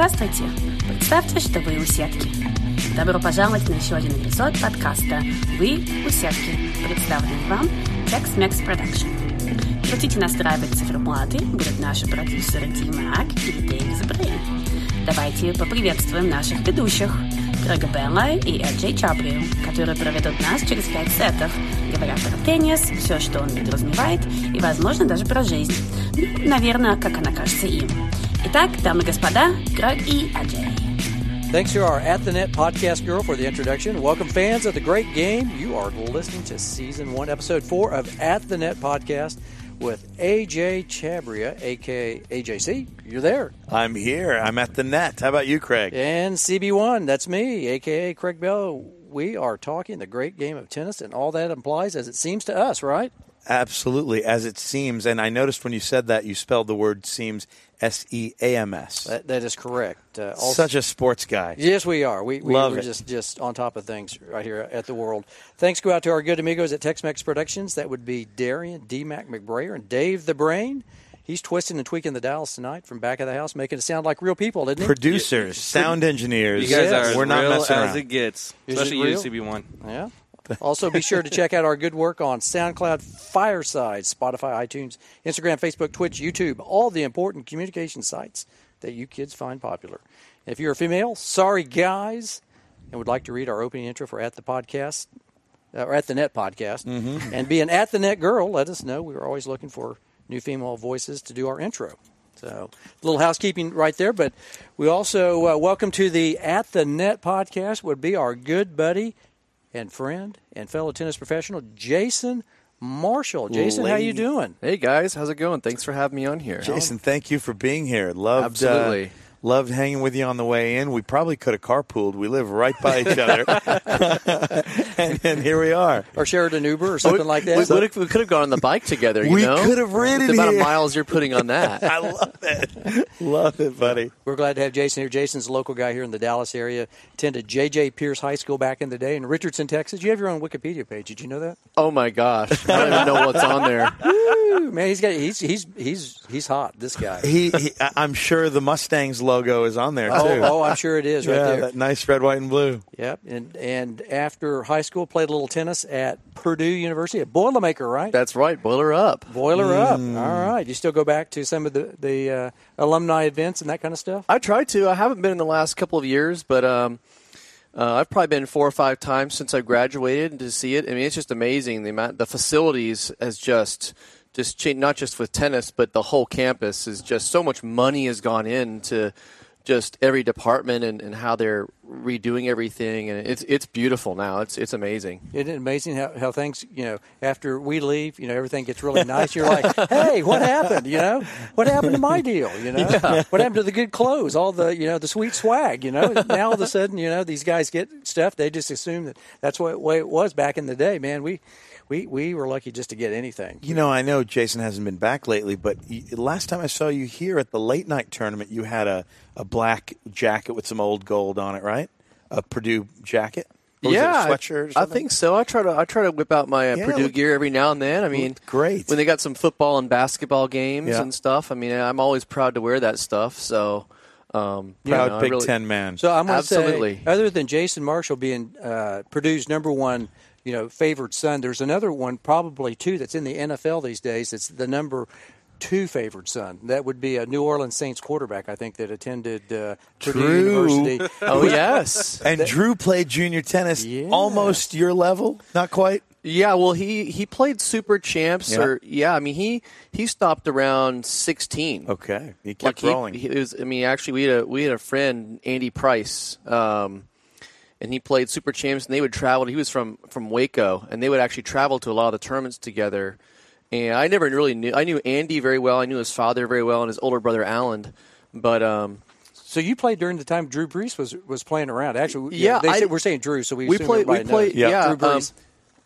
Здравствуйте! Представьте, что вы у сетки. Добро пожаловать на еще один эпизод подкаста «Вы у сетки», представленный вам Tex-Mex Production. Хотите настраивать циферблаты, будут наши продюсеры Дима Ак и Дэйв Забрей. Давайте поприветствуем наших ведущих Грега Белла и Эджей Чабрию, которые проведут нас через пять сетов, говоря про теннис, все, что он подразумевает, и, возможно, даже про жизнь. Ну, наверное, как она кажется им. Итак, дамы и господа, Грег и Эджей. Thanks to our At the Net podcast girl for the introduction. Welcome, fans of the great game. You are listening to season one, episode four of At the Net podcast with AJ Chabria, aka AJC. You're there. I'm here. I'm at the net. How about you, Craig? And CB1, that's me, aka Craig Bell. We are talking the great game of tennis and all that implies as it seems to us, right? Absolutely, as it seems. And I noticed when you said that, you spelled the word seems S E A M S. That, that is correct. Uh, Such a sports guy. Yes, we are. We, we, Love we're it. just just on top of things right here at the world. Thanks go out to our good amigos at Tex-Mex Productions. That would be Darian D. Mac McBrayer and Dave the Brain. He's twisting and tweaking the dials tonight from back of the house, making it sound like real people, isn't he? Producers, sound engineers. You guys Yes. are as We're not real messing as around. it gets, Is it especially you, real? CB1. Yeah. Also, be sure to check out our good work on SoundCloud, Fireside, Spotify, iTunes, Instagram, Facebook, Twitch, YouTube, all the important communication sites that you kids find popular. If you're a female, sorry guys, and would like to read our opening intro for At the Podcast, uh, or At the Net podcast, and be an At the Net girl, let us know. We're always looking for new female voices to do our intro. So, a little housekeeping right there, but we also uh, welcome to the At the Net podcast would be our good buddy and friend and fellow tennis professional Jason Marshall. Jason, how you doing? Hey guys, how's it going? Thanks for having me on here. Jason, thank you for being here. Loved, Absolutely. Uh, loved hanging with you on the way in. We probably could have carpooled. We live right by each other. and, and here we are. Or shared an Uber or something like that? We, would've- we could have gone on the bike together. You We know? could have ridden the amount here. of miles you're putting on that. I love it. love it, buddy. We're glad to have Jason here. Jason's a local guy here in the Dallas area. Attended J.J. Pearce High School back in the day in Richardson, Texas. You have your own Wikipedia page. Did you know that? oh my gosh, I don't even know what's on there. Ooh, man, he's got he's he's he's he's hot. This guy. He, he, I- I'm sure the Mustangs logo is on there, too. Oh, oh, I'm sure it is right yeah, there. that nice red, white, and blue. Yep. And and after high school, played a little tennis at Purdue University at Boilermaker, right? That's right. Boiler up. Boiler up. Mm. All right. You still go back to some of the the uh, alumni events and that kind of stuff. I try to. I haven't been in the last couple of years, but um, uh, I've probably been four or five times since I graduated to see it. I mean, it's just amazing. The amount, the facilities has just just changed. Not just with tennis, but the whole campus is just so much money has gone into just every department and, and how they're redoing everything, and it's it's beautiful now. It's it's amazing. Isn't it amazing how, how things, you know, after we leave, you know, everything gets really nice. You're like, hey, what happened? You know, what happened to my deal? You know, what happened to the good clothes, all the, you know, the sweet swag? You know, now all of a sudden, you know, these guys get stuff. They just assume that that's what way it was back in the day. Man, we we we were lucky just to get anything. You know, I know Jason hasn't been back lately, but y last time I saw you here at the late night tournament, you had a, a black jacket with some old gold on it, right? A Purdue jacket. Or was it a yeah, I- sweatshirt. Or I think so. I try to I try to whip out my uh, Yeah, Purdue look- gear every now and then. I mean, great. when they got some football and basketball games Yeah. and stuff. I mean, I'm always proud to wear that stuff. So, um, you know, I Big really- Ten man. So I'm going to say, Absolutely. other than Jason Marshall being uh, Purdue's number one, you know, favored son, there's another one, probably two, that's in the NFL these days. That's the number two favored son. That would be a New Orleans Saints quarterback, I think, that attended uh, Purdue True. University. Oh yes, and Drew played junior tennis, Yeah. almost your level, not quite. yeah. Well, he he played super champs, Yeah. or yeah. I mean, he he stopped around 16. Okay, he kept Like he, rolling. he was. I mean, actually, we had a we had a friend, Andy Price, um, and he played super champs, and they would travel. He was from from Waco, and they would actually travel to a lot of the tournaments together. And I never really knew. I knew Andy very well. I knew his father very well, and his older brother Alan. But um, So you played during the time Drew Brees was was playing around. Actually, Yeah, they I- said, we're saying Drew, so we we played. We everybody knows. played. Yeah, Drew um, Brees.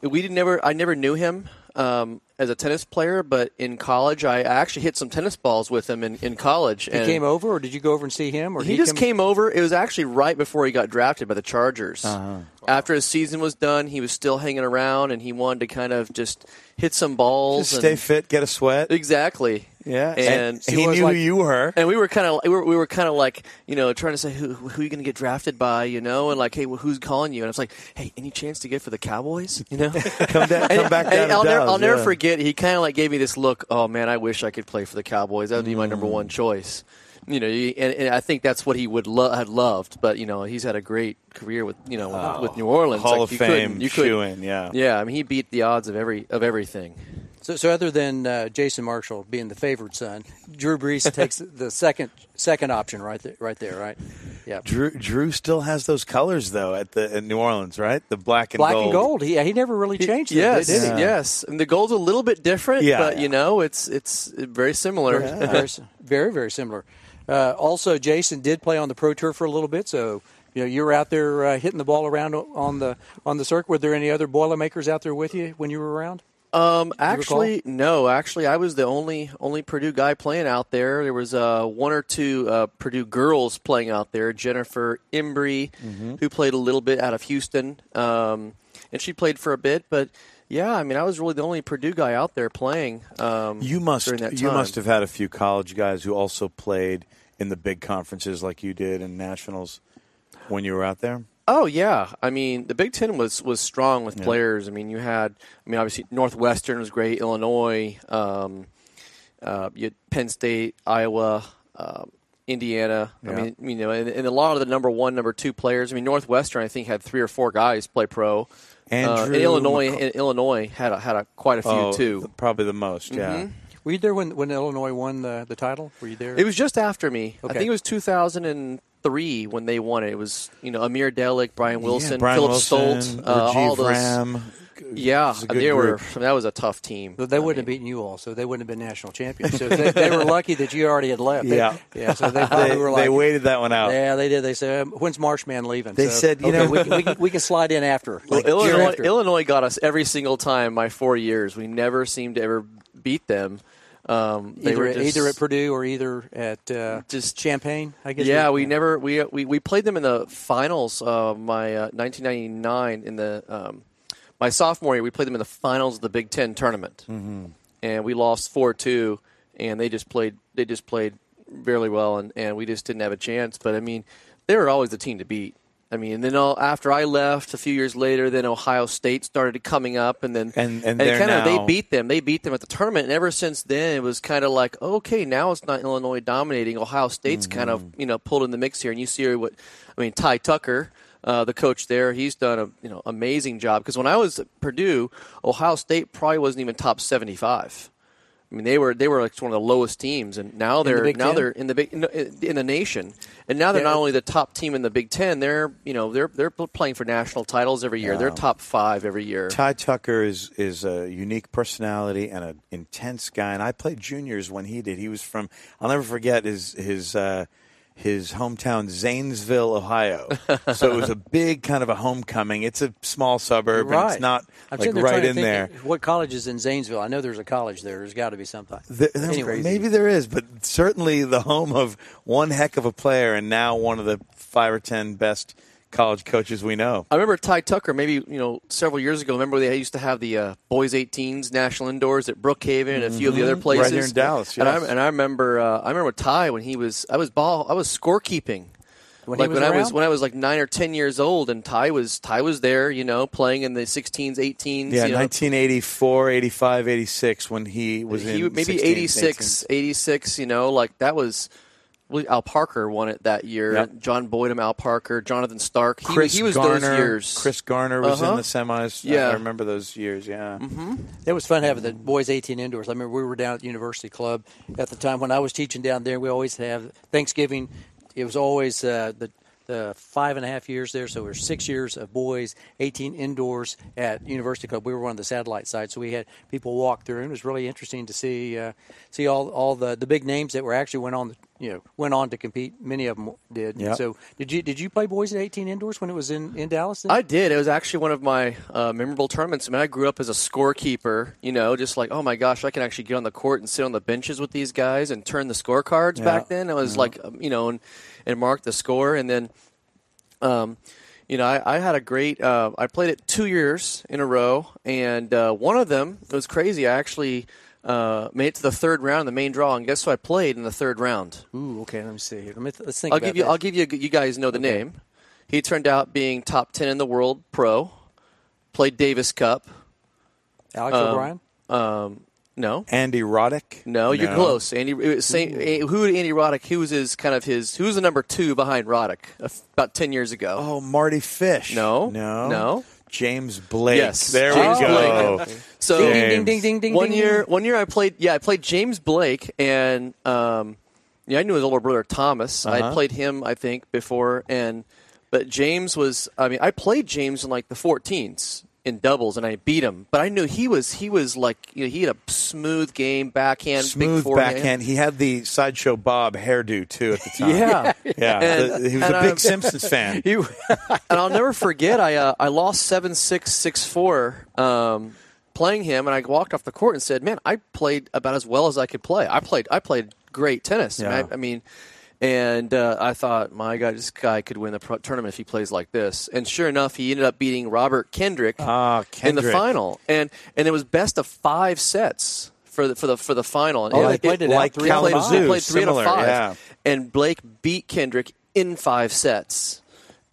we didn't never. I never knew him um, as a tennis player, but in college, I, I actually hit some tennis balls with him in, in college. he and came over, or did you go over and see him? Or He, did just come- came over. It was actually right before he got drafted by the Chargers. Uh-huh. After his season was done, he was still hanging around, and he wanted to kind of just hit some balls. Just stay and- fit, get a sweat. Exactly. Yeah, and he was knew like- who you were. and we were kind of we were, we were kind of like you know trying to say who who are you going to get drafted by? You know? And like hey well, who's calling you? And I was like hey any chance to get for the Cowboys? You know? Come down, And- come back down. to I'll, never, Dallas, I'll never forget he kind of like gave me this look oh man I wish I could play for the Cowboys. That would be my number mm. one choice. You know and, and I think that's what he would lo- had loved but you know he's had a great career with you know with, with New Orleans. Hall like, of you Fame you couldn't- yeah. yeah I mean he beat the odds of every of everything So, so other than uh, Jason Marshall being the favored son, Drew Brees takes the second second option right there, right there, right? Yeah, Drew, Drew still has those colors though at the in New Orleans, right? The black and black gold. and gold. He he never really changed it, yes did he? Yeah. yes and the gold's a little bit different Yeah, but yeah. you know it's it's very similar Very, very, very, very similar. Uh, also, Jason did play on the pro tour for a little bit, so you know you were out there uh, hitting the ball around on the on the circuit. Were there any other Boilermakers out there with you when you were around? Um, actually, no. Actually, I was the only only Purdue guy playing out there. There was uh, one or two uh, Purdue girls playing out there. Jennifer Embry, Mm-hmm. who played a little bit out of Houston, um, and she played for a bit. But yeah, I mean, I was really the only Purdue guy out there playing. Um, You must during that you must have had a few college guys who also played in the big conferences like you did in nationals when you were out there. Oh yeah, I mean the Big Ten was was strong with players. I mean you had, I mean obviously Northwestern was great, Illinois, um, uh, you had Penn State, Iowa, um, Indiana. I mean you know, and, and a lot of the number one, number two players. I mean Northwestern I think had three or four guys play pro. Uh, Andrew and Illinois, McCall- and Illinois had a, had a, quite a few Oh, too. th- probably the most. Yeah. Were you there when, when Illinois won the, the title? Were you there? It was just after me. I think it was 2003 when they won it. It was you know Amer Delic, Brian Wilson, yeah, Brian Philip Wilson, Stolt, uh, all those. Ram. Yeah, It was a good they were. group. That was a tough team. But they I wouldn't have beaten you all, so they wouldn't have been national champions. So they, they were lucky that you already had left. They- Yeah. yeah. So they probably They, were they waited that one out. yeah, they did. They said, um, "When's Marshman leaving?" They So, said, you okay, know- we, can, we, can, we can slide in after. Well, Like, Illinois, after. Illinois got us every single time. My four years, we never seemed to ever beat them. Um, they either, were at, just, either at Purdue or either at uh, Just- Champaign. I guess. Yeah, we never we, we we played them in the finals. Uh, my uh, 1999 in the um, my sophomore year, we played them in the finals of the Big Ten tournament, mm-hmm. and we lost four two. And they just played they just played really well, and, and we just didn't have a chance. But I mean, they were always the team to beat. I mean, and then all, after I left, a few years later, then Ohio State started coming up, and then And- and they're kind of they beat them. They beat them at the tournament, and ever since then, it was kind of like, okay, now it's not Illinois dominating. Ohio State's kind of Mm-hmm. you know pulled in the mix here, and you see what I mean. Ty Tucker, uh, the coach there, he's done a you know amazing job. Because when I was at Purdue, Ohio State probably wasn't even top seventy five. I mean, they were they were like one of the lowest teams, and now they're Big now Ten? they're in the big in the- nation, and now they're Yeah. not only the top team in the Big Ten, they're you know they're they're playing for national titles every year. They're top five every year. Ty Tucker is is a unique personality and an intense guy. And I played juniors when he did. He was from I'll never forget his his uh, his hometown Zanesville, Ohio. so it was a big kind of a homecoming. It's a small suburb, and it's not I'm like right in there. What college is in Zanesville? I know there's a college there. There's got to be something. The- Anyway. maybe there is, but certainly the home of one heck of a player, and now one of the five or ten best college coaches we know. I remember Ty Tucker, maybe you know several years ago. Remember they used to have the uh, boys 18s national indoors at Brookhaven and a few of the other places Mm-hmm. Right here in Dallas, And, I, and I remember uh, I remember Ty when he was I was ball I was scorekeeping. When he like was when I was around? when I was like nine or ten years old, and Ty was Ty was there, you know, playing in the 16s, 18s. Yeah, you know. 1984, 85, 86 when he was he, in maybe 16s, 86, 86, you know, like that was. Well, Al Parker won it that year. Yep. John Boydham, Al Parker, Jonathan Stark. He, Chris he was Garner, those years. Chris Garner was Uh-huh. in the semis. Yeah. I remember those years. Yeah. It was fun having the boys 18 indoors. I remember we were down at the University Club at the time when I was teaching down there. We always have Thanksgiving. It was always uh, the the five and a half years there, so it was six years of boys, 18 indoors at University Club. We were one of the satellite sites, so we had people walk through, and it was really interesting to see uh, see all all the, the big names that were actually went on the, you know went on to compete. Many of them did. Yep. So did you did you play boys at 18 indoors when it was in in Dallas? Then? I did. It was actually one of my uh, memorable tournaments. I mean, I grew up as a scorekeeper. You know, just like, oh my gosh, I can actually get on the court and sit on the benches with these guys and turn the scorecards Yeah. back then. It was like, um, you know, and, and mark the score. And then, um, you know, I, I had a great. Uh, I played it two years in a row, and uh, one of them it was crazy. I actually uh, made it to the third round, the main draw, and guess who I played in the third round? Ooh, okay. Let me see. Let me th- let's think. I'll about give you. that. I'll give you. You guys know the name. He turned out being top ten in the world pro. Played Davis Cup. Alex O'Brien. Um, no, Andy Roddick. no, you're close. Andy, same, eh, who Andy Roddick? Who was his kind of his? Who was the number two behind Roddick uh, about ten years ago? Oh, Marty Fish. No, no, no. James Blake. Yes, there James we go. Blake. So Ding, ding, James. ding, ding, ding, ding. one ding. year, one year I played. Yeah, I played James Blake, and um, yeah, I knew his older brother Thomas. I Uh-huh. would played him, I think, before, and but James was. I mean, I played James in like the 14s in doubles, and I beat him. But I knew he was he was like you know, he had a smooth game, backhand, Smooth backhand. He had the sideshow Bob hairdo too at the time. Yeah, yeah. And- The- he was a big I- Simpsons fan. He- and I'll never forget. I uh, I lost seven six six four um, playing him, and I walked off the court and said, "Man, I played about as well as I could play. I played I played great tennis. Yeah. I, I mean." And uh, I thought, my God, this guy could win the pro- tournament if he plays like this. And sure enough, he ended up beating Robert Kendrick, Ah, in the final. And and it was best of five sets for the for the for the final. And Oh, it- they played it like three they played, played three out of five. yeah. And Blake beat Kendrick in five sets.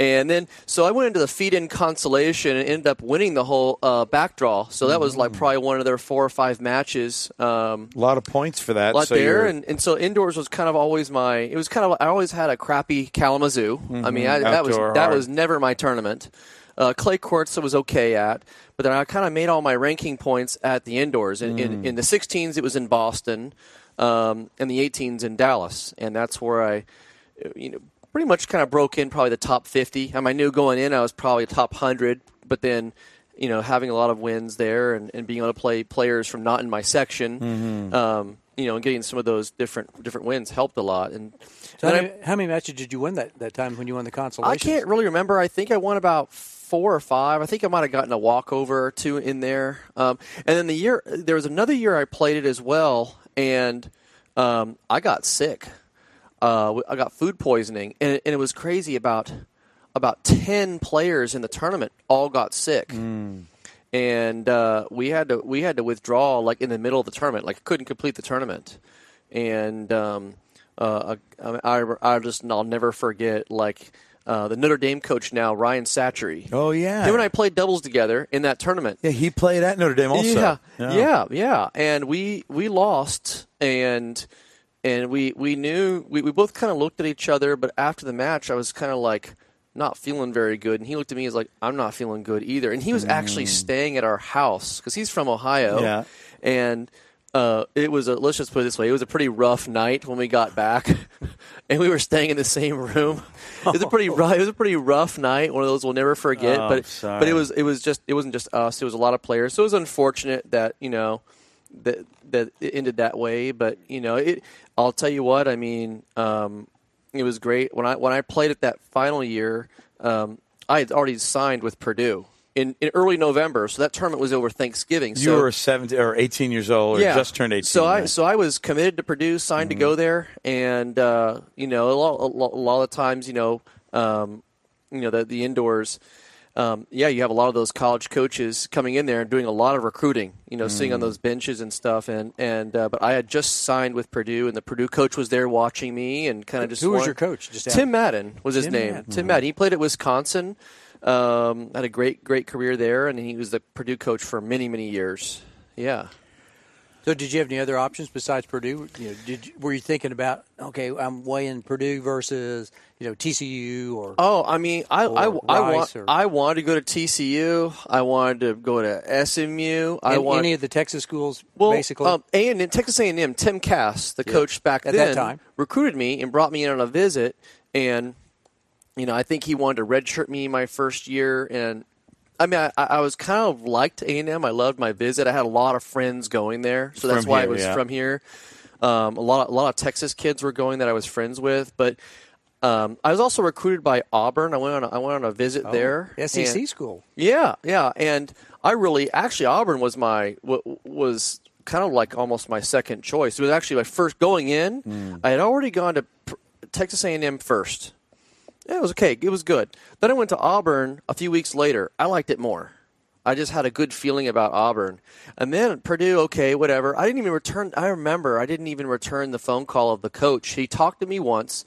And then, so I went into the feed-in consolation and ended up winning the whole uh, back draw. So that was Mm. like probably one of their four or five matches. Um, A lot of points for that. a lot so there, and, and so indoors was kind of always my. It was kind of I always had a crappy Kalamazoo. I mean, I, that was Mm-hmm. That was never my tournament. Uh, clay courts I was okay at, but then I kind of made all my ranking points at the indoors. In, Mm. in, in the 16s, it was in Boston, um, and the 18s in Dallas, and that's where I, you know, pretty much kind of broke in probably the top 50. Um, I knew going in I was probably top 100, but then you know having a lot of wins there and, and being able to play players from not in my section, Mm-hmm. um, you know, and getting some of those different different wins helped a lot. And So then how, many, how many matches did you win that, that time when you won the consolation? I can't really remember. I think I won about four or five. I think I might have gotten a walkover or two in there. Um, and then the year there was another year I played it as well, and um, I got sick. Uh, I got food poisoning, and, and it was crazy. About about ten players in the tournament all got sick. And uh, we had to we had to withdraw like in the middle of the tournament, like couldn't complete the tournament, and um, uh, I, I, I just I'll never forget like uh, the Notre Dame coach now Ryan Sachire. Oh, yeah. him and I played doubles together in that tournament. yeah, he played at Notre Dame also. Yeah, yeah, yeah, and we we lost, and and we we knew we, we both kind of looked at each other, but after the match, I was kind of like not feeling very good, and he looked at me as like I'm not feeling good either, and he was actually staying at our house because he's from Ohio, Yeah. and. Uh, it was a let's just put it this way. It was a pretty rough night when we got back, and we were staying in the same room. It was a pretty rough. It was a pretty rough night. One of those we'll never forget. Oh, but sorry. but it was it was just it wasn't just us. It was a lot of players. So it was unfortunate that you know that that it ended that way. But you know, it. I'll tell you what. I mean, um, it was great when I when I played it that final year. Um, I had already signed with Purdue in, in early November, so that tournament was over Thanksgiving. You so, were 17 or 18 years old, or just turned 18. So I right? so I was committed to Purdue, signed to go there, and uh, you know a lot, a lot, a lot of times you know um, you know the the indoors. Um, yeah, you have a lot of those college coaches coming in there and doing a lot of recruiting. You know, sitting on those benches and stuff. And and uh, but I had just signed with Purdue, and the Purdue coach was there watching me and kind of just. Who was your coach? Just Tim Madden was his Tim name. Madden. Tim Madden. He played at Wisconsin. Um, had a great great career there, and he was the Purdue coach for many many years. Yeah. So, did you have any other options besides Purdue? You know, did you, were you thinking about okay, I'm weighing Purdue versus you know TCU or Oh, I mean, I I, I want or- I wanted to go to TCU. I wanted to go to SMU. I and want any of the Texas schools well, basically? um, A and Texas A and M. Tim Cass, the coach back At then, that time. recruited me and brought me in on a visit. And you know, I think he wanted to redshirt me my first year. And I mean, I, I was kind of liked A and M. I loved my visit. I had a lot of friends going there, so that's From why here, it was yeah. from here. Um, a lot, a lot of Texas kids were going that I was friends with, but. Um, I was also recruited by Auburn. I went on. A, I went on a visit there. SEC and- school. yeah, yeah, and I really actually Auburn was my was kind of like almost my second choice. It was actually my first going in. Hmm. I had already gone to Texas A&M first. Yeah, it was okay. It was good. Then I went to Auburn a few weeks later. I liked it more. I just had a good feeling about Auburn. And then Purdue, okay, whatever. I didn't even return. I remember I didn't even return the phone call of the coach. He talked to me once.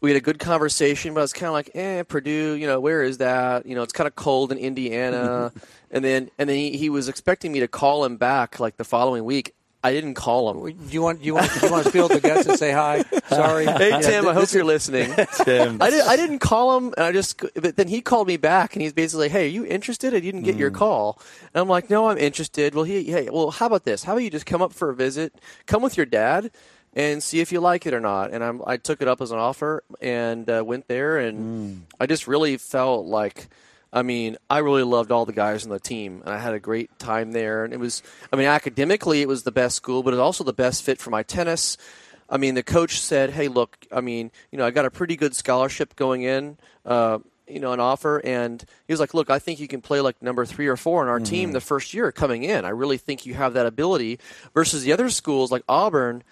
We had a good conversation, but I was kind of like, eh, Purdue, you know, where is that? You know, it's kind of cold in Indiana. and then, and then he, he was expecting me to call him back like the following week. I didn't call him. Do you want do you want do you want to spill the guts and say hi? Sorry. Hey Yeah, Tim, I hope you're listening. Tim. I, did, I didn't call him, and I just. But then he called me back, and he's basically, like, "Hey, are you interested? I didn't get your call." And I'm like, "No, I'm interested." Well, he, hey, well, how about this? How about you just come up for a visit? Come with your dad, and see if you like it or not. And I'm, I took it up as an offer and uh, went there, and I just really felt like. I mean, I really loved all the guys on the team, and I had a great time there. And it was, I mean, academically, it was the best school, but it was also the best fit for my tennis. I mean, the coach said, "Hey, look, I mean, you know, I got a pretty good scholarship going in, uh, you know, an offer," and he was like, "Look, I think you can play like number three or four on our team the first year coming in. I really think you have that ability." Versus the other schools like Auburn.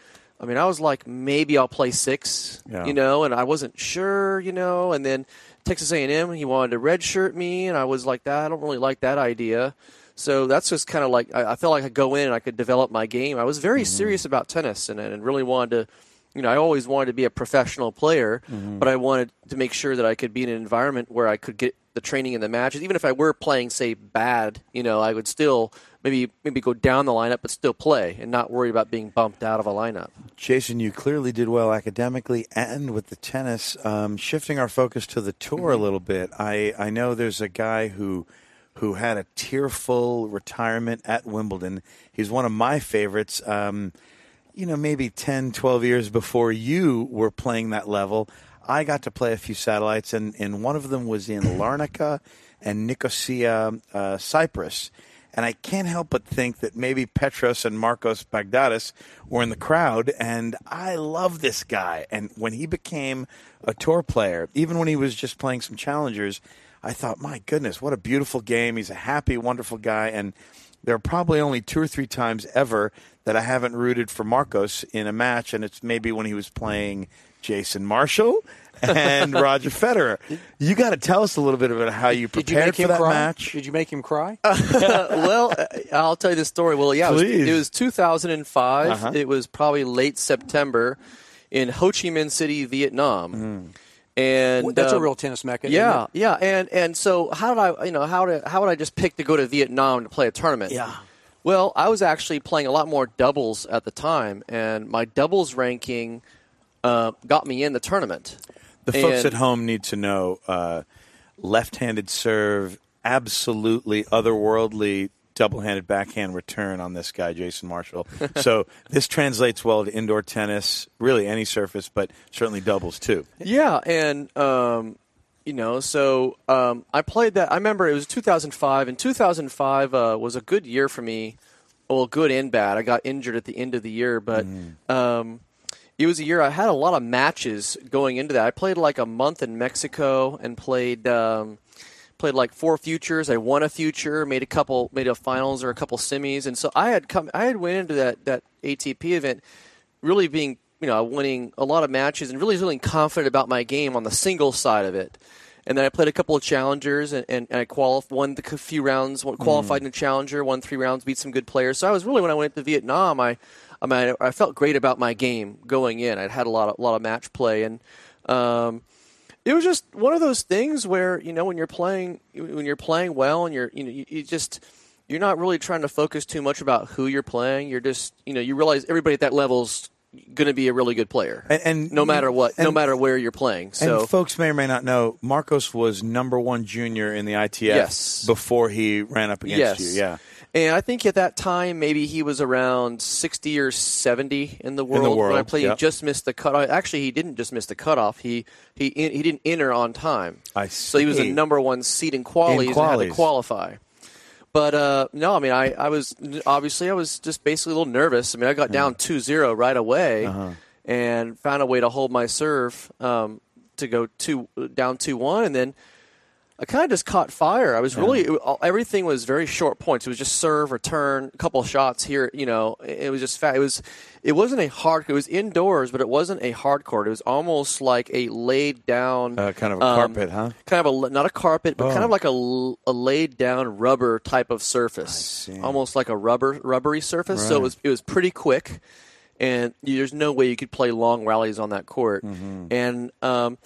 I mean, I was like, maybe I'll play six, Yeah. you know, and I wasn't sure, you know, and then Texas A&M, he wanted to redshirt me, and I was like, that I don't really like that idea. So that's just kind of like I, I felt like I could go in and I could develop my game. I was very mm-hmm. serious about tennis and, and really wanted to, you know, I always wanted to be a professional player, mm-hmm. but I wanted to make sure that I could be in an environment where I could get the training and the matches. Even if I were playing, say, bad, you know, I would still maybe maybe go down the lineup, but still play and not worry about being bumped out of a lineup. Jason, you clearly did well academically and with the tennis. Um, shifting our focus to the tour a little bit, I, I know there's a guy who who had a tearful retirement at Wimbledon. He's one of my favorites. Um, you know, maybe 10, 12 years before you were playing that level, I got to play a few satellites, and, and one of them was in Larnaca and Nicosia, uh, Cyprus. And I can't help but think that maybe Petros and Marcos Baghdatis were in the crowd. And I love this guy. And when he became a tour player, even when he was just playing some challengers, I thought, my goodness, what a beautiful game. He's a happy, wonderful guy. And there are probably only two or three times ever that I haven't rooted for Marcos in a match. And it's maybe when he was playing Jason Marshall and Roger Federer. You got to tell us a little bit about how you Did you prepared for him that cry? match. Did you make him cry? well, uh, I'll tell you the story. Well, yeah, it was, it was 2005. Uh-huh. It was probably late September in Ho Chi Minh City, Vietnam. And That's a um, real tennis mecca. isn't Yeah, it? yeah, and and so how did I, you know, how did how would I just pick to go to Vietnam to play a tournament? Yeah. Well, I was actually playing a lot more doubles at the time, and my doubles ranking uh, got me in the tournament. The folks And- at home need to know uh, left-handed serve, absolutely otherworldly double-handed backhand return on this guy, Jason Marshall. so this translates well to indoor tennis, really any surface, but certainly doubles too. Yeah, and um, you know, so um, I played that. I remember it was 2005, and 2005 uh, was a good year for me. Well, good and bad. I got injured at the end of the year, but um, it was a year I had a lot of matches going into that. I played like a month in Mexico and played. Um, Played like four futures. I won a future, made a couple, made a finals or a couple semis, and so I had come. I had went into that that ATP event really being you know winning a lot of matches and really feeling confident about my game on the single side of it. And then I played a couple of challengers and, and, and I qualified, won the few rounds, qualified in a challenger, won three rounds, beat some good players. So I was really when I went to Vietnam, I I mean I, I felt great about my game going in. I'd had a lot of lot of match play and. Um, it was just one of those things where you know when you're playing when you're playing well and you're you know you, you just you're not really trying to focus too much about who you're playing. You're just you know you realize everybody at that level's going to be a really good player, And- and- no matter what, no matter where you're playing. So and folks may or may not know, Marcos was number one junior in the ITF Yes. before he ran up against yes, you. Yeah. And I think at that time maybe he was around sixty or seventy in the world. when I world, played, yep. he just missed the cutoff. Actually, he didn't just miss the cutoff. He he he didn't enter on time. I see. So he was a number one seed in qualies, and had to qualify. But uh, no, I mean, I, I was obviously I was just basically a little nervous. I mean, I got down 2-0 right away, Uh-huh. and found a way to hold my serve um, to go two down two one, and then I kind of just caught fire. I was really it, everything was very short points. It was just serve, return, a couple of shots here. You know, it, it was just fat. It was it wasn't a hard. It was indoors, but it wasn't a hard court. It was almost like a laid down Uh, kind of a um, carpet, huh? Kind of a not a carpet, but kind Oh. of like a, a laid down rubber type of surface, almost like a rubber rubbery surface. So it was it was pretty quick, and there's no way you could play long rallies on that court. Mm-hmm. And um,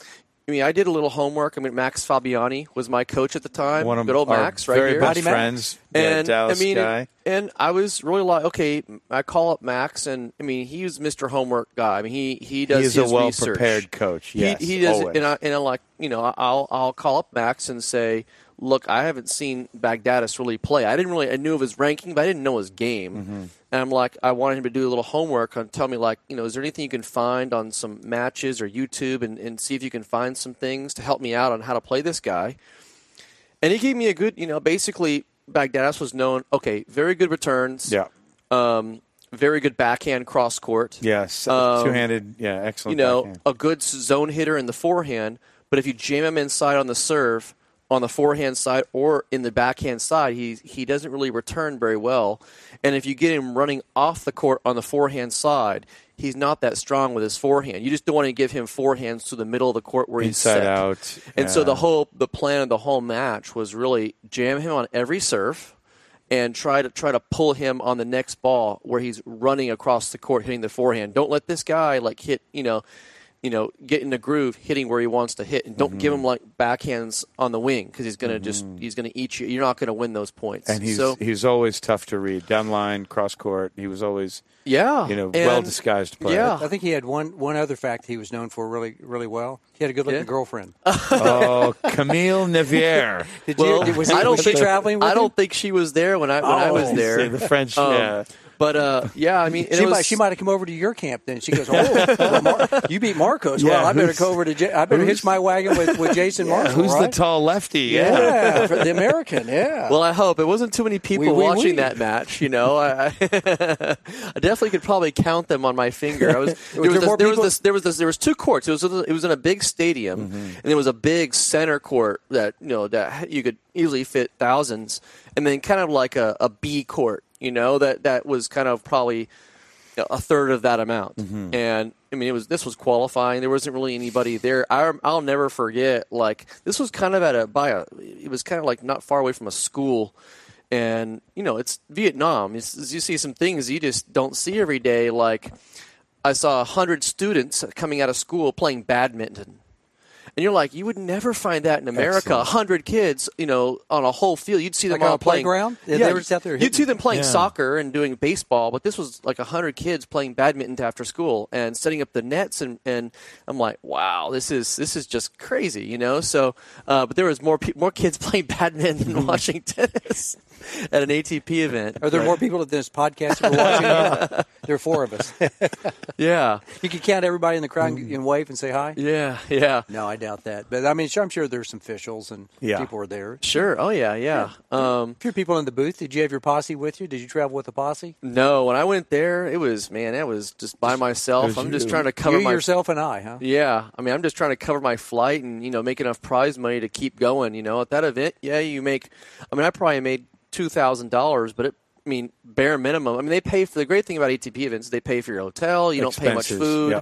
I mean, I did a little homework. I mean, Max Fabiani was my coach at the time. One of Good old our Max, right very here. best Howdy, Max. friends. yeah, And Dallas I mean, guy. and I was really like, okay, I call up Max, and I mean, he was Mr. Homework guy. I mean, he he does. He is a well research. prepared coach. He- Yes, he, does, always. and I, and I like you know, I'll I'll call up Max and say, look, I haven't seen Baghdatis really play. I didn't really, I knew of his ranking, but I didn't know his game. Mm-hmm. And I'm like, I wanted him to do a little homework and tell me like, you know, is there anything you can find on some matches or YouTube and, and see if you can find some things to help me out on how to play this guy. And he gave me a good, you know, basically Baghdatis was known, okay, very good returns, yeah. um, very good backhand cross court Yes. Um, Two handed. Yeah. Excellent. you know, backhand. a good zone hitter in the forehand, but if you jam him inside on the serve, on the forehand side or in the backhand side, he he doesn't really return very well. And if you get him running off the court on the forehand side, he's not that strong with his forehand. You just don't want to give him forehands to the middle of the court where he's Inside set. out. And so the whole the plan of the whole match was really jam him on every serve and try to try to pull him on the next ball where he's running across the court hitting the forehand. Don't let this guy like hit, you know, you know, get in the groove hitting where he wants to hit and don't give Mm-hmm. him like backhands on the wing cuz he's going to just he's going to eat you. You're not going to win those points. And he's so he's always tough to read. Down line, cross court. He was always yeah, you know well disguised player. Yeah. I think he had one one other fact he was known for really really well. He had a good looking Yeah. girlfriend. Oh, Camille Nevier. Did Well, you? Was, he, I don't was she think traveling with I don't think she was there when I when I was Oh. there. the French. Um, yeah. But uh, yeah, I mean, She was, might, she might have come over to your camp then. She goes, "Oh, well, Mar- you beat Marcos. well, I better who's- go over to. J- I better hitch my wagon with, with Jason Marshall. Who's the tall lefty? Yeah, for the American. Yeah. Well, I hope it wasn't too many people Oui, oui, watching oui. that match. You know, I, I, I definitely could probably count them on my finger. I was there was there this, there was this there was this there was two courts. It was it was in a big stadium, Mm-hmm. and there was a big center court that you know that you could easily fit thousands, and then kind of like a, a B court. You know that that was kind of probably a third of that amount. Mm-hmm. And I mean, it was this was qualifying. There wasn't really anybody there. I, I'll never forget. Like this was kind of at a by a. It was kind of like not far away from a school, and you know it's Vietnam. It's, you see some things you just don't see every day. Like I saw a hundred students coming out of school playing badminton. And you're like, you would never find that in America. A hundred kids, you know, on a whole field. You'd see them Like on all a playing playground? Yeah, they were just out there You'd hitting. see them playing Yeah. soccer and doing baseball, but this was like a hundred kids playing badminton after school and setting up the nets. And, and I'm like, wow, this is this is just crazy, you know. So, uh, but there was more pe- more kids playing badminton than watching tennis at an ATP event. Are there more people at this podcast that are watching? there are four of us. Yeah, You could count everybody in the crowd and, and wave and say hi. yeah, yeah. No, I doubt that. But I mean, sure, I'm sure there's some officials and Yeah. people were there. Sure. Oh yeah, yeah. Um, A few people in the booth. Did you have your posse with you? Did you travel with a posse? no, when I went there, it was man, that was just by myself. I'm just trying to cover you, my yourself, and I, huh? Yeah, I mean, I'm just trying to cover my flight and you know make enough prize money to keep going. You know, at that event, yeah, you make. I mean, I probably made two thousand dollars, but it. I mean, bare minimum. I mean, they pay for the great thing about ATP events. They pay for your hotel. You don't pay much food. yeah.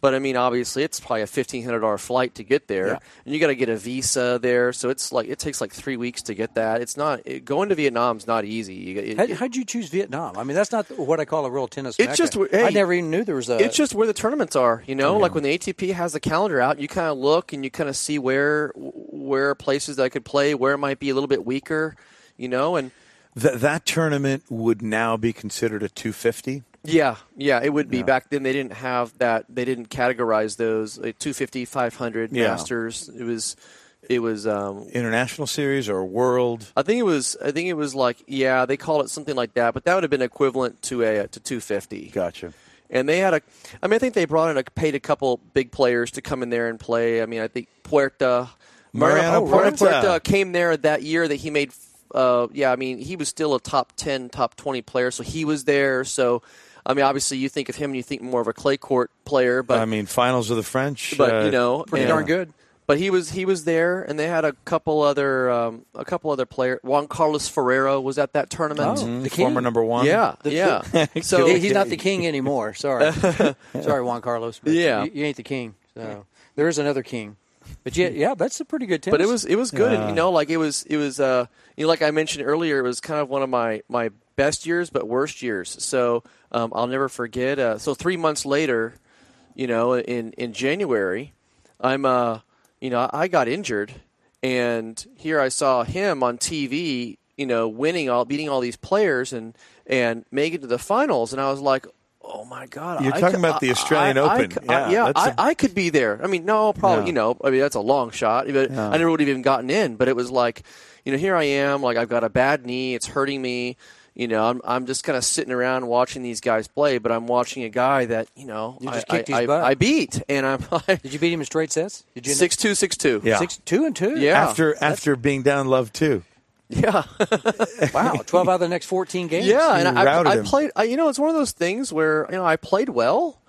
But I mean, obviously, it's probably a fifteen hundred dollar flight to get there, Yeah. and you got to get a visa there. So it's like it takes like three weeks to get that. It's not it, going to Vietnam's not easy. You, it, How, how'd you choose Vietnam? I mean, that's not what I call a real tennis. It's mecca. just- hey, I never even knew there was a. it's just where the tournaments are, you know. Like when the ATP has the calendar out, you kind of look and you kind of see where where places that I could play, where it might be a little bit weaker, you know. And Th- that tournament would now be considered a 250. yeah, yeah, it would be. Yeah. Back then, they didn't have that. They didn't categorize those like 250, 500 Yeah. masters. It was, it was. Um, International series or world? I think it was. I think it was like yeah, they called it something like that. But that would have been equivalent to a to 250. Gotcha. And they had a, I mean, I think they brought in a paid a couple big players to come in there and play. I mean, I think Puerta, Mariano oh, Mariano Puerta. Puerta came there that year that he made. Uh, yeah, I mean, he was still a top ten, top twenty player, so he was there. So, I mean, obviously, you think of him and you think more of a clay court player, but I mean, finals of the French. but uh, you know, pretty and- darn good. but he was he was there, and they had a couple other um, a couple other players. Juan Carlos Ferrero was at that tournament. Oh. The former number one. Yeah, yeah. so he's not the king anymore. Sorry, sorry, Juan Carlos. But Yeah. you, you ain't the king. So there is another king. But yeah, yeah, that's a pretty good tennis. but it was it was good, and you know, like it was it was uh, you know, like I mentioned earlier, it was kind of one of my my best years, but worst years. So um, I'll never forget. Uh, so three months later, you know, in in January, I'm uh, you know, I got injured, and here I saw him on TV, you know, winning all, beating all these players, and and making it to the finals, and I was like. Oh my God! You're I talking could- about the I- Australian I- I Open. could- Yeah, I, yeah, that's I, a- I could be there. I mean, no, probably, Yeah. you know, I mean, that's a long shot. But Yeah. I never would have even gotten in. But it was like, you know, here I am, like I've got a bad knee, it's hurting me. You know, I'm I'm just kind of sitting around watching these guys play, but I'm watching a guy that you know You just I, kicked I, his butt. I, I beat, and I'm like Did you beat him in straight sets? Did you six two six two. Yeah. six two and two? Yeah. After after being down love two. Yeah. Wow, twelve out of the next fourteen games. Yeah, You and I, routed I played. I, you know, it's one of those things where you know I played well,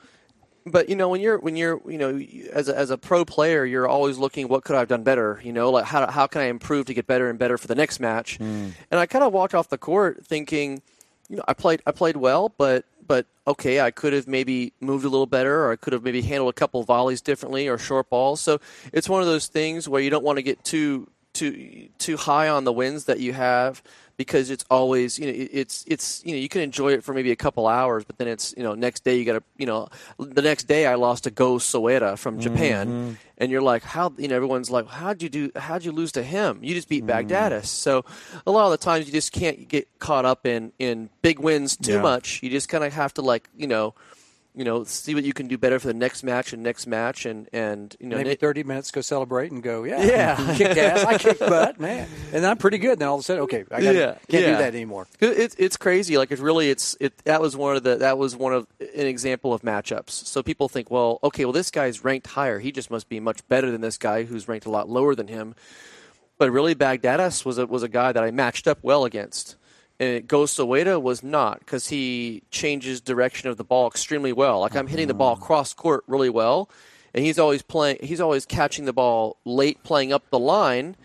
but you know when you're when you're you know as a, as a pro player, you're always looking what could I have done better. You know, like how how can I improve to get better and better for the next match? Hmm. And I kind of walked off the court thinking, you know, I played I played well, but but okay, I could have maybe moved a little better, or I could have maybe handled a couple volleys differently, or short balls. So it's one of those things where you don't want to get too too too high on the wins that you have because it's always you know it's it's you know you can enjoy it for maybe a couple hours, but then it's you know next day you got to you know the next day I lost to Go Soeda from mm-hmm. Japan, and you're like how you know everyone's like how'd you do how'd you lose to him? You just beat mm-hmm. Baghdatis. So a lot of the times you just can't get caught up in in big wins too Yeah. much. You just kind of have to like you know. You know, see what you can do better for the next match and next match, and and you know, Maybe Nick- thirty minutes, go celebrate and go. Yeah, Yeah. kicked ass. I kick butt, man, and I'm pretty good. Then all of a sudden, okay, I gotta, Yeah, can't yeah. do that anymore. It's it's crazy. Like it's really it's it that was one of the that was one of an example of matchups. So people think, well, okay, well this guy's ranked higher. He just must be much better than this guy who's ranked a lot lower than him. But really, Baghdatis was a was a guy that I matched up well against. And Go Soeda was not because he changes direction of the ball extremely well. Like I'm hitting the ball mm-hmm. cross court really well, and he's always playing. He's always catching the ball late, playing up the line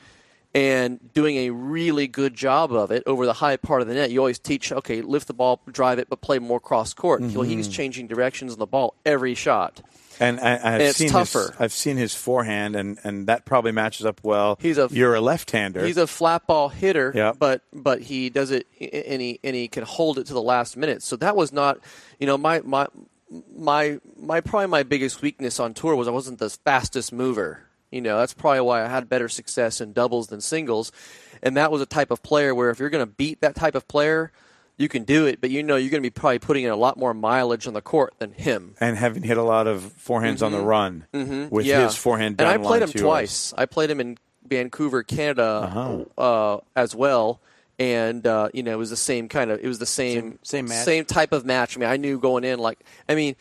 and doing a really good job of it over the high part of the net. You always teach, okay, lift the ball, drive it, but play more cross court. Well, he's mm-hmm. changing directions on the ball every shot. And I, I've it's seen tougher. His, I've seen his forehand, and, and that probably matches up well. He's a- you're a left-hander. He's a flat ball hitter, Yeah. but but he does it and he and he can hold it to the last minute. So that was not, you know, my my my my probably my biggest weakness on tour was I wasn't the fastest mover. You know, that's probably why I had better success in doubles than singles. And that was a type of player where if you're going to beat that type of player, you can do it, but you know you're going to be probably putting in a lot more mileage on the court than him. and having hit a lot of forehands on the run with Mm-hmm. Yeah. his forehand and I played him to yours. twice. I played him in Vancouver, Canada, Uh-huh. uh, as well. And uh, you know, it was the same kind of. It was the same Same- same same type of match. I mean, I knew going in. Like, I mean,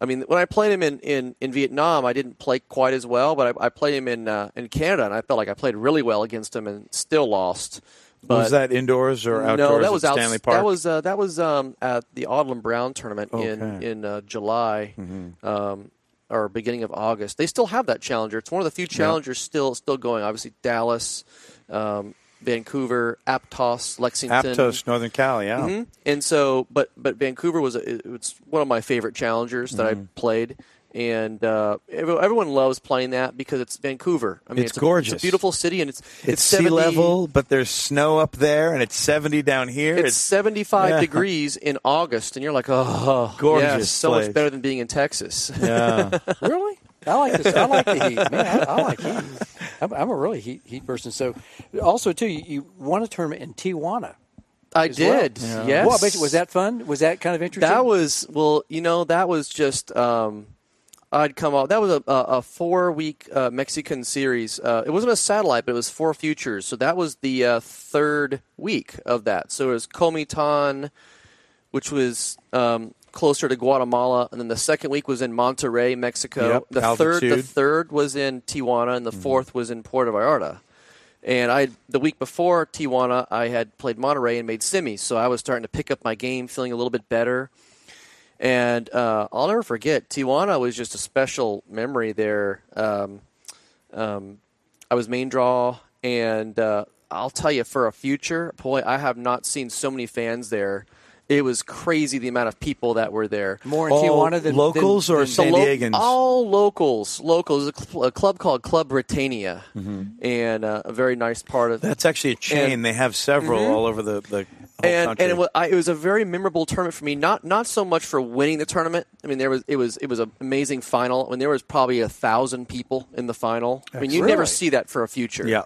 I mean, when I played him in, in, in Vietnam, I didn't play quite as well. But I, I played him in uh, in Canada, and I felt like I played really well against him, and still lost. But was that indoors or outdoors no, that was at out, Stanley Park? That was uh, that was um, at the Odlum Brown tournament in Okay. Mm-hmm. in uh, July um, or beginning of August. They still have that challenger. It's one of the few challengers still still going. Obviously, Dallas, um, Vancouver, Aptos, Lexington. Aptos, Northern Cal. Yeah. Mhm. And so, but but Vancouver was a, it's one of my favorite challengers that Mm-hmm. I played, and uh, everyone loves playing that because it's Vancouver. I mean, It's a, gorgeous. It's a beautiful city, and it's It's, sea 70 level, but there's snow up there, and it's 70 down here. It's 75 yeah. degrees in August, and you're like, oh, Gorgeous yes, so place. much better than being in Texas. yeah. Really? I like this. I like the heat. Man, I, I like heat. I'm, I'm a really heat heat person. So, also too, you, you won a tournament in Tijuana. I as well. did, yes. Well, I bet you- was that fun? Was that kind of interesting? That was well, you know, that was just. Um, I'd come off. That was a, a, a four-week uh, Mexican series. Uh, it wasn't a satellite, but it was four futures. So that was the uh, third week of that. So it was Comitan, which was um, closer to Guatemala, and then the second week was in Monterrey, Mexico. Yep, the third, the third was in Tijuana, and the fourth was in Puerto Vallarta. And I, the week before Tijuana, I had played Monterrey and made semis, so I was starting to pick up my game, feeling a little bit better. And uh, I'll never forget, Tijuana was just a special memory there. Um, um, I was main draw, and uh, I'll tell you, for a future, boy, I have not seen so many fans there. It was crazy the amount of people that were there. More in All Tijuana than locals than, or than San lo- Diegans? all locals, locals. A, cl- a club called Club Britannia, Mm-hmm. and uh, a very nice part of That's actually a chain. And- they have several all over the, the whole and country. and it was, I, it was a very memorable tournament for me. Not not so much for winning the tournament. I mean, there was it was it was an amazing final. I mean, there was probably a thousand people in the final. I mean, you never see that for a future. Yeah.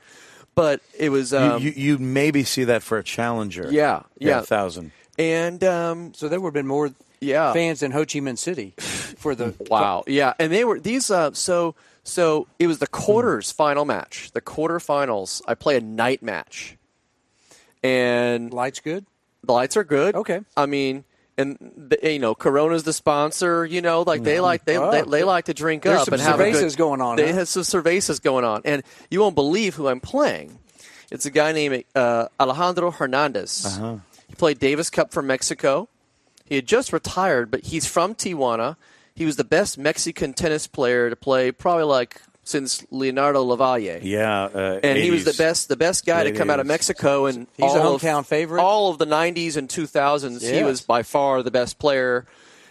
but it was. you, Um, you, you maybe see that for a challenger. Yeah, yeah. a thousand. And um, So there would have been more Yeah. fans in Ho Chi Minh City for the Wow. Yeah, and they were these. Uh, so so it was the quarters final match. The quarterfinals. I play a night match, and lights good. the lights are good. Okay. I mean, and the, you know, Corona's the sponsor. You know, like they like they, Oh. they, they like to drink There's up and have a good, going on, They huh? have some cervezas going on, and you won't believe who I'm playing. It's a guy named uh, Alejandro Hernandez. Uh-huh. He played Davis Cup for Mexico. He had just retired, but he's from Tijuana. He was the best Mexican tennis player to play, probably like since Leonardo Lavalle Yeah, uh, and he was the best the best guy to Late come out of Mexico and He's a all of- hometown favorite? all of the 90s and 2000s he was by far the best player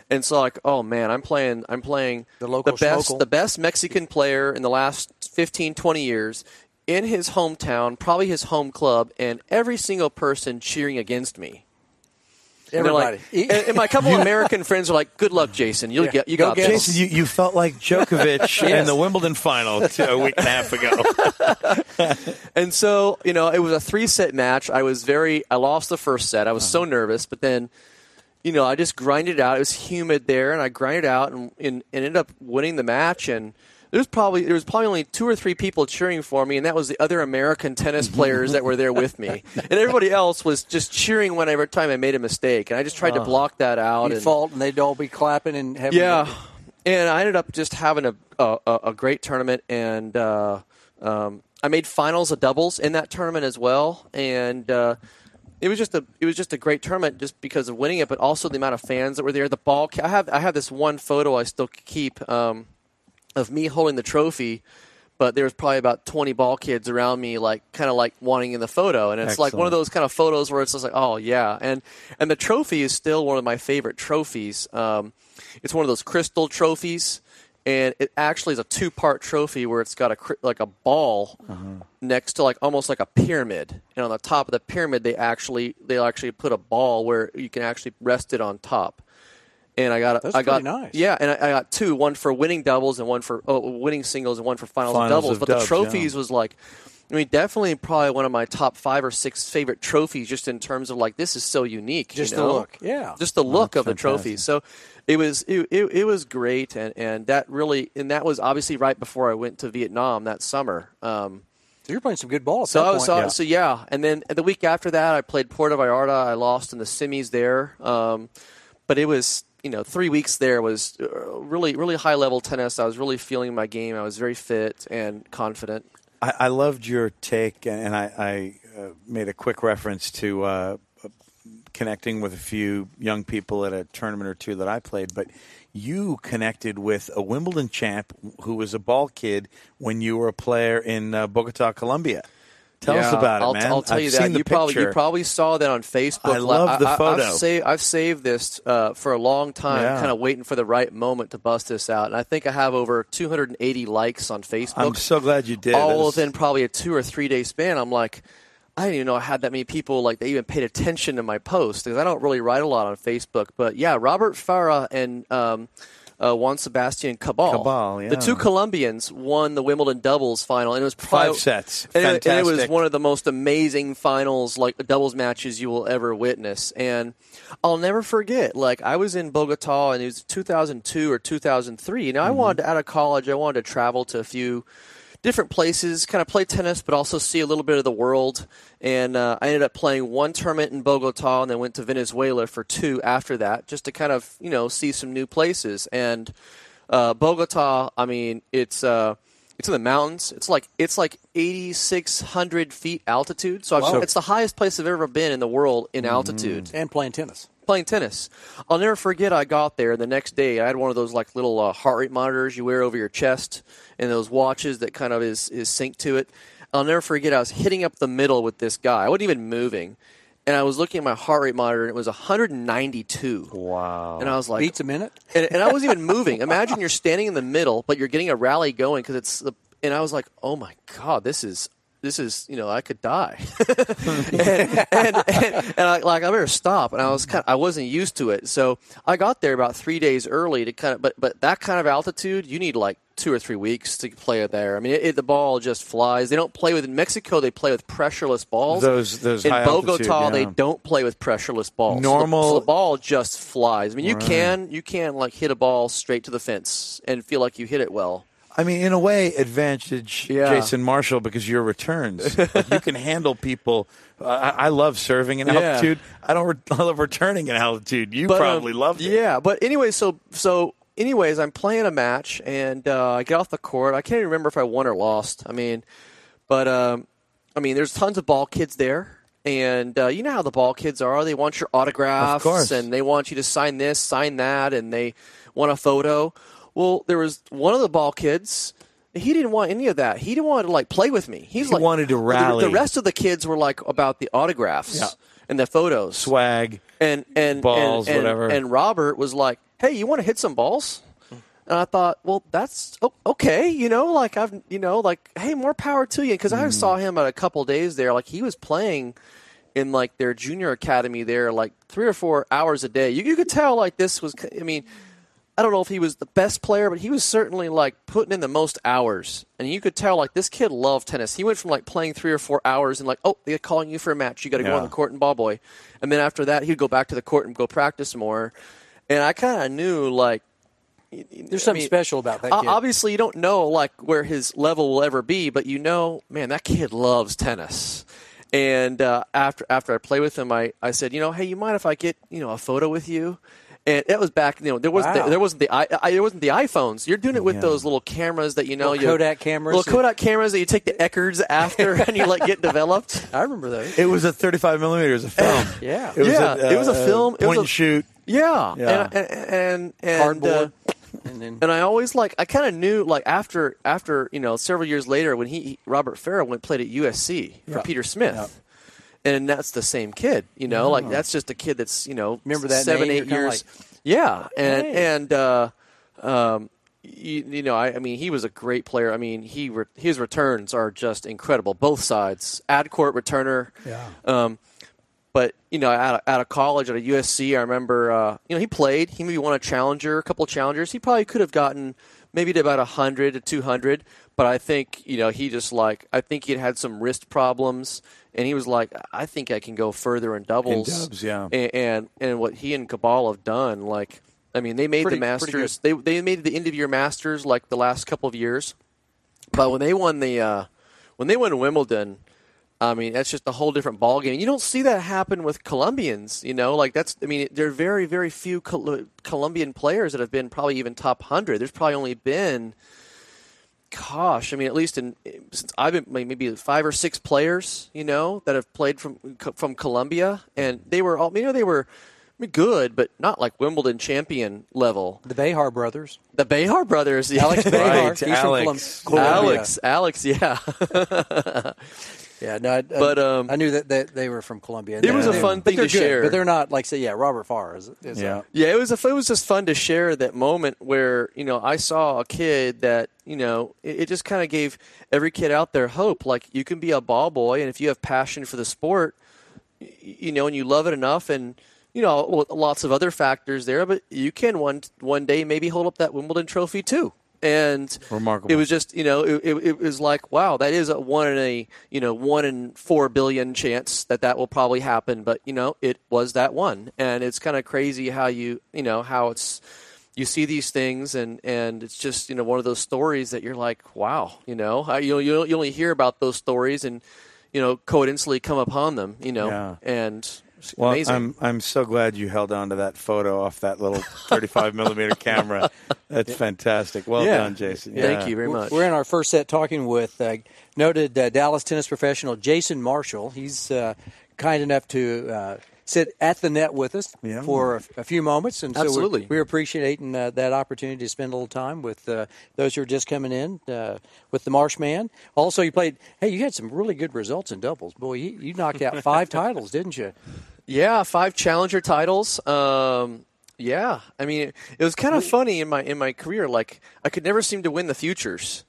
and so like oh man I'm playing I'm playing The local the best schmokel. the best Mexican player in the last 15 20 years in his hometown probably his home club and every single person cheering against me And Everybody. like, and, and my couple of American friends are like, "Good luck, Jason. You'll Yeah. get you Go got get this." Jason, you, you felt like Djokovic in the Wimbledon final a week and a half ago. And so, you know, it was a three set match. I was very, I lost the first set. I was so Uh-huh. nervous, but then, you know, I just grinded it out. It was humid there, and I grinded out and, and, and ended up winning the match. And there was probably there was probably only two or three people cheering for me, and that was the other American tennis players that were there with me. And everybody else was just cheering whenever time I made a mistake, and I just tried to block that out. You and, fault, and they'd all be clapping and having. yeah, and I ended up just having a a, a a great tournament, and uh, um, I made finals of doubles in that tournament as well, and. Uh, it was just a it was just a great tournament just because of winning it, but also the amount of fans that were there. The ball I have I have this one photo I still keep um, of me holding the trophy, but there was probably about twenty ball kids around me, like kind of like wanting in the photo, and it's like one of those kind of photos where it's just like, oh yeah, and and the trophy is still one of my favorite trophies. Um, it's one of those crystal trophies, and it actually is a two part trophy where it's got a like a ball next to like almost like a pyramid, and on the top of the pyramid they actually they actually put a ball where you can actually rest it on top. And I got That's I got nice. yeah, and I, I got two, one for winning doubles and one for oh, winning singles and one for finals, Finals of doubles. but dubs, the trophies yeah. was like, I mean, definitely probably one of my top five or six favorite trophies, just in terms of like this is so unique. Just you the look, yeah. just the look that's of the trophy. So it was it, it, it was great, and and that really and that was obviously right before I went to Vietnam that summer. Um, So you're playing some good ball. At so that point. so, so yeah, and then the week after that, I played Puerto Vallarta. I lost in the semis there, um, but it was you know three weeks there was uh, really really high level tennis. I was really feeling my game. I was very fit and confident. I, I loved your take, and I, I uh, made a quick reference to uh, connecting with a few young people at a tournament or two that I played. But you connected with a Wimbledon champ who was a ball kid when you were a player in uh, Bogota, Colombia. Tell us about it, I'll, man. I'll tell I've you that you probably you probably saw that on Facebook. I love the I, photo. have saved, I've saved this uh, for a long time, Yeah. kind of waiting for the right moment to bust this out. And I think I have over 280 likes on Facebook. I'm so glad you did. All was- within probably a two or three day span. I'm like, I didn't even know I had that many people like they even paid attention to my post because I don't really write a lot on Facebook. But yeah, Robert Farah and um, uh, Juan Sebastian Cabal, Cabal, the two Colombians won the Wimbledon doubles final, and it was probably, Five sets. and it, and it was one of the most amazing finals, like doubles matches you will ever witness. And I'll never forget, like I was in Bogota, and it was 2002 or 2003. You know, I Mm-hmm. wanted out of college, I wanted to travel to a few different places, kind of play tennis, but also see a little bit of the world. And uh, I ended up playing one tournament in Bogota, and then went to Venezuela for two after that, just to kind of you know see some new places. And uh, Bogota, I mean, it's uh, it's in the mountains. It's like it's like eighty six hundred feet altitude. So I've, Wow. it's the highest place I've ever been in the world in altitude. and playing tennis. Playing tennis. I'll never forget. I got there the next day. I had one of those like little uh, heart rate monitors you wear over your chest, and those watches that kind of is is synced to it. I'll never forget. I was hitting up the middle with this guy. I wasn't even moving, and I was looking at my heart rate monitor, and it was 192. Wow. And I was like, Beats a minute. and, and I wasn't even moving. Imagine you're standing in the middle, but you're getting a rally going because it's the. And I was like, oh my god, this is this is you know I could die, and, and, and, and I, like I better stop. And I was kind of, I wasn't used to it, so I got there about three days early to kind of. But but that kind of altitude, you need like two or three weeks to play it there. I mean, it, it, the ball just flies. They don't play with in Mexico. They play with pressureless balls. Those- those in high Bogota, altitude, they don't play with pressureless balls. So the- Normal- so the ball just flies. I mean, you can you can like hit a ball straight to the fence and feel like you hit it well. I mean, in a way, advantage Yeah. Jason Marshall because your returns. like you can handle people. Uh, I, I love serving in Yeah. altitude. I don't. Re- I love returning in altitude. You But, um, probably loved it. Yeah, but anyway, so so anyways, I'm playing a match and uh, I get off the court. I can't even remember if I won or lost. I mean, but um, I mean, there's tons of ball kids there. And uh, you know how the ball kids are. They want your autographs, Of course. and they want you to sign this, sign that, and they want a photo. Well, there was one of the ball kids. He didn't want any of that. He didn't want to like play with me. He's He like wanted to the- rally. The, rest of the kids were like about the autographs Yeah. and the photos Swag. and and Balls, and, and, whatever. And Robert was like, "Hey, you want to hit some balls?" And I thought, well, that's okay, you know, like I've, you know, like, hey, more power to you, because I Mm. saw him at a couple days there, like he was playing in like their junior academy there, like three or four hours a day. You, you could tell like this was, I mean, I don't know if he was the best player, but he was certainly like putting in the most hours, and you could tell like this kid loved tennis. He went from like playing three or four hours and like, oh, they're calling you for a match, you got to go on the court and ball boy, and then after that he'd go back to the court and go practice more. And I kind of knew like There's something I mean, special about that kid. Obviously, you don't know like where his level will ever be, but you know, man, that kid loves tennis. And uh, after after I play with him, I, I said, you know, hey, you mind if I get you know a photo with you? And that was back, you know, there wasn't Wow. the, there wasn't the i I, there wasn't the iPhones. You're doing it with Yeah. those little cameras that you know, Little you, Kodak cameras. little Kodak cameras that you take the Eckerds after and you like get developed. I remember those. It was a 35 millimeters of film. Yeah. It was Yeah, a, it was a uh, film. It was a- and shoot. Yeah, Yeah. and and and, and Cardboard. uh, and then And I always like I kind of knew like after after you know several years later when he Robert Farah went played at USC for Yeah. Peter Smith, and that's the same kid. You know, like that's just a kid that's you know Remember that seven name? eight You're years. yeah, and Hey. and uh, um, you, you know I, I mean he was a great player. I mean he re- his returns are just incredible both sides. Ad court returner. Yeah. Um, but you know, out of, out of college at a USC, I remember uh, you know he played. He maybe won a challenger, a couple of challengers. He probably could have gotten maybe to about hundred to two hundred. But I think you know he just like I think he'd had some wrist problems, and he was like, I think I can go further in doubles. dubs, yeah. And and, and what he and Cabal have done, like I mean, they made Pretty- the Masters. They they made the end of year Masters like the last couple of years. But when they won the uh, when they won Wimbledon, I mean that's just a whole different ballgame. You don't see that happen with Colombians. You know, like that's I mean there are very very few Col- Colombian players that have been probably even top hundred. There's probably only been, gosh, I mean at least in since I've been maybe five or six players. You know that have played from from Colombia, and they were all you know they were. I mean, Good, but not like Wimbledon champion level. the Behar brothers. The Behar brothers, yeah. Alex Behar. Right, He's Alex. from Colum- Alex, Alex, yeah. Yeah, no, I, But, um, I knew that they, they were from Colombia. It was a fun thing to good, share. but they're not like say, yeah, Robert Farr is. is Yeah. a- Yeah, it was a, it was just fun to share that moment where you know I saw a kid that you know it, it just kind of gave every kid out there hope. Like you can be a ball boy, and if you have passion for the sport, you know, and you love it enough, and you know, lots of other factors there, but you can one one day maybe hold up that Wimbledon trophy too. And Remarkable. It was just you know it, it, it was like wow that is a one in a you know one in four billion chance that that will probably happen, but you know it was that one, and it's kind of crazy how you you know how it's you see these things and and it's just you know one of those stories that you're like wow you know I, you you you only hear about those stories and you know coincidentally come upon them you know Yeah. and it's Well, amazing. I'm I'm so glad you held on to that photo off that little 35 millimeter camera. That's fantastic. Well Yeah. done, Jason. Thank you very much. We're in our first set talking with uh, noted uh, Dallas tennis professional Jason Marshall. He's uh, kind enough to uh, sit at the net with us Yeah. for a, a few moments, and so Absolutely. we're, we're appreciating uh, that opportunity to spend a little time with uh, those who are just coming in uh, with the Marshman. Also, you played. Hey, you had some really good results in doubles. Boy, you, you knocked out five titles, didn't you? Yeah, five challenger titles. Um, yeah, I mean, it, it was kind of funny in my in my career. Like, I could never seem to win the futures,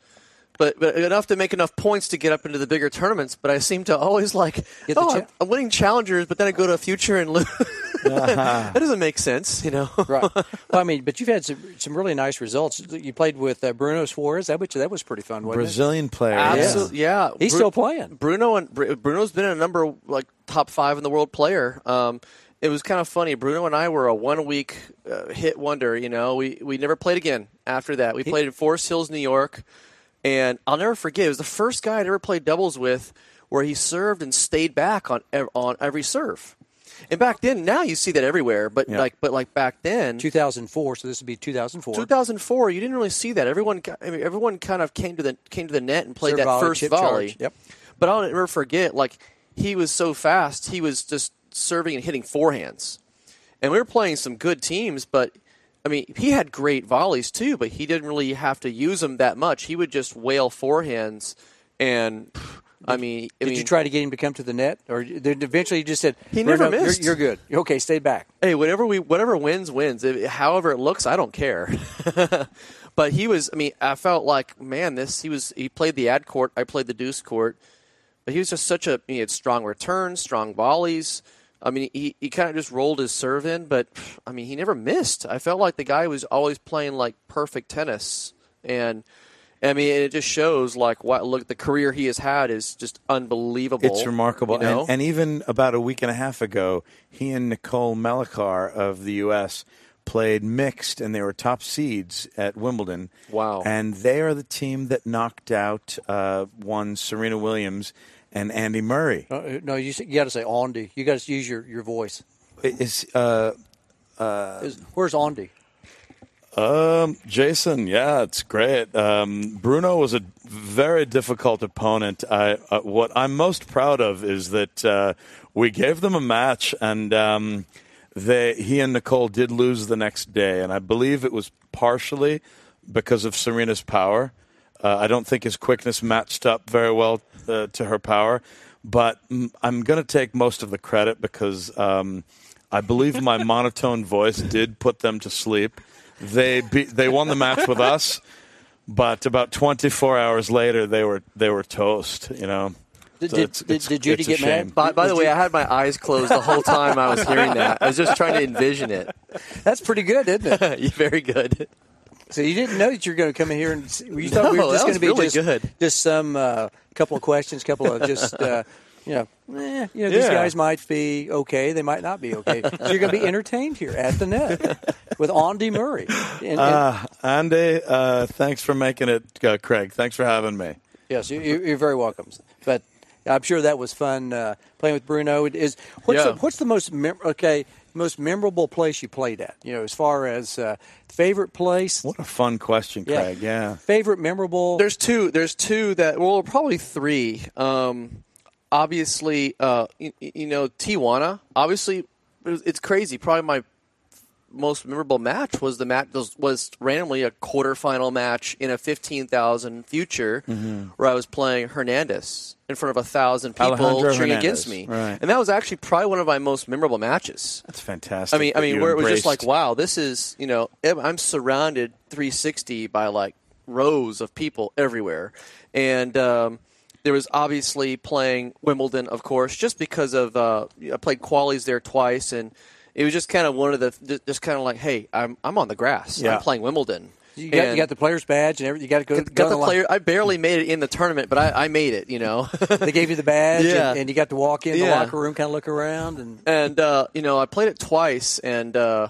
but but enough to make enough points to get up into the bigger tournaments. But I seem to always like, Get the oh, cha- I'm, I'm winning challengers, but then I go to a future and lose. that doesn't make sense, you know. Right. well, I mean, but you've had some some really nice results. You played with uh, Bruno Soares. That was that was pretty fun, wasn't Brazilian player. Absolutely, yeah. He's Bru- still playing. Bruno and Br- Bruno's been a number like top five in the world player. Um, it was kind of funny. Bruno and I were a one week uh, hit wonder. You know, we we never played again after that. We played in Forest Hills, New York, and I'll never forget. It was the first guy I'd ever played doubles with where he served and stayed back on on every serve. And back then, now you see that everywhere. But Yeah. like, but like back then, 2004. So this would be 2004. 2004, you didn't really see that. Everyone, I mean, everyone kind of came to the came to the net and played Serve that volley, first volley. charge. Yep. But I'll never forget, like he was so fast, he was just serving and hitting forehands, and we were playing some good teams. But I mean, he had great volleys too, but he didn't really have to use them that much. He would just whale forehands, and I mean, I Did mean, you try to get him to come to the net, or then eventually you just said He never "Bruno, you're- missed." You're, good. Okay, stay back. hey, whatever we whatever wins wins. If, however it looks, I don't care. but he was. I mean, I felt like man, this he was. He played the ad court. I played the deuce court. But he was just such a. He had strong returns, strong volleys. I mean, he, he kind of just rolled his serve in, but I mean, he never missed. I felt like the guy was always playing like perfect tennis, and I mean, it just shows like what look the career he has had is just unbelievable. It's remarkable. you know? and, and even about a week and a half ago, he and Nicole Melichar of the U.S. played mixed, and they were top seeds at Wimbledon. Wow. And they are the team that knocked out uh, one Serena Williams and Andy Murray. Uh, no, you, you got to say Andy. You got to use your, your voice. Is, uh, Is- where's Andy? Um, Jason, yeah, it's great. Um, Bruno was a very difficult opponent. I, uh, what I'm most proud of is that uh, we gave them a match, and um, they he and Nicole did lose the next day, and I believe it was partially because of Serena's power. Uh, I don't think his quickness matched up very well uh, to her power, but I'm going to take most of the credit because um, I believe my monotone voice did put them to sleep. They be, they won the match with us, but about 24 hours later they were they were toast. You know. Did, So did, it's- did, it's- did Judy get shame. mad? By, by the way, you- I had my eyes closed the whole time I was hearing that. I was just trying to envision it. that's pretty good, isn't it? Very good. So you didn't know that you were going to come in here and see- you thought we were just going to be really just, good. just some uh, couple of questions, couple of just uh, you know, eh, you know, these guys might be okay, they might not be okay. So you're going to be entertained here at the net with Andy Murray. And, and- Uh, Andy, uh, thanks for making it, uh, Craig. Thanks for having me. yes, you, you- you're very welcome. But I'm sure that was fun uh, playing with Bruno. It Is what's Yeah. the, what's the most mem- okay most memorable place you played at? You know, as far as uh, favorite place. What a fun question, Craig. Yeah. Favorite memorable. There's two. There's two that. Well, probably three. Um, obviously, uh, you, you know, Tijuana. Obviously, it's crazy. Probably my most memorable match was the match was, was randomly a quarterfinal match in a fifteen thousand future where I was playing Hernandez in front of a thousand people Alejandro cheering Hernandez, against me, right. and that was actually probably one of my most memorable matches. That's fantastic. I mean, I mean, where it was just like, wow, this is you know, I'm surrounded 360 by like rows of people everywhere, and um, there was obviously playing Wimbledon, of course, just because of uh, I played qualies there twice, and it was just kind of one of the just kind of like, hey, I'm I'm on the grass, Yeah. I'm playing Wimbledon. you got, you got the player's badge and everything. You got to go. got, go the player. I barely made it in the tournament, but I, I made it. You know. They gave you the badge, Yeah. and, and you got to walk in the locker room, kind of look around, and and uh, you know I played it twice, and uh,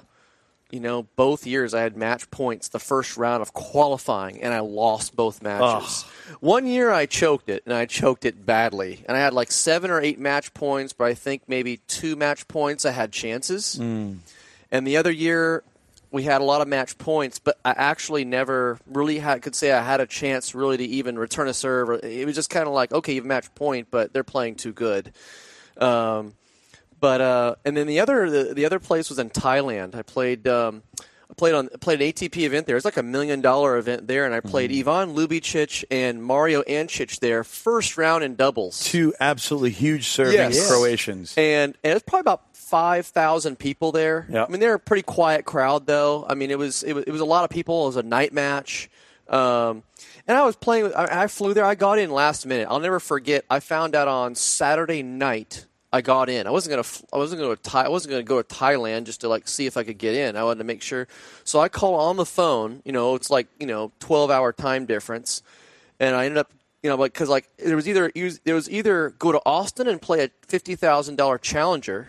you know both years I had match points the first round of qualifying, and I lost both matches. One year I choked it, and I choked it badly, and I had like seven or eight match points, but I think maybe two match points I had chances, and the other year. We had a lot of match points, but I actually never really had could say I had a chance really to even return a serve. It was just kind of like, okay, you've match point, but they're playing too good. Um, But uh, and then the other the, the other place was in Thailand. I played. Um, I played on played an ATP event there. It's like a million dollar event there, and I played Mm-hmm. Ivan Lubicic and Mario Ancic there, first round in doubles. Two absolutely huge serving Yes. Croatians. and and it's probably about five thousand people there. Yeah. I mean, they're a pretty quiet crowd, though. I mean, it was it was, it was a lot of people. It was a night match, um, and I was playing. With, I, I flew there. I got in last minute. I'll never forget. I found out on Saturday night. I got in. I wasn't gonna. I wasn't gonna. I wasn't gonna go to Thailand just to like see if I could get in. I wanted to make sure. So I call on the phone. You know, it's like you know, twelve hour time difference, and I ended up you know, like because like there was either there was either go to Austin and play a fifty thousand dollar challenger.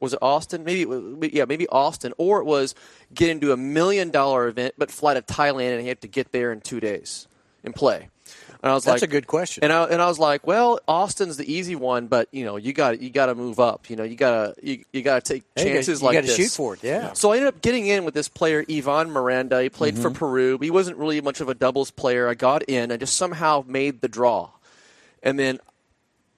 Was it Austin? Maybe it was, yeah, maybe Austin, or it was get into a million dollar event, but fly to Thailand and you have to get there in two days and play. And I was That's like, a good question. And I and I was like, well, Austin's the easy one, but you know, you got you got to move up. You know, you gotta you, you gotta take Hey, you chances gotta- you like gotta this. shoot for it, yeah. So I ended up getting in with this player, Ivan Miranda. He played Mm-hmm. for Peru. He wasn't really much of a doubles player. I got in. I just somehow made the draw. And then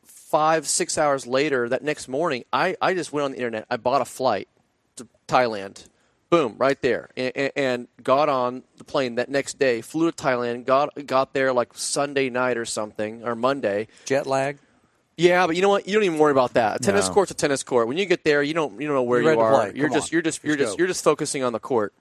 five, six hours later, that next morning, I, I just went on the internet. I bought a flight to Thailand. Boom, right there. And, and got on the plane that next day, flew to Thailand, got, got there like Sunday night or something, or Monday. Jet lag. Yeah, but you know what? You don't even worry about that. A tennis No. court's a tennis court. When you get there, you don't you don't know where You're you are. You're just you're just you're Let's just go. you're just focusing on the court.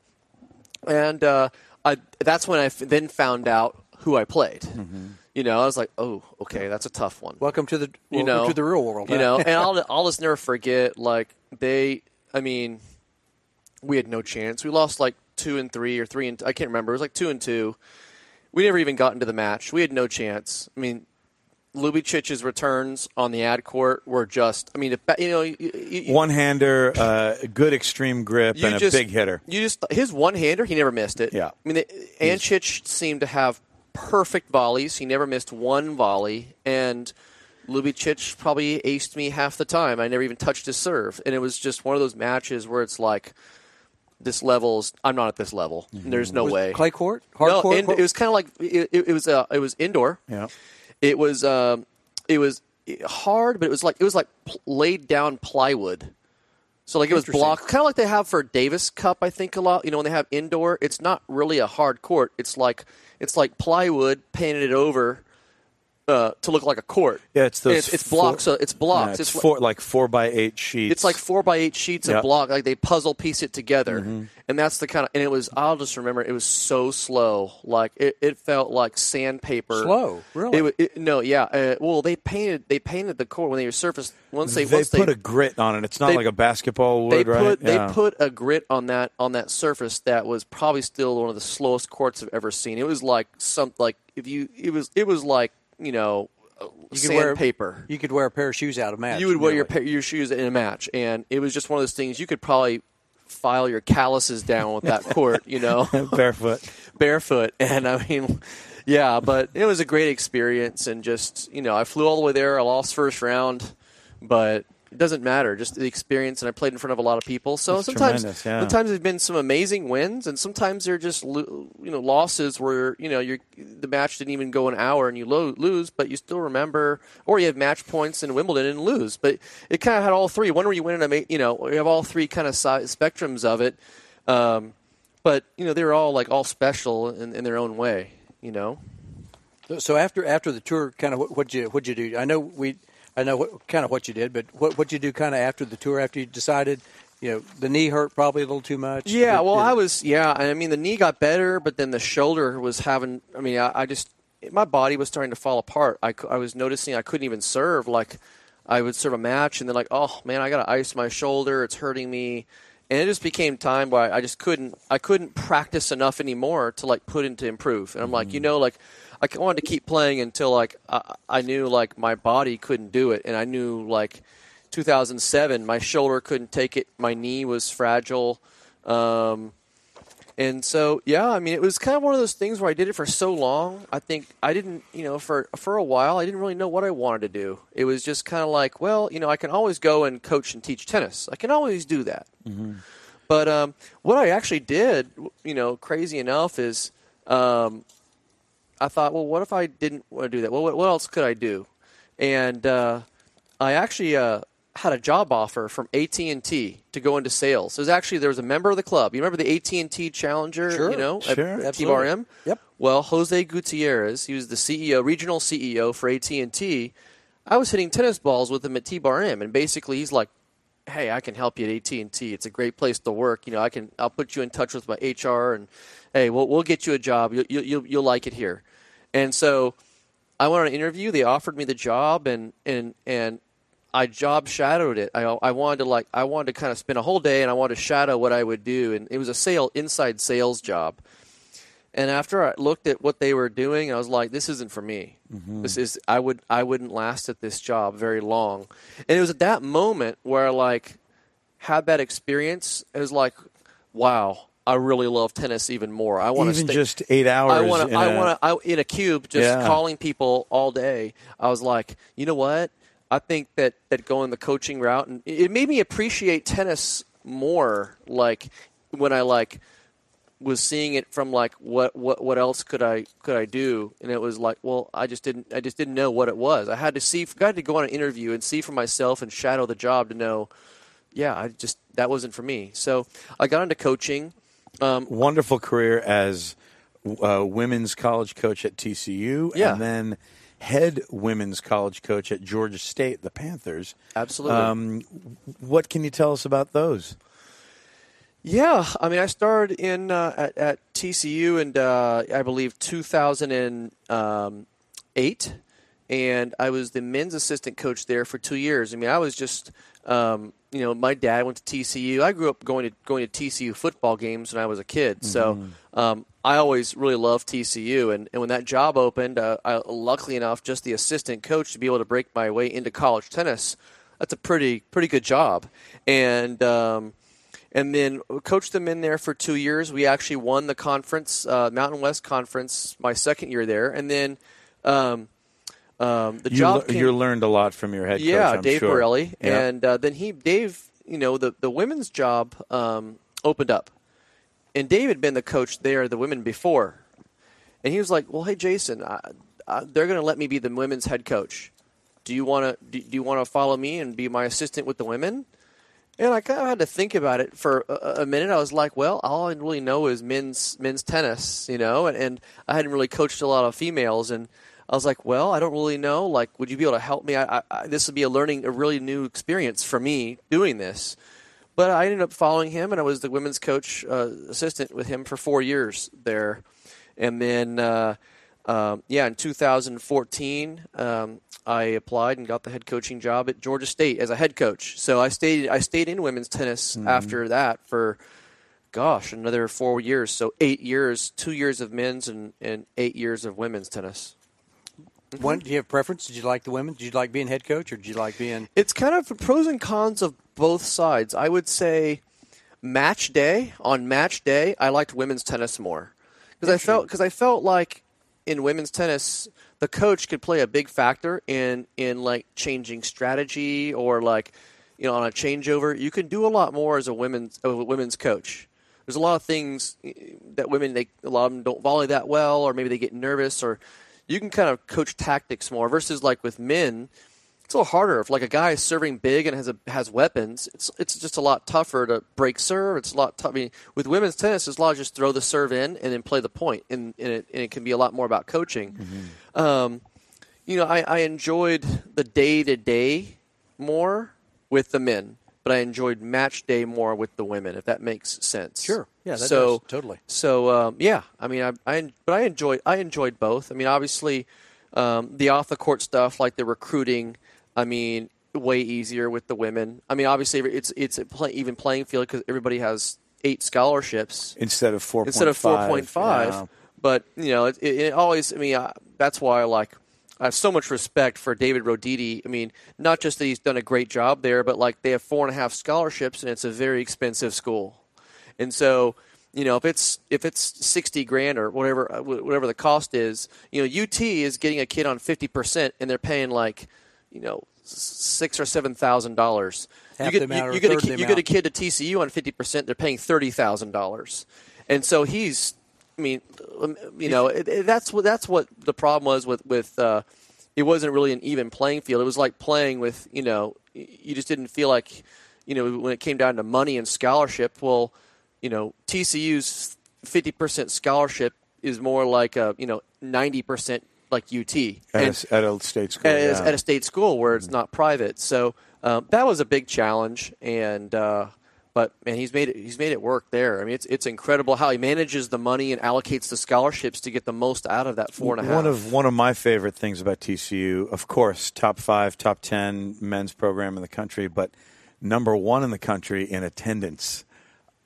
And uh, I that's when I f- then found out who I played. Mm-hmm. You know, I was like, oh, okay, that's a tough one. Welcome to the you know, to the real world. You know, and I'll I'll just never forget. Like they, I mean, we had no chance. We lost like two and three or three and I can't remember. It was like two and two. We never even got into the match. We had no chance. I mean, Lubicic's returns on the ad court were just. I mean, if, you know, One hander, uh, good extreme grip, and a big hitter. You just his one hander, he never missed it. Yeah. I mean, the, Ancic seemed to have perfect volleys. He never missed one volley, and Lubicic probably aced me half the time. I never even touched his serve, and it was just one of those matches where it's like, this level's. I'm not at this level. There's no Was way. Clay court, hard no, court. in- it was kind of like it, it, it was. Uh, it was indoor. Yeah. It was. Um, it was hard, but it was like it was like pl- laid down plywood. So like it was Interesting. blocked, kind of like they have for Davis Cup. I think a lot. You know, when they have indoor, it's not really a hard court. It's like it's like plywood painted over uh, to look like a court. Yeah, it's those. It's, it's four- blocks. It's blocks. Yeah, it's, li- four, like four by eight sheets. it's like four by eight sheets Yep. of block, like they puzzle piece it together, Mm-hmm. and that's the kind of. And it was. I'll just remember it was so slow. Like it, it felt like sandpaper. Slow? Really? It, it, no, yeah. Uh, well, they painted. They painted the court when they surfaced. Once they, They once put they, a grit on it. It's not they- like a basketball wood, they right? put Yeah. they put a grit on that on that surface that was probably still one of the slowest courts I've ever seen. It was like some like if you it was it was like you know uh, You could wear- sandpaper. You could wear a pair of shoes out of match. You would wear your really. pa- your shoes in a match, and it was just one of those things. You could probably file your calluses down with that court, you know, barefoot. barefoot. And I mean, yeah, but it was a great experience, and just you know, I flew all the way there. I lost first round, but it doesn't matter. Just the experience, and I played in front of a lot of people. So That's sometimes, yeah. sometimes there's been some amazing wins, and sometimes they're just you know losses where you know you're the match didn't even go an hour and you lo- lose, but you still remember, or you have match points in Wimbledon and lose. But it kind of had all three. One where you win in a you know you have all three kind of si- spectrums of it. Um, but you know they're all like all special in, in their own way. You know. So after after the tour, kind of what what you what you do? I know we, I know what, kind of what you did, but what what you do kind of after the tour after you decided, you know, the knee hurt probably a little too much. Yeah, Did- well, did- I was yeah. I mean, the knee got better, but then the shoulder was having. I mean, I, I just my body was starting to fall apart. I, I was noticing I couldn't even serve. Like I would serve a match, and then like, oh man, I got to ice my shoulder. It's hurting me, and it just became time where I just couldn't. I couldn't practice enough anymore to like put into improve. And I'm like, you mm-hmm. know, like I wanted to keep playing until like I, I knew like my body couldn't do it, and I knew like 2007 my shoulder couldn't take it. My knee was fragile. Um, and so, yeah, I mean, it was kind of one of those things where I did it for so long. I think I didn't, you know, for for a while, I didn't really know what I wanted to do. It was just kind of like, well, you know, I can always go and coach and teach tennis. I can always do that. But um, what I actually did, you know, crazy enough, is um, I thought, well, what if I didn't want to do that? Well, what, what else could I do? And uh, I actually uh, had a job offer from AT and T to go into sales. It was actually there was a member of the club. You remember the AT and T Challenger? Sure, you know, sure, at, at absolutely. T Bar M. Yep. Well, Jose Gutierrez, he was the CEO, regional CEO for AT and T. I was hitting tennis balls with him at T Bar M, and basically he's like, "Hey, I can help you at AT and T. It's a great place to work. You know, I can. I'll put you in touch with my HR, and hey, we'll we'll get you a job. You, you, you'll you'll like it here." And so I went on an interview. They offered me the job, and and and I job shadowed it. I I wanted to like I wanted to kind of spend a whole day, and I wanted to shadow what I would do, and it was a sale inside sales job. And after I looked at what they were doing, I was like, "This isn't for me. Mm-hmm. This is I would I wouldn't last at this job very long." And it was at that moment where I like had that experience. It was like, "Wow, I really love tennis even more. I want to Even stay, just eight hours. I want to. I want to. In a cube, just Yeah. calling people all day. I was like, you know what? I think that that going the coaching route and it made me appreciate tennis more. Like when I like was seeing it from like what what what else could I could I do? And it was like, well, I just didn't I just didn't know what it was. I had to see. Got to go on an interview and see for myself and shadow the job to know. Yeah, I just that wasn't for me. So I got into coaching. Um, wonderful career as uh, women's college coach at TCU, Yeah. and then head women's college coach at Georgia State, the Panthers. Absolutely. Um, what can you tell us about those? Yeah, I mean, I started in uh, at, at TCU and uh, I believe 2008, and I was the men's assistant coach there for two years. I mean, I was just, um, you know, my dad went to TCU. I grew up going to going to TCU football games when I was a kid, so um, I always really loved TCU. And, and when that job opened, uh, I, luckily enough, just the assistant coach to be able to break my way into college tennis. That's a pretty pretty good job, and. Um, and then coached them in there for two years. We actually won the conference, uh, Mountain West Conference, my second year there, and then um, um, the You, job came, you learned a lot from your head yeah, coach. I'm Dave sure. Borelli, Yeah. and uh, then he, Dave, you know, the the women's job um, opened up, and Dave had been the coach there, the women before, and he was like, "Well, hey, Jason, I, I, they're going to let me be the women's head coach. Do you want to do, do you want to follow me and be my assistant with the women?" And I kind of had to think about it for a, a minute. I was like, well, all I really know is men's men's tennis, you know, and, and I hadn't really coached a lot of females. And I was like, well, I don't really know. Like, would you be able to help me? I, I, this would be a learning, a really new experience for me doing this. But I ended up following him, and I was the women's coach uh, assistant with him for four years there. And then, uh, um, yeah, in 2014, um, I applied and got the head coaching job at Georgia State as a head coach. So I stayed I stayed in women's tennis after that for gosh another four years. So eight years, two years of men's and, and eight years of women's tennis. One, do you have preference? Did you like the women? Did you like being head coach, or did you like being? It's kind of pros and cons of both sides. I would say match day on match day, I liked women's tennis more because I felt because I felt like in women's tennis the coach could play a big factor in in like changing strategy or like you know on a changeover. You can do a lot more as a women's a women's coach. There's a lot of things eh, that women they a lot of them don't volley that well or maybe they get nervous or you can kind of coach tactics more versus like with men it's a little harder. If like a guy is serving big and has a has weapons, it's it's just a lot tougher to break serve. It's a lot tough. I mean, with women's tennis, it's a lot of just throw the serve in and then play the point, and, and, it, and it can be a lot more about coaching. Um, you know, I, I enjoyed the day to day more with the men, but I enjoyed match day more with the women. If that makes sense. Sure. Yeah, that so does. Totally. so um, yeah, I mean, I, I but I enjoyed I enjoyed both. I mean, obviously, um, the off the court stuff like the recruiting. I mean, way easier with the women. I mean, obviously, it's it's a play, even playing field because everybody has eight scholarships instead of four instead of four point five. But you know, it, it, it always. I mean, I, that's why I like. I have so much respect for David Roditi. I mean, not just that he's done a great job there, but like they have four and a half scholarships, and it's a very expensive school. And so, you know, if it's if it's sixty grand or whatever uh, whatever the cost is, you know, UT is getting a kid on fifty percent, and they're paying like, you know, six or seven thousand dollars. You get you, you get a third the kid, you get a kid to TCU on fifty percent, they're paying thirty thousand dollars, and so he's. I mean, um, you know, it, it, that's what that's what the problem was with with uh, it wasn't really an even playing field. It was like playing with you know you just didn't feel like you know when it came down to money and scholarship. Well, you know TCU's fifty percent scholarship is more like a you know ninety percent like UT At, And- a, at a state school. at, yeah. at a state school where it's not private. So um, that was a big challenge, and uh, but man, he's made it. He's made it work there. I mean, it's it's incredible how he manages the money and allocates the scholarships to get the most out of that four and a half. One of one of my favorite things about TCU, of course, top five, top ten men's program in the country, but number one in the country in attendance.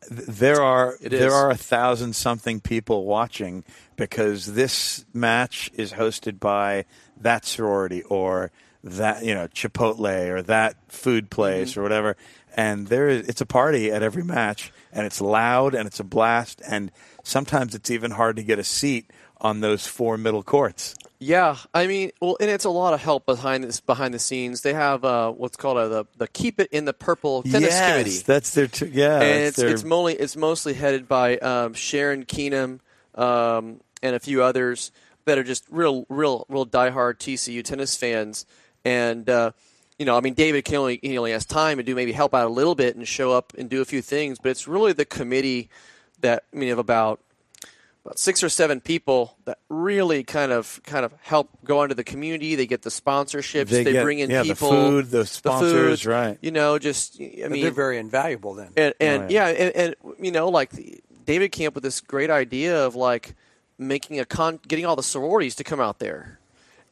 There are there are a thousand something people watching because this match is hosted by that sorority or that you know Chipotle or that food place Mm-hmm. or whatever, and there is it's a party at every match and it's loud and it's a blast and sometimes it's even hard to get a seat on those four middle courts. Yeah, I mean, well, and it's a lot of help behind this behind the scenes. They have uh, what's called a, the the keep it in the purple tennis yes, committee. that's their t- yeah, and that's it's their- it's mostly it's mostly headed by um, Sharon Keenum um, and a few others that are just real real real diehard TCU tennis fans. And uh, you know, I mean, David can only he only has time to do maybe help out a little bit and show up and do a few things, but it's really the committee that I mean of about about six or seven people that really kind of kind of help go into the community. They get the sponsorships. They They, get- bring in yeah, the people, food, the the sponsors, food, right. You know, just I But mean, they're very invaluable then. and, and Oh, yeah, and, and you know, like David Camp with this great idea of like making a con, getting all the sororities to come out there,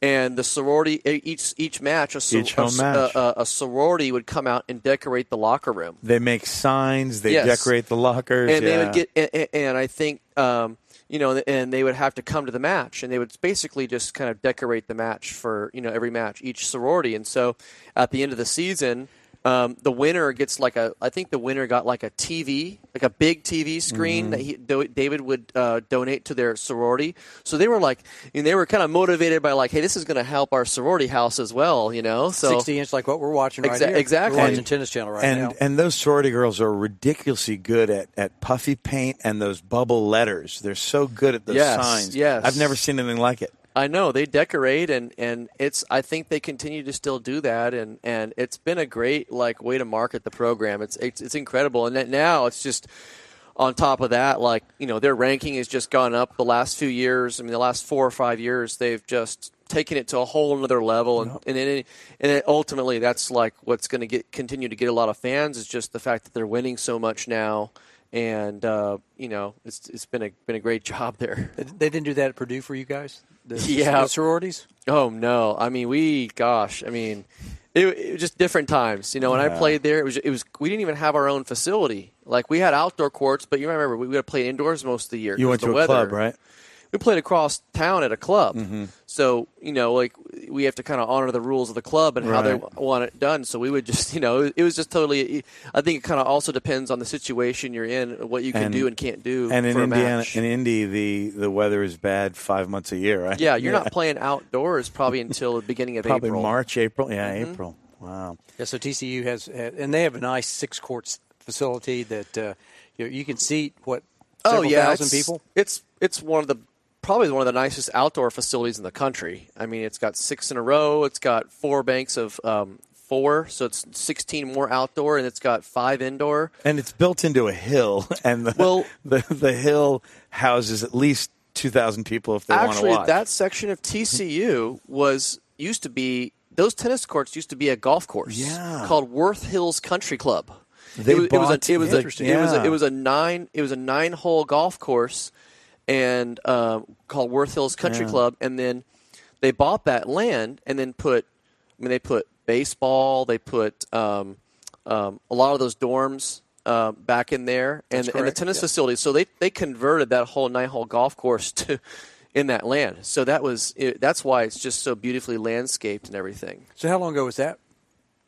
and the sorority each each match a, Each a, match. A, a, sorority would come out and decorate the locker room, they make signs, they Yes. decorate the lockers, and they would get and, and I think. Um, you know, and they would have to come to the match, and they would basically just kind of decorate the match for you know every match, each sorority. And so, at the end of the season, um, the winner gets like a. I think the winner got like a TV, like a big TV screen Mm-hmm. that he do, David would uh, donate to their sorority. So they were like, and they were kind of motivated by like, hey, this is going to help our sorority house as well, you know. So 60 inch like what we're watching right Exa- here. exactly. We're watching And- Tennis Channel right and now. and those sorority girls are ridiculously good at, at puffy paint and those bubble letters. They're so good at those Yes, signs. yes. I've never seen anything like it. I know they decorate and and it's I think they continue to still do that and and it's been a great like way to market the program. It's it's, it's incredible and that now it's just on top of that like you know their ranking has just gone up the last few years. I mean the last 4 or 5 years they've just taken it to a whole another level and and, it, and it ultimately that's like what's going to get continue to get a lot of fans is just the fact that they're winning so much now and uh, you know it's it's been a been a great job there. They- they didn't do that at Purdue for you guys? The, Yeah. the sororities? Oh no! I mean, we, gosh, I mean, it, it was just different times. You know, when I played there, it was it was we didn't even have our own facility. Like we had outdoor courts, but you remember we would have played indoors most of the year. You went to the a weather. club, right? We played across town at a club, Mm-hmm. so you know, like we have to kind of honor the rules of the club and how they want it done. So we would just, you know, it was just totally. I think it kind of also depends on the situation you're in, what you can And- do and can't do. And in for a Indiana, match. in Indy, the, the weather is bad five months a year, right? yeah, you're not playing outdoors probably until the beginning of probably April. March, April. Yeah, Mm-hmm. April. Wow. Yeah, so TCU has, and they have a nice six courts facility that uh, you, know, you can seat, what, several oh yeah, thousand it's, people? It's it's one of the probably one of the nicest outdoor facilities in the country. I mean, it's got six in a row. It's got four banks of um, four, so it's sixteen more outdoor, and it's got five indoor. And it's built into a hill, and the, Well- the, the hill houses at least 2,000 people if they want to watch. Actually, that section of TCU was used to be those tennis courts used to be a golf course Yeah. called Worth Hills Country Club. They it, was- it was a, it was a, Interesting. it was a, it was a nine it was a nine hole golf course and um, called Worth Hills Country Yeah. Club, and then they bought that land and then put I mean they put baseball, they put um, um, a lot of those dorms. Uh, back in there, and, and the tennis yeah. facility. So they, they converted that whole nine hole golf course to in that land. So that was it, that's why it's just so beautifully landscaped and everything. So how long ago was that?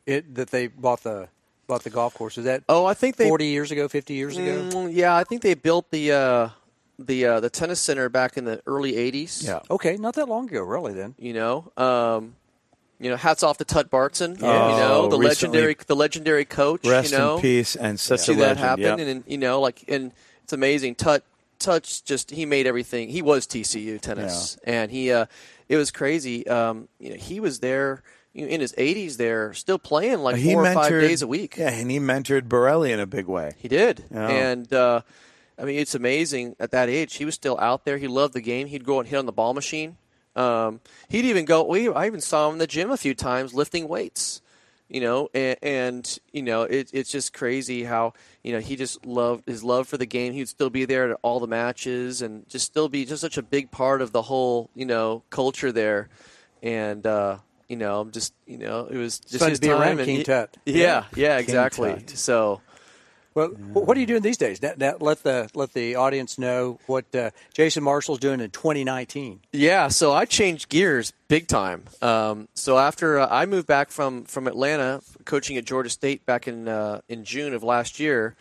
It that they bought the bought the golf course? Is that Oh, I think they forty years ago, fifty years ago? Mm, yeah, I think they built the uh, the uh, the tennis center back in the early '80s. Yeah. Okay, not that long ago, really. Then you know, um, you know, hats off to Tut Bartzen. Yeah. You know, Oh, the recently- legendary the legendary coach. Rest you know, in peace, and such see a that legend. happen, yep. and, and you know, like, and it's amazing. Tut Touch just he made everything. He was TCU tennis, and he uh, it was crazy. Um, you know, he was there you know, in his 80s there, still playing like he four mentored, or five days a week. Yeah, and he mentored Borelli in a big way. He did. Yeah. And uh, I mean, it's amazing at that age. He was still out there. He loved the game. He'd go and hit on the ball machine. Um, he'd even go. We I even saw him in the gym a few times lifting weights. You know, and, and you know, it, it's just crazy how you know he just loved his love for the game. He'd still be there at all the matches and just still be just such a big part of the whole you know culture there. And uh, you know, I'm just you know, it was just fun his to be time. around King he- Tut. Yeah, yeah, King exactly. Tut. So. Well, wh- what are you doing these days? That, that, let the let the audience know what uh, Jason Marshall's doing in 2019. Yeah, so I changed gears big time. Um, so after uh, I moved back from, from Atlanta, coaching at Georgia State back in uh, in June of last year,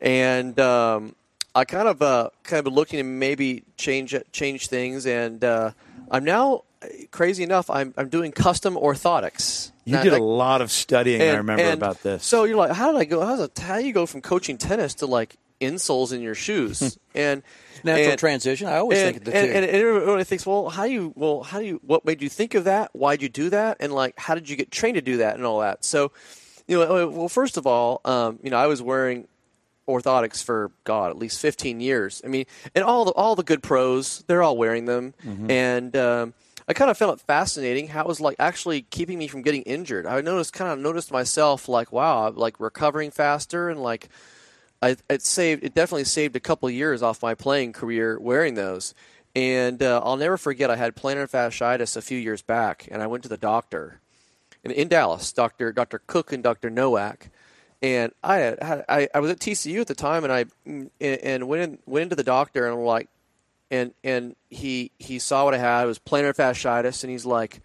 and um, I kind of uh, kind of been looking to maybe change change things, and uh, I'm now crazy enough. I'm I'm doing custom orthotics. You did a lot of studying. I remember and about this. So you're like, how did I go? How's it, how do you go from coaching tennis to like insoles in your shoes? and Natural and- transition. I always and, think of the and, two. and, and everybody thinks, well, how do you, well, how do you, what made you think of that? Why'd you do that? And like, how did you get trained to do that and all that? So, you know, well, first of all, um, you know, I was wearing orthotics for God at least 15 years. I mean, and all the all the good pros, they're all wearing them, and um, I kind of found it fascinating how it was like actually keeping me from getting injured. I noticed kind of noticed myself like, wow, I'm like recovering faster and like. I, it saved. It definitely saved a couple of years off my playing career wearing those. And uh, I'll never forget. I had plantar fasciitis a few years back, and I went to the doctor in, in Dallas, Doctor Doctor Cook and Doctor Nowak. And I, had, I I was at TCU at the time, and I and, and went in, went into the doctor and I'm like, and and he he saw what I had. It was plantar fasciitis, and he's like,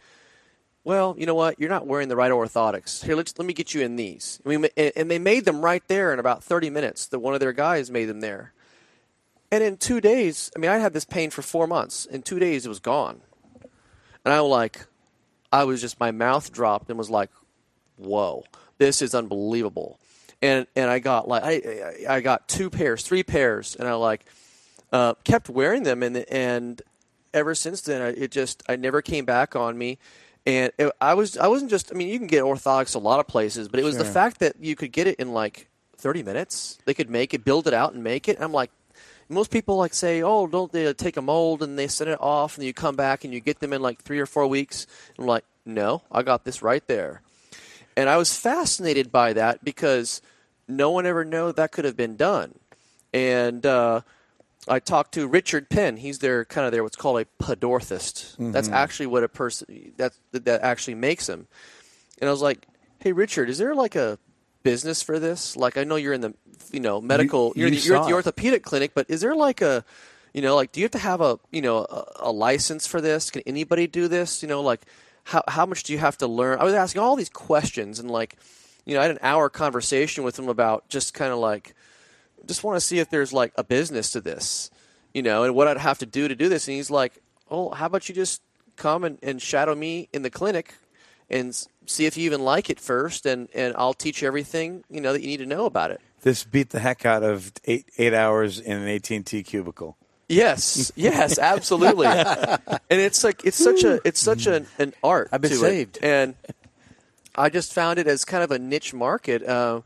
well, you know what? You're not wearing the right orthotics. Here, let's let me get you in these. I mean, and and they made them right there in about 30 minutes. That one of their guys made them there. And in two days, I mean, I had this pain for four months. In two days, it was gone. And I was like, I was just my mouth dropped and was like, "Whoa, this is unbelievable." And and I got like I I got two pairs, three pairs, and I like uh, kept wearing them, and and ever since then, I, it just I never came back on me. And it, I was I wasn't just I mean you can get orthotics a lot of places, but it was the fact that you could get it in like 30 minutes. They could make it, build it out, and make it. I'm like, most people like say, oh, don't they take a mold and they send it off, and you come back and you get them in like three or four weeks. I'm like, no, I got this right there. And I was fascinated by that because no one ever knew that could have been done. And uh, I talked to Richard Penn. He's their kind of their what's called a pedorthist. That's mm-hmm. actually what a person that that actually makes him. And I was like, "Hey, Richard, is there like a business for this? Like, I know you're in the you know medical, You- you're, you the, you're at the orthopedic clinic, but is there like a you know like do you have to have a you know a, a license for this? Can anybody do this? You know, like how how much do you have to learn? I was asking all these questions and like you know I had an hour conversation with him about just kind of like just want to see if there's like a business to this, you know, and what I'd have to do to do this. And he's like, oh, how about you just come and, and shadow me in the clinic and see if you even like it first, and, and I'll teach you everything, you know, that you need to know about it. this beat the heck out of eight eight hours in an AT and T cubicle. Yes, yes, absolutely. and it's like it's such a it's such an, an art. I've been to it. saved. and I just found it as kind of a niche market. Uh,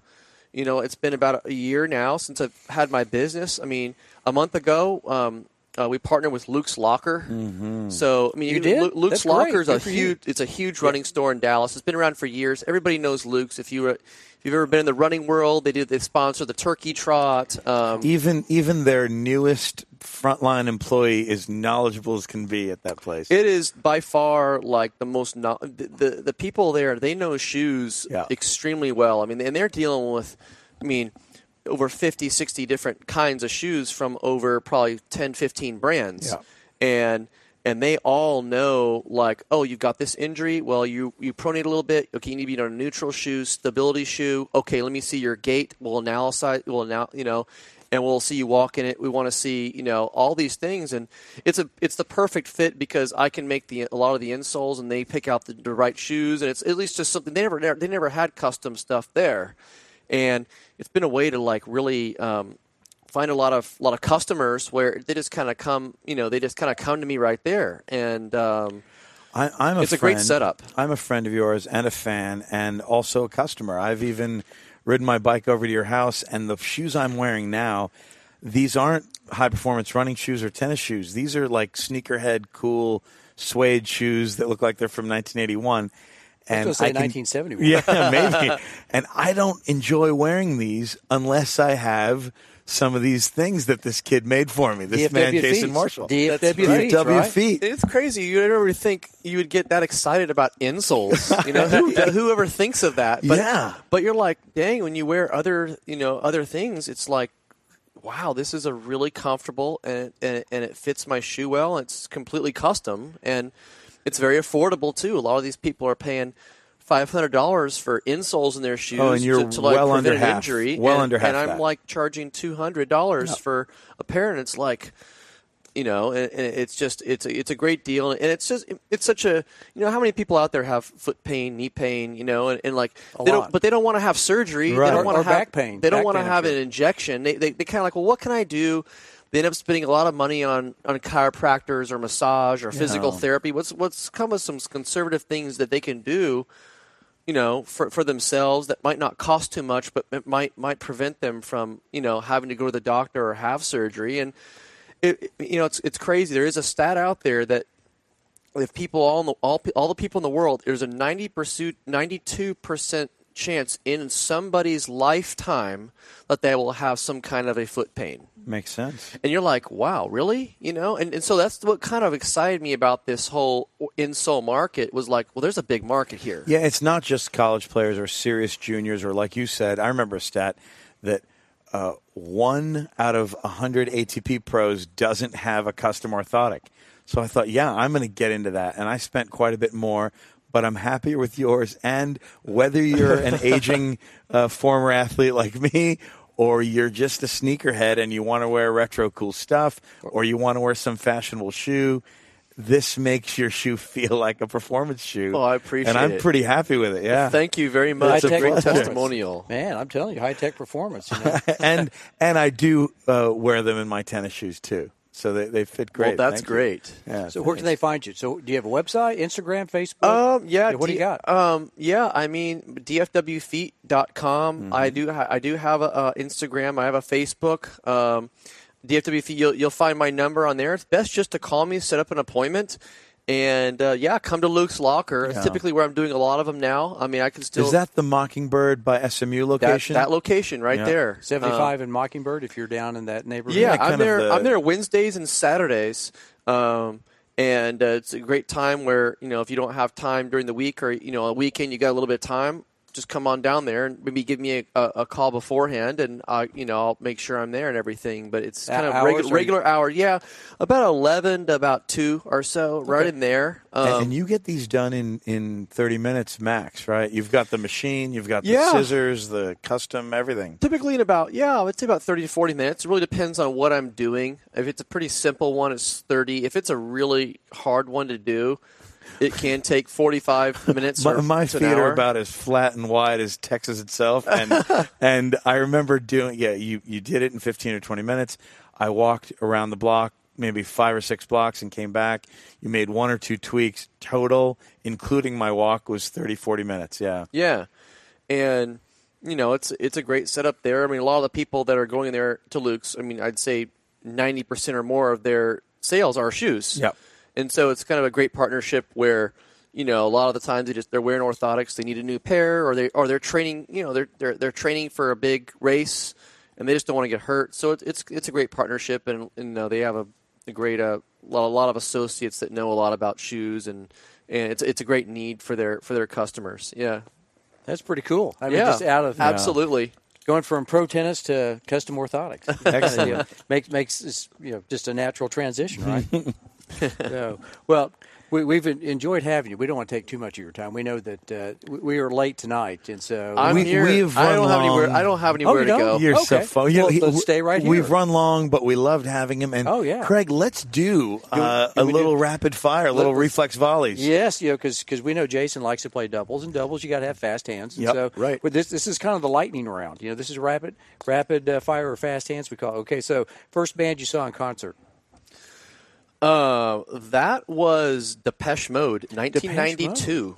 you know, it's been about a year now since I've had my business. I mean, a month ago, um, uh, we partnered with Luke's Locker. Mm-hmm. So I mean, You you did? Lu- Luke's That's great. Locker is a huge. It's a huge running store in Dallas. It's been around for years. Everybody knows Luke's. If you were, if you've ever been in the running world, they do. They sponsor the Turkey Trot. Um, Even even their newest frontline employee is knowledgeable as can be at that place. It is by far like the most no- the, the the people there. They know shoes Yeah. extremely well. I mean, and they're dealing with, I mean, over 50, 60 different kinds of shoes from over probably 10, 15 brands, Yeah. and and they all know like, oh, you've got this injury. Well, you you pronate a little bit. Okay, you need to be on a neutral shoe, stability shoe. Okay, let me see your gait. We'll analyze. We'll now you know and we'll see you walk in it. We want to see, you know, all these things, and it's a it's the perfect fit because I can make the a lot of the insoles, and they pick out the, the right shoes, and it's at least just something they never they never had custom stuff there, and it's been a way to like really um, find a lot of lot of customers where they just kind of come, you know, they just kind of come to me right there, and um, I, I'm a It's a great setup. I'm a friend of yours and a fan, and also a customer. I've even ridden my bike over to your house, and the shoes I'm wearing now, these aren't high performance running shoes or tennis shoes. These are like sneakerhead, cool suede shoes that look like they're from 1981. And say can- 1971. Yeah, maybe. and I don't enjoy wearing these unless I have some of these things that this kid made for me. This man, DFW Jason. Marshall. DFW That's feet, right. DFW right? feet. It's crazy. You never would think you would get that excited about insoles. You know, Who, whoever thinks of that. But, Yeah. But you're like, dang, when you wear other, you know, other things, it's like, wow, this is a really comfortable and and, and it fits my shoe well. It's completely custom and it's very affordable too. A lot of these people are paying. Five hundred dollars for insoles in their shoes Oh, and you're to, to like well prevent under an half. injury, Well and, under half and I'm that. like charging two hundred dollars for a pair, and it's like, you know, and, and it's just it's a, it's a great deal, and it's just it's such a you know how many people out there have foot pain, knee pain, you know, and, and like A they lot. don't, but they don't want to have surgery, Right. they Or- don't want to have back pain. they don't want to have an injection. They they they kind of like, well, what can I do? They end up spending a lot of money on, on chiropractors or massage or physical therapy. What's what's come with some conservative things that they can do you know, for, for themselves that might not cost too much, but it might might prevent them from, you know, having to go to the doctor or have surgery. And it, you know, it's it's crazy. There is a stat out there that if people all the, all all the people in the world, there's a ninety percent, ninety two percent chance in somebody's lifetime that they will have some kind of a foot pain Makes sense. and you're like, wow, really? You know, and, and so that's what kind of excited me about this whole insole market was like, well, there's a big market here. Yeah, it's not just college players or serious juniors, or like you said, I remember a stat that uh, one out of 100 ATP pros doesn't have a custom orthotic. So I thought, yeah, I'm going to get into that. And I spent quite a bit more, but I'm happier with yours. And whether you're an aging uh, former athlete like me, or you're just a sneakerhead and you want to wear retro cool stuff, or you want to wear some fashionable shoe, this makes your shoe feel like a performance shoe. Oh, I appreciate it. And I'm it. pretty happy with it. Yeah. Thank you very much. It's a great testimonial. Man, I'm telling you, high tech performance. You know? and and I do uh, wear them in my tennis shoes too, so they, they fit great. Well, that's Thank great. Yeah, so where can they find you? So do you have a website, Instagram, Facebook? Um, yeah. what do you got? Um, yeah. I mean, dfwfeet.com. Mm-hmm. I do. I do have a, uh Instagram. I have a Facebook. Um, DFW Feet. You'll, you'll find my number on there. It's best just to call me, set up an appointment, and uh, yeah, come to Luke's Locker. It's Yeah. typically where I'm doing a lot of them now. I mean, I can still Is that the Mockingbird by SMU location? that location right Yeah. there. 75 in Mockingbird if you're down in that neighborhood. Yeah, kind I'm there. the- I'm there Wednesdays and Saturdays, um, and uh, it's a great time where you know if you don't have time during the week or you know a weekend you got a little bit of time, just come on down there and maybe give me a, a, a call beforehand, and uh, you know I'll make sure I'm there and everything. But it's kind of regu- regular hour. Yeah, about eleven to about two or so, right in there. and, Um, and you get these done in, in 30 minutes max, right? You've got the machine, you've got the Yeah. scissors, the custom, everything. Typically in about yeah, I would say about thirty to forty minutes. It really depends on what I'm doing. If it's a pretty simple one, it's thirty. If it's a really hard one to do, it can take forty-five minutes. My, or my to feet an are hour. about as flat and wide as Texas itself, and and I remember doing. Yeah, you you did it in fifteen or twenty minutes. I walked around the block, maybe five or six blocks, and came back. You made one or two tweaks total, including my walk, was 30, 40 minutes. Yeah, Yeah, and you know it's it's a great setup there. I mean, a lot of the people that are going there to Luke's, I mean, I'd say ninety percent or more of their sales are shoes. Yep. And so it's kind of a great partnership where you know a lot of the times they just they're wearing orthotics, they need a new pair, or they or they're training, you know, they're they're they're training for a big race, and they just don't want to get hurt. So it's it's it's a great partnership, and and uh, they have a, a great uh, lot, a lot of associates that know a lot about shoes and. And it's it's a great need for their for their customers. Yeah, That's pretty cool. I mean, yeah, just out of absolutely. going from pro tennis to custom orthotics. Excellent. You know, makes makes this you know just a natural transition, right? so, well, we, we've enjoyed having you. We don't want to take too much of your time. We know that uh, we, we are late tonight, and so I'm We- here. we've I don't run have anywhere. long. I don't have anywhere you to don't? go. You're so Okay. fun. You Well, he- let's stay right here. We've run long, but we loved having him. And Oh, yeah. Craig, let's do uh, you a little do- rapid fire, a little let's- reflex volleys. Yes, you know, because we know Jason likes to play doubles, and doubles you got to have fast hands. And Yep, so, right. But this this is kind of the lightning round. You know, this is rapid rapid uh, fire or fast hands we call. It. Okay, so first band you saw in concert. Uh, that was Depeche Mode, 1992.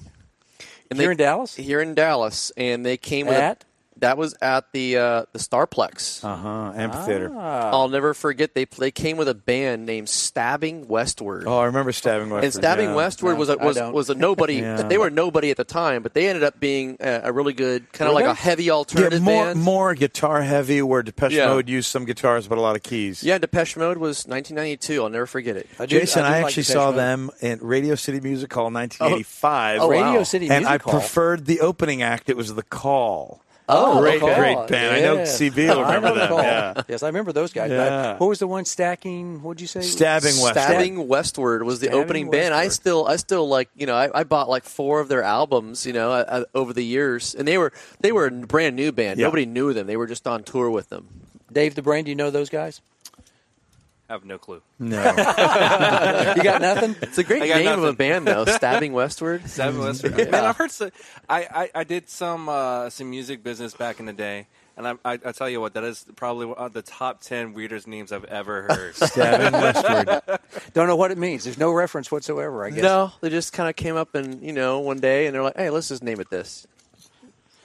And Here in Dallas? Here in Dallas, and they came with At? A, that was at the uh, the Starplex. Uh huh. Amphitheater. Ah. I'll never forget they they came with a band named Stabbing Westward. Oh, I remember stabbing Westward. and Stabbing yeah. Westward No, was a, I was was a nobody. Yeah. They were nobody at the time, but they ended up being a, a really good kind of like they? a heavy Yeah, alternative more band. more guitar heavy, where Depeche Yeah. Mode used some guitars but a lot of keys. Yeah, Depeche Mode was 1992. I'll never forget it. I do- Jason, do I, like actually Depeche saw Mode. them in Radio City Music Hall in 1985. Oh, wow. Radio City Music. and Music I Hall. preferred the opening act. It was The Call. Oh, great, The Call. great band. I know Yeah. CB will remember know The them. Yeah. Yes, I remember those guys. Yeah. But What was the one stacking? What'd you say? Stabbing Westward. Stabbing Westward was the Stabbing opening band. I still, I still like, you know, I, I bought like four of their albums, you know, uh, uh, over the years, and they were they were a brand new band. Yeah. Nobody knew them. They were just on tour with them. Dave the Brain. Do you know those guys? I have no clue. No. You got nothing. It's a great I got name of a band, though. Stabbing Westward. Seven Western. Man, I've heard. So, I, I I did some uh, some music business back in the day, and I, I I tell you what, that is probably one of the top ten weirdest names I've ever heard. Stabbing Westward. Don't know what it means. There's no reference whatsoever. I guess. No, they just kind of came up and you know one day and they're like, hey, let's just name it this.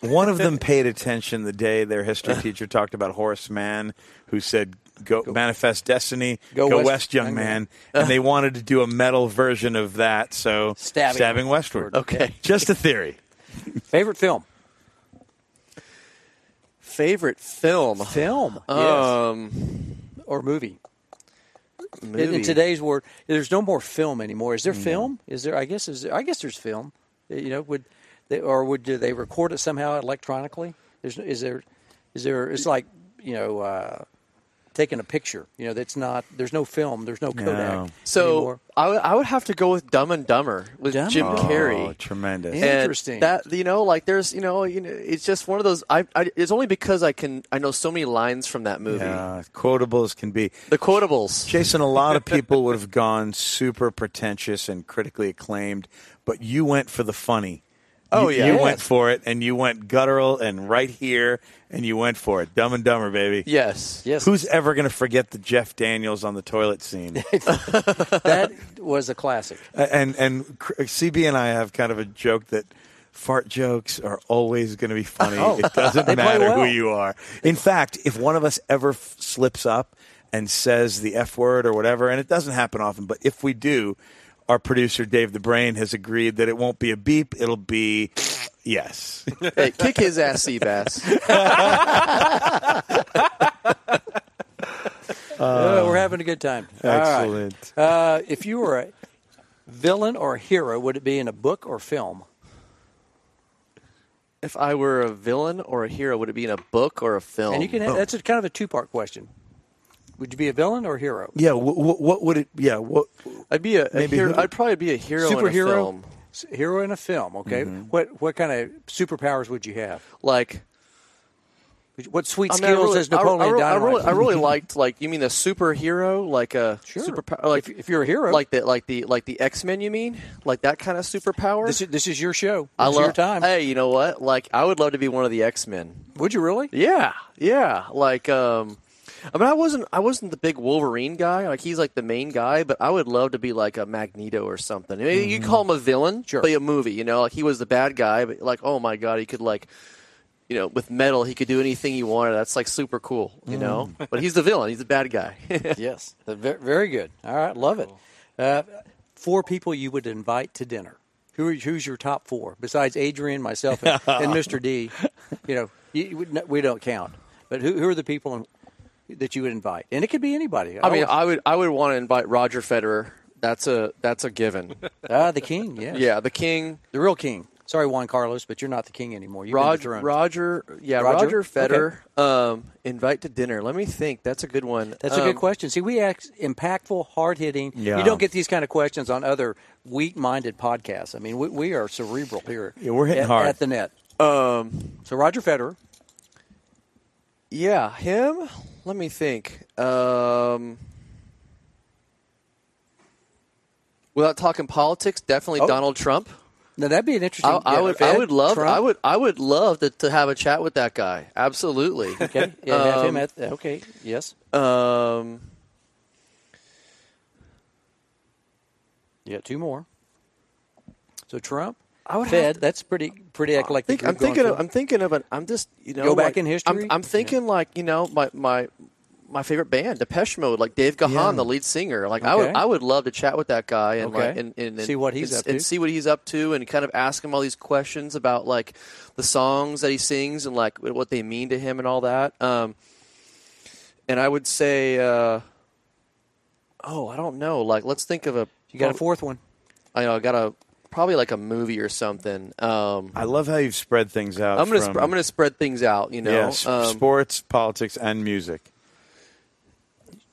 One of them paid attention the day their history teacher talked about Horace Mann, who said, "Go, manifest destiny, Go go, west, west, young young man," and they wanted to do a metal version of that. So Stabbing. westward. Okay. just a theory. Favorite film. Favorite film. Film. yes. Um, Or movie. In, movie. in today's world, there's no more film anymore. Is there film? Is there? I guess is. There, I guess there's film. You know, would they, or would do they record it somehow electronically? There's is there is there? It's like you know, uh, taking a picture. You know, that's not. There's no film. There's no Kodak. No. so anymore. I would- have to go with Dumb and Dumber with Dumb Jim and Oh, tremendous. And Interesting. That you know, like there's you know, you know, it's just one of those. I, I it's only because I can I know so many lines from that movie. Yeah, quotable as can be. The quotables. Jason, a lot of people would have gone super pretentious and critically acclaimed, but you went for the funny. Oh, You- yeah. you Yes. went for it, and you went guttural and right here, and you went for it. Dumb and Dumber, baby. Yes. yes, Who's ever going to forget the Jeff Daniels on the toilet scene? that was a classic. and and CB and I have kind of a joke that fart jokes are always going to be funny. Oh, it doesn't matter well. who you are. In fact, if one of us ever f- slips up and says the F word or whatever, and it doesn't happen often, but if we do, our producer Dave the Brain has agreed that it won't be a beep, it'll be yes. Hey, kick his ass, Seabass. Uh, we're having a good time. All right. Excellent. Uh, if you were a villain or a hero, would it be in a book or film? if I were a villain or a hero, would it be in a book or a film? And you can. That's a kind of a two-part question. Would you be a villain or a hero? Yeah, wh- wh- what would it? Yeah, what? I'd be a, a hero. I'd probably be a hero in a Superhero. film. Hero in a film. Okay. Mm-hmm. What what kind of superpowers would you have? Like What sweet I mean, I skills really- has Napoleon I, I, really- I Dynamite? really, I really liked like you mean a superhero, like a Sure. superpower, like If- if you're a hero. like the like the like the X Men. You mean like that kind of superpower? this is this is your show. I love your time. Hey, you know what? Like I would love to be one of the X Men. Would you really? Yeah, yeah. Like, um, I mean, I wasn't, I wasn't the big Wolverine guy. Like, he's like the main guy, but I would love to be like a Magneto or something. I mean, You call him a villain, Sure. but a movie. You know, like he was the bad guy, but like, oh my god, he could like, you know, with metal, he could do anything he wanted. That's like super cool. You know, but he's the villain. He's the bad guy. yes. Very good. All right. Love it. Uh, four people you would invite to dinner. Who who's your top four besides Adrian, myself, and, and Mr. D? You know, you, we- we don't count. But who, who are the people in, that you would invite? And it could be anybody. I mean, Always- I would, I would want to invite Roger Federer. That's a, that's a given. ah, the king. Yes. yeah, the king. the real king. Sorry, Juan Carlos, but you're not the king anymore. You've Roger. Roger, yeah, Roger? Roger, Federer. Um, invite to dinner. Let me think. That's a good one. That's a Um, good question. See, we ask impactful, hard hitting. Yeah. You don't get these kind of questions on other weak minded podcasts. I mean, we, we are cerebral here. Yeah, we're hitting at, hard. at the net. Um, So Roger Federer. yeah, him. Let me think. Um, without talking politics, definitely Oh. Donald Trump. Now that'd be an interesting. I, I would, I would love, Trump. I would, I would love to, to have a chat with that guy. Absolutely. Okay, yeah, Um, at. Okay, yes. Um, You got two more. So Trump, I would Fed. have to- that's pretty pretty I eclectic. think, I'm group thinking. Of. I'm thinking of an. I'm just you know Go back like, in history? I'm, I'm thinking like you know my my my favorite band, Depeche Mode, like Dave Gahan, Yeah. the lead singer. Like I would I would love to chat with that guy and Okay. like and, and, and See what he's and, up to. and see what he's up to and kind of ask him all these questions about like the songs that he sings and like what they mean to him and all that. Um, and I would say, uh, oh, I don't know. Like let's think of a. you got a fourth one. I know I got a probably like a movie or something. Um, I love how you've spread things out. I'm gonna from, sp- I'm gonna spread things out. You know, yeah, s- Um, sports, politics, and music.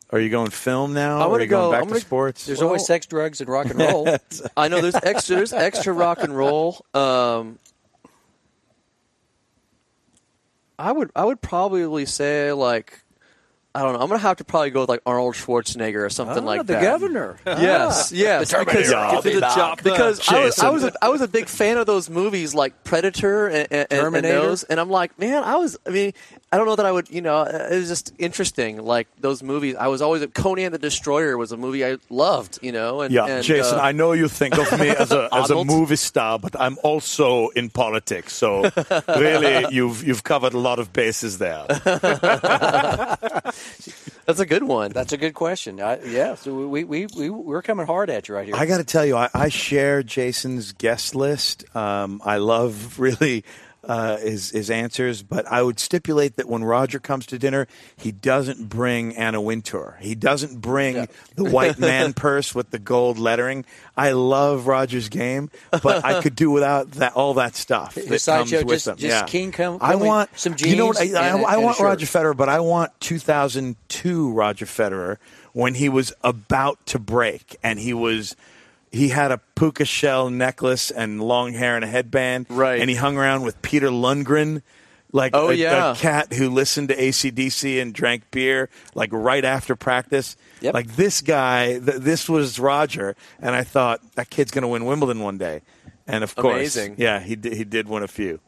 Are you going film now? I'm or gonna are you going go- back I'm to gonna- sports? There's Well- always sex, drugs, and rock and roll. I know there's extra there's extra rock and roll. Um, I would I would probably say like I don't know. I'm gonna have to probably go with like Arnold Schwarzenegger or something Ah, like the that. governor. Yes, yes. because Get to the chopper. because I was, I was a, I was a big fan of those movies like Predator and, and, and- and Terminator. those, and I'm like, man, I was. I mean, I don't know that I would. You know, it was just interesting. Like those movies, I was always Conan the Destroyer was a movie I loved. You know, and Yeah, and, Jason, uh, I know you think of me as a as a movie star, but I'm also in politics. So really, you've you've covered a lot of bases there. that's a good one. That's a good question. I, yeah, so we, we, we, we're coming hard at you right here. I got to tell you, I, I share Jason's guest list. Um, I love really uh, his his answers, but I would stipulate that when Roger comes to dinner, he doesn't bring Anna Wintour. He doesn't bring the white man purse with the gold lettering. I love Roger's game, but I could do without that all that stuff that sideshow, comes with just- them. just yeah. King come- I want some jeans. You know what? I, I, a- I want. Roger Federer, but I want 2002 Roger Federer when he was about to break and he was he had a puka shell necklace and long hair and a headband, Right. And he hung around with Peter Lundgren, like Oh, a, yeah. a cat who listened to ACDC and drank beer, like right after practice. Yep. Like this guy, th- this was Roger, and I thought that kid's going to win Wimbledon one day. And of course, Amazing. yeah, he did, he did win a few.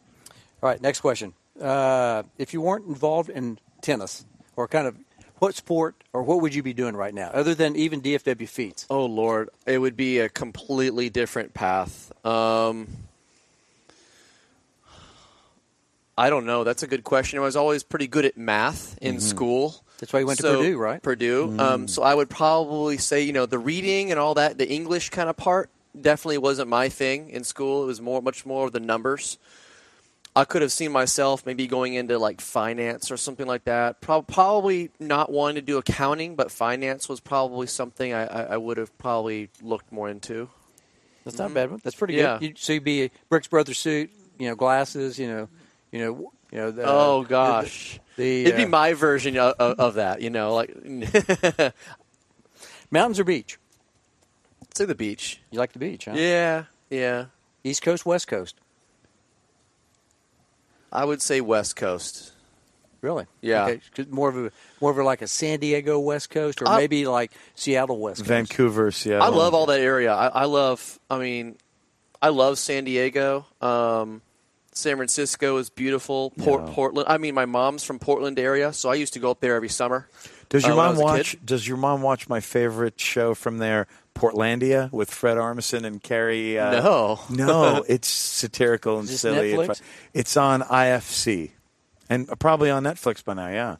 All right, next question. Uh, if you weren't involved in tennis, or kind of what sport, or what would you be doing right now, other than even DFW feats? Oh Lord, it would be a completely different path. Um, I don't know. That's a good question. I was always pretty good at math in school. That's why you went to Purdue, right? Purdue. Um, so I would probably say, you know, the reading and all that, the English kind of part, definitely wasn't my thing in school. It was more, much more of the numbers. I could have seen myself maybe going into like finance or something like that. Pro- probably not wanting to do accounting, but finance was probably something I, I, I would have probably looked more into. That's not a bad one. That's pretty Yeah. good. You, so you'd be a Brooks Brothers suit, you know, glasses, you know, you know, you know. The, oh gosh, the, it'd be uh, my version of, of, of that. You know, like mountains or beach. say the beach. You like the beach, huh? Yeah, yeah. East Coast, West Coast. I would say West Coast. Really? Yeah. Okay. 'cause More of a more of a like a San Diego West Coast, or I- maybe like Seattle West Coast. Vancouver, Seattle. I love all that area. I, I love. I mean, I love San Diego. Um, San Francisco is beautiful. Port, Yeah. Portland. I mean, my mom's from Portland area, so I used to go up there every summer. Does your uh, mom watch? kid. Does your mom watch my favorite show from there, Portlandia, with Fred Armisen and Carrie? Uh, No. no, it's satirical and Is silly. Netflix? It's on IFC, and probably on Netflix by now. Yeah,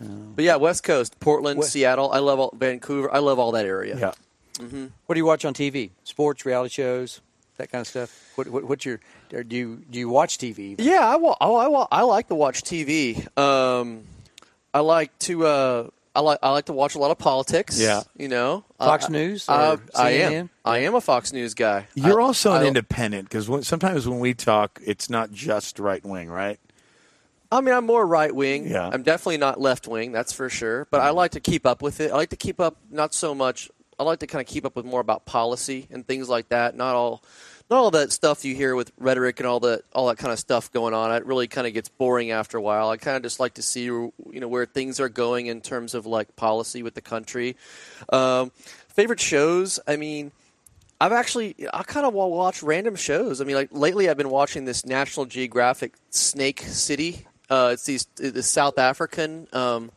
But yeah, West Coast, Portland, West- Seattle. I love all, Vancouver. I love all that area. yeah. What do you watch on TV? Sports, reality shows, that kind of stuff. What, what what's your? Or do you do you watch TV? even? Yeah, I, wa- oh, I, wa- I like to watch TV. Um, I like to uh, I like I like to watch a lot of politics. Yeah. you know, Fox Uh, News uh, or I CNN? am. I am a Fox News guy. You're I- also an I- independent because sometimes when we talk, it's not just right wing, right? I mean, I'm more right wing. Yeah. I'm definitely not left wing, that's for sure. But I like to keep up with it. I like to keep up, not so much. I like to kind of keep up with more about policy and things like that. Not all, not all that stuff you hear with rhetoric and all that, all that kind of stuff going on. It really kind of gets boring after a while. I kind of just like to see, you know, where things are going in terms of like policy with the country. Um, favorite shows? I mean. I've actually I kind of watch random shows. I mean, like lately, I've been watching this National Geographic Snake City. Uh, it's these this South African um,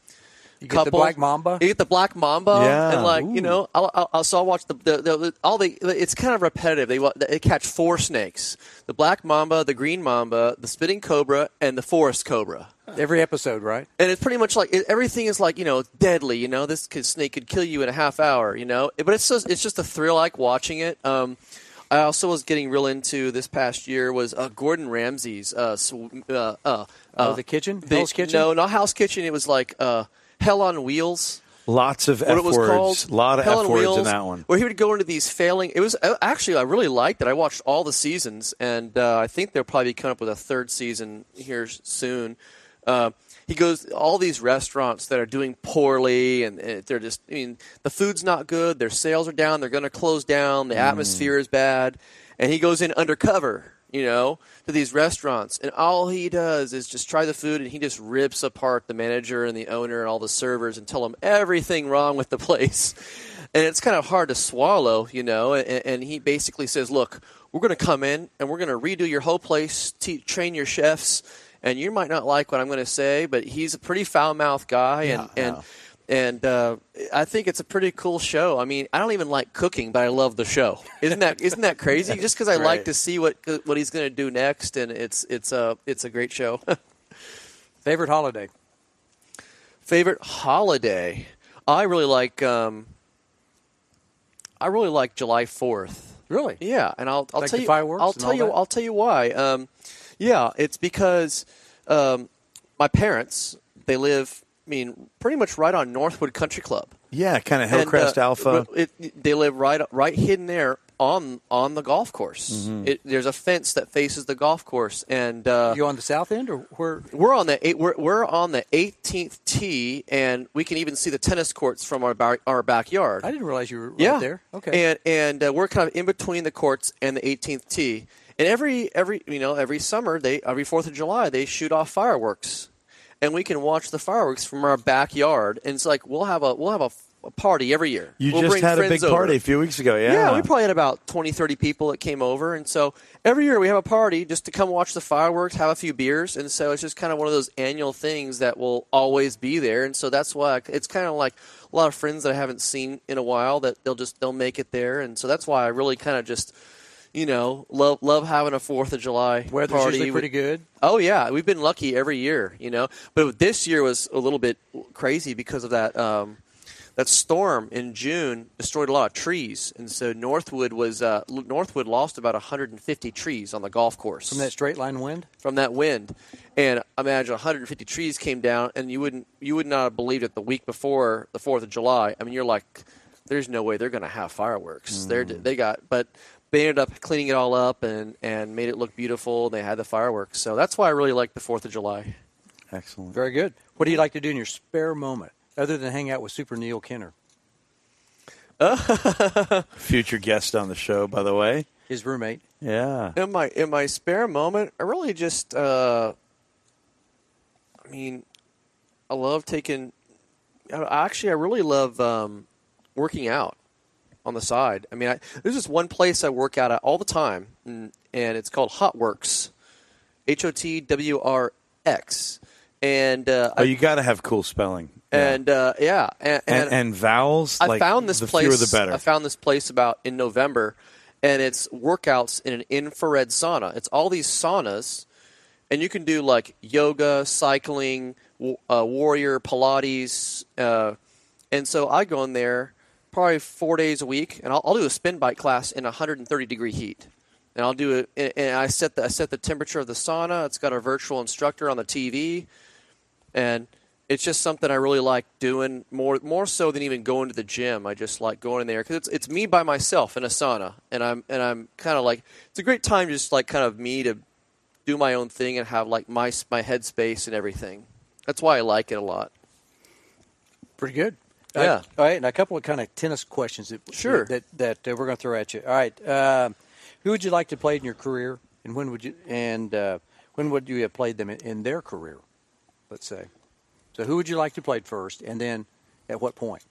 You get the black mamba? You get the black mamba, Yeah. and like you know, I'll, I'll, I'll, so I'll watch the, the, the all the. It's kind of repetitive. They they catch four snakes: the black mamba, the green mamba, the spitting cobra, and the forest cobra. Every episode, right? And it's pretty much like it, everything is like you know deadly. You know, this could, snake could kill you in a half hour. You know, but it's just it's just a thrill like watching it. Um, I also was getting real into this past year was uh, Gordon Ramsay's uh, sw- uh, uh, uh, Oh, the kitchen? the- Hell's Kitchen? No, not House Kitchen. It was like uh, Hell on Wheels. Lots of F words. called? A lot of Hell F words Wheels, in that one. Where he would go into these failing. It was uh, actually I really liked it. I watched all the seasons, and uh, I think they'll probably be coming up with a third season here soon. Uh, he goes all these restaurants that are doing poorly, and, and they're just. I mean, the food's not good. Their sales are down. They're going to close down. Mm. The atmosphere is bad, and he goes in undercover. You know, to these restaurants, and all he does is just try the food, and he just rips apart the manager and the owner and all the servers, and tell them everything wrong with the place. And it's kind of hard to swallow, you know. And, and he basically says, "Look, we're going to come in and we're going to redo your whole place, te- train your chefs, and you might not like what I'm going to say, but he's a pretty foul mouthed guy, and and and uh, I think it's a pretty cool show. I mean, I don't even like cooking, but I love the show. Isn't that isn't that crazy? Just because I like to see what what he's going to do next, and it's it's a it's a great show. Favorite holiday? Favorite holiday? I really like. Um, I really like July Fourth. Really? Yeah, and I'll I'll Like tell you I'll tell you that? I'll tell you why. Um, yeah, it's because um, my parents they live. I mean, pretty much right on Northwood Country Club. Yeah, kind of And, Hillcrest uh, Alpha. It, they live right right hidden there on on the golf course. Mm-hmm. It, there's a fence that faces the golf course, and uh, You on the south end or where? we're on the eight, we're, we're on the 18th tee, and we can even see the tennis courts from our bar, our backyard. I didn't realize you were right yeah, there. Okay. And and uh, we're kind of in between the courts and the 18th tee. And every every you know every summer they every Fourth of July they shoot off fireworks, and we can watch the fireworks from our backyard. And it's like we'll have a we'll have a, a party every year. you We'll just bring had a big party a few weeks ago. Yeah. Yeah, we probably had about 20, 30 people that came over. And so every year we have a party just to come watch the fireworks, have a few beers. And so it's just kind of one of those annual things that will always be there. And so that's why it's kind of like a lot of friends that I haven't seen in a while that they'll just, they'll make it there. And so that's why I really kind of just, you know, love love having a Fourth of July Weather's party. usually pretty good. Oh yeah, we've been lucky every year, you know. But this year was a little bit crazy because of that um, that storm in June destroyed a lot of trees, and so Northwood was uh, Northwood lost about 150 trees on the golf course From that straight line wind? from that wind. And imagine 150 trees came down, and you wouldn't you would not have believed it the week before the Fourth of July. I mean, you're like, there's no way they're going to have fireworks. They're they got, but they ended up cleaning it all up and and made it look beautiful. They had the fireworks, so that's why I really like the Fourth of July. Excellent. Very good. What do you like to do in your spare moment other than hang out with Super Neil Kenner? Future guest on the show, by the way. His roommate. Yeah. In my in my spare moment, I really just, uh, I mean, I love taking. I- Actually, I really love um, working out on the side. I mean, I, there's this one place I work out at all the time, and, and it's called Hot Works, H O T W R X, and uh, Oh, I- you got to have cool spelling. Yeah. and uh, yeah, and, and, and vowels. I like, found this the place. fewer the better. I found this place about in November, and it's workouts in an infrared sauna. It's all these saunas, and you can do like yoga, cycling, w- uh, warrior, Pilates, uh, and so I go in there probably four days a week, and I'll, I'll do a spin bike class in 130 degree heat. And I'll do it, and- I set the I set the temperature of the sauna. It's got a virtual instructor on the TV, and it's just something I really like doing more more so than even going to the gym. I just like going in there because it's it's me by myself in a sauna, and I'm and I'm kind of like it's a great time just like kind of me to do my own thing and have like my my headspace and everything. That's why I like it a lot. Pretty good. Yeah. Uh, all right, and a couple of kind of tennis questions that Sure. that that uh, we're going to throw at you. All right, um, who would you like to play in your career, and when would you and uh, when would you have played them in, in their career? Let's say. So, who would you like to play first, and then at what point?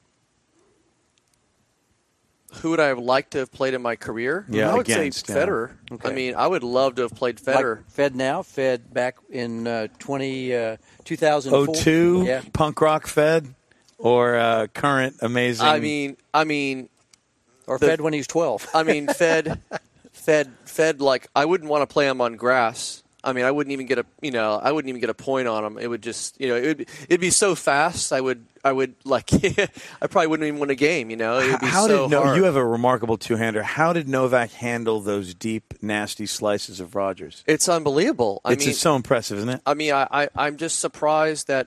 Who would I have liked to have played in my career? Yeah, I would against, say yeah. Federer. Okay. I mean, I would love to have played Federer. Like Fed now, Fed back in uh, 20, uh, 2004. 02 Yeah. punk rock fed. Or uh, current amazing? I mean, I mean, Or The- fed when he's 12. I mean, Fed, Fed, Fed. Like, I wouldn't want to play him on grass. I mean, I wouldn't even get a, you know, I wouldn't even get a point on him. It would just, you know, it would, it'd be so fast. I would, I would like, I probably wouldn't even win a game. You know, it would be how so did no, hard. you have a remarkable two-hander? How did Novak handle those deep, nasty slices of Rogers? it's unbelievable. I it's mean, so impressive, isn't it? I mean, I, I, I'm just surprised that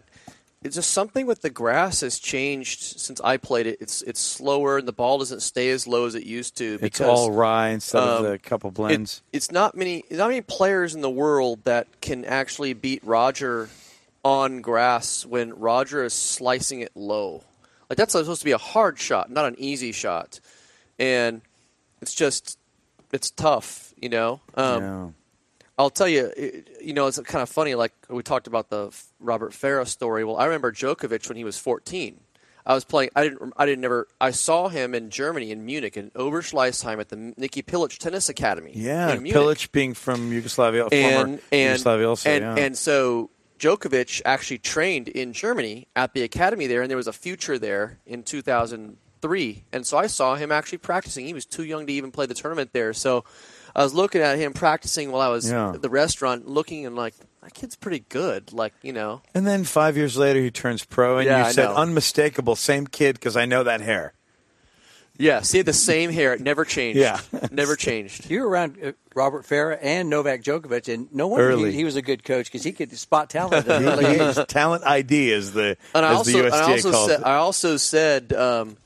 it's just something with the grass has changed since I played it. It's it's slower and the ball doesn't stay as low as it used to. It's all rye instead um, of the couple it- blends. it's not many not many players in the world that can actually beat Roger on grass when Roger is slicing it low. Like that's supposed to be a hard shot, not an easy shot, and it's just it's tough, you know. Um, Yeah. I'll tell you, it, you know, it's kind of funny. Like we talked about the Robert Farah story. Well, I remember Djokovic when he was 14. I was playing. I didn't. I didn't never. I saw him in Germany, in Munich, in Oberschleißheim at the Niki Pilic Tennis Academy. Yeah, Pilic being from Yugoslavia, and and Yugoslavia also. and, yeah. and so Djokovic actually trained in Germany at the academy there, and there was a future there in 2003. And so I saw him actually practicing. He was too young to even play the tournament there. So I was looking at him practicing while I was Yeah. at the restaurant, looking and like that kid's pretty good. Like you know, And then five years later, he turns pro, and Yeah, you I said know. unmistakable, same kid because I know that hair. Yeah, see the same hair. It never changed. Yeah. never changed. You were around uh, Robert Farah and Novak Djokovic, and no wonder Early. he, he was a good coach because he could spot talent at He- an early age. his talent ID is the And I as also, the and I also calls said, it. I also said um,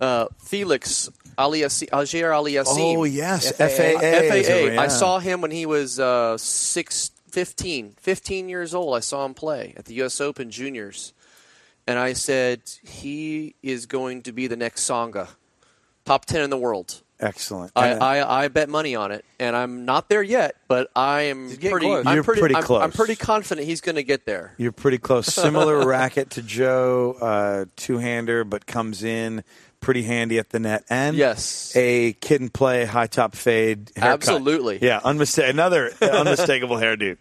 uh, Felix Aliassi, Auger-Aliassime. Oh yes, FAA. FAA. FAA. I saw him when he was uh, six, 15, 15 years old. I saw him play at the U.S. Open Juniors, and I said he is going to be the next Tsonga, top ten in the world. excellent. I, I, I bet money on it, and I'm not there yet, but I am pretty. close. I'm You're pretty, pretty I'm, close. I'm pretty confident he's going to get there. You're pretty close. Similar racket to Joe, uh, two hander, but comes in pretty handy at the net. And Yes. a kid and play high top fade. Haircut. Absolutely. Yeah, unmista- another unmistakable hairdo.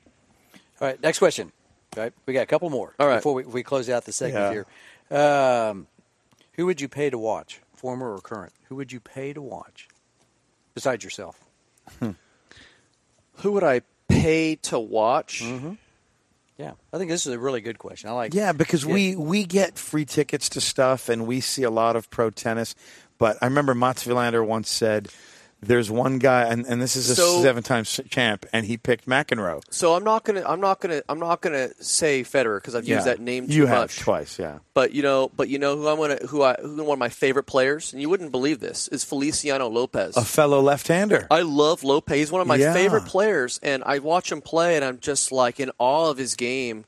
All right, next question. All right, we got a couple more. All right. before we, we close out the segment Yeah. here. Um, who would you pay to watch, former or current? Who would you pay to watch besides yourself? Who would I pay to watch? Yeah, I think this is a really good question. I like. Yeah, because we we get free tickets to stuff, and we see a lot of pro tennis. But I remember Mats Wilander once said, "There's one guy, and, and this is a So- seven-time champ, and he picked McEnroe." So I'm not gonna I'm not gonna I'm not gonna say Federer because I've Yeah. used that name too you much. twice, yeah. But you know, but you know who I'm gonna who I who one of my favorite players, and you wouldn't believe this is Feliciano Lopez. A fellow left-hander. I love Lopez. He's one of my Yeah. favorite players, and I watch him play, and I'm just like in awe of his game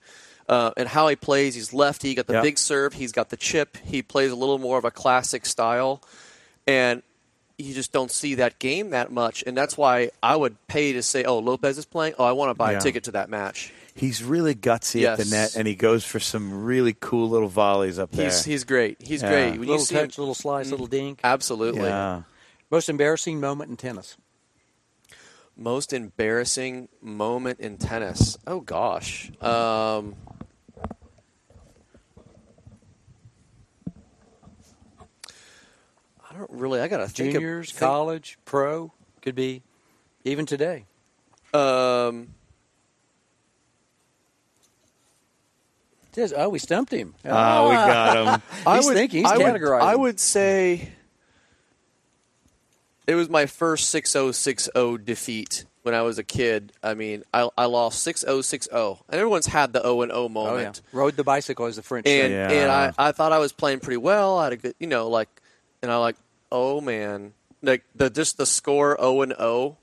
uh, and how he plays. He's lefty. He got the Yeah. big serve. He's got the chip. He plays a little more of a classic style, and you just don't see that game that much. And that's why I would pay to say, "Oh, Lopez is playing. Oh, I want to buy Yeah. a ticket to that match." He's really gutsy at the net, and he goes for some really cool little volleys up there. He's he's great. He's Yeah. great. When you little see him- touch, little slice, little dink. absolutely. yeah. Most embarrassing moment in tennis. Most embarrassing moment in tennis. Oh gosh. Um, I don't really. I gotta think. of- Juniors, think- college, pro, could be even today. Um, It is- Oh, we stumped him. Ah, we got him. I He's would, thinking, he's I would, categorizing. I would say it was my first 6060 defeat when I was a kid. I mean, I, I lost 6060. And everyone's had the 0 and 0 Oh, yeah. moment. Rode the bicycle, as the French And. Yeah. and I, I thought I was playing pretty well. I had a good, you know, like and I like, "Oh man." Like the just the score 0 and 0.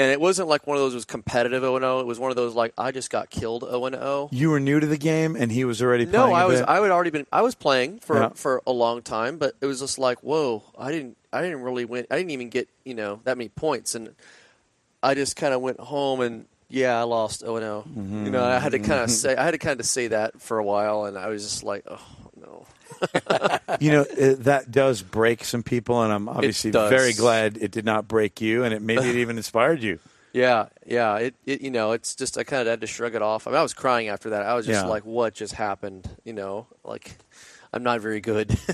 And it wasn't like one of those was competitive 0 and 0. It was one of those like I just got killed 0 and 0. You were new to the game, and he was already No, playing. I was bit? I would already been I was playing for Yeah. for a long time, but it was just like, whoa, I didn't I didn't really win. I didn't even get you know that many points, and I just kind of went home and yeah, I lost. Oh no, Mm-hmm. you know I had to kind of say I had to kind of say that for a while, and I was just like, oh. you know uh, that does break some people, and I'm obviously very glad it did not break you, and it maybe it even inspired you. Yeah, yeah. It, it you know, it's just I kind of had to shrug it off. I mean, I was crying after that. I was just Yeah. like, what just happened? You know, like I'm not very good.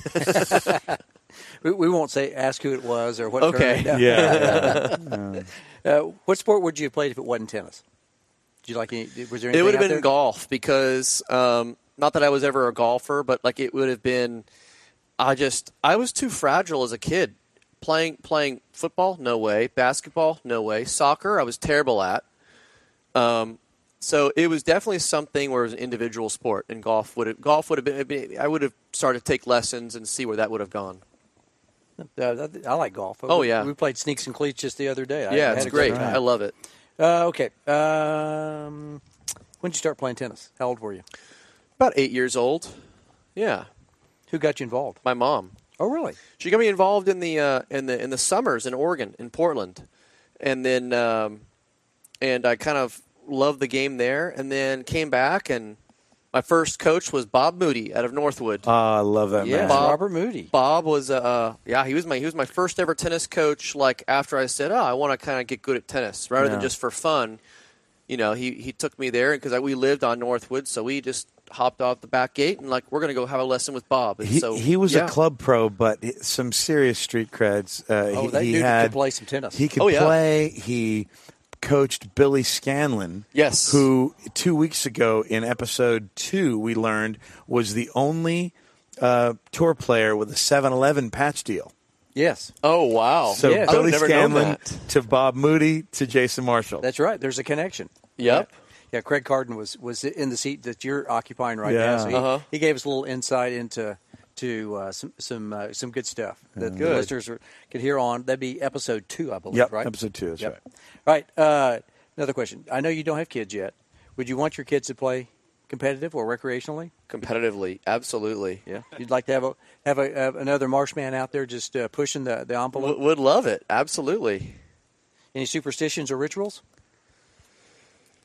We, we won't say ask who it was or what. Okay. tournament. Yeah. Uh, what sport would you have played if it wasn't tennis? Did you like any? Was there anything it would have been there? golf because um, not that I was ever a golfer, but like it would have been. I just I was too fragile as a kid. Playing playing football, no way. Basketball, no way. Soccer, I was terrible at. Um, so it was definitely something where it was an individual sport, and golf would have golf would have been. I would have started to take lessons and see where that would have gone. Uh, I like golf. Oh, We- yeah. we played sneaks and cleats just the other day. I yeah, it's great. I love it. Uh, okay. Um, when did you start playing tennis? How old were you? About eight years old. Yeah, Who got you involved? my mom. Oh, really? She got me involved in the uh, in the in the summers in Oregon, in Portland, and then um, and I kind of loved the game there, and then came back, and my first coach was Bob Moody out of Northwood. Oh, I love that Yes, man. Bob- Robert Moody. Bob was uh yeah he was my he was my first ever tennis coach. Like after I said oh I want to kind of get good at tennis rather than just for fun, you know he he took me there because we lived on Northwood, so we just hopped off the back gate and like we're gonna go have a lesson with Bob. And He, so he was yeah. a club pro, but some serious street creds. Uh, Oh, he, that he dude had could play some tennis. He could Oh, yeah. play. He coached Billy Scanlon. Yes. Who two weeks ago in episode two we learned was the only uh, tour player with a 7-Eleven patch deal. yes, Oh wow! So Yes. Billy would've never known Scanlon to Bob Moody to Jason Marshall. that's right. There's a connection. Yep. Yeah, Craig Carden was was in the seat that you're occupying right Yeah. now. So he, Uh-huh. he gave us a little insight into to uh, some some uh, some good stuff that the Good. listeners are, could hear on. That'd be episode two, I believe. Yep, right? episode two, that's Yep. right. Right. Uh, another question. I know you don't have kids yet. Would you want your kids to play competitive or recreationally? Competitively, absolutely. Yeah. You'd like to have a have a have another marshman out there just uh, pushing the the envelope. W- would love it. Absolutely. Any superstitions or rituals?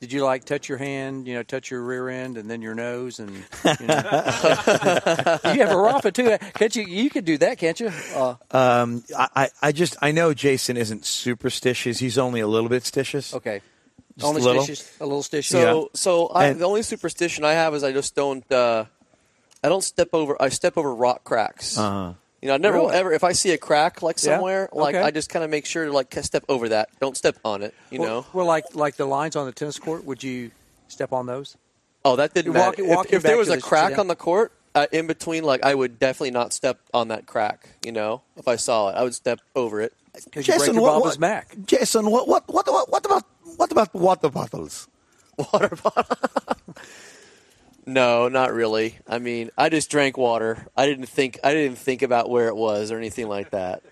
Did you like touch your hand, you know, touch your rear end and then your nose and you, know. you have a Rafa too. Can't you? You could do that, can't you? Uh, Um, I, I- I just I know Jason isn't superstitious. He's only a little bit stitious. okay. Just Only a little? stitches, a little stitches. So, so I, And- the only superstition I have is I just don't. Uh, I don't step over. I step over rock cracks. Uh-huh. You know, I never will Really? ever. If I see a crack like Yeah? somewhere, like I just kind of make sure to like step over that. Don't step on it. You well, know. well, like like the lines on the tennis court. Would you step on those? Oh, that didn't You're matter. walking- If- if, there was a the- crack on the court uh, in between, like I would definitely not step on that crack. You know, if I saw it, I would step over it. Because you break your Baba's Mac. Jason, what, what, what, what, what about what about water bottles? Water bottle. No, not really. I mean, I just drank water. I didn't think. I didn't think about where it was or anything like that.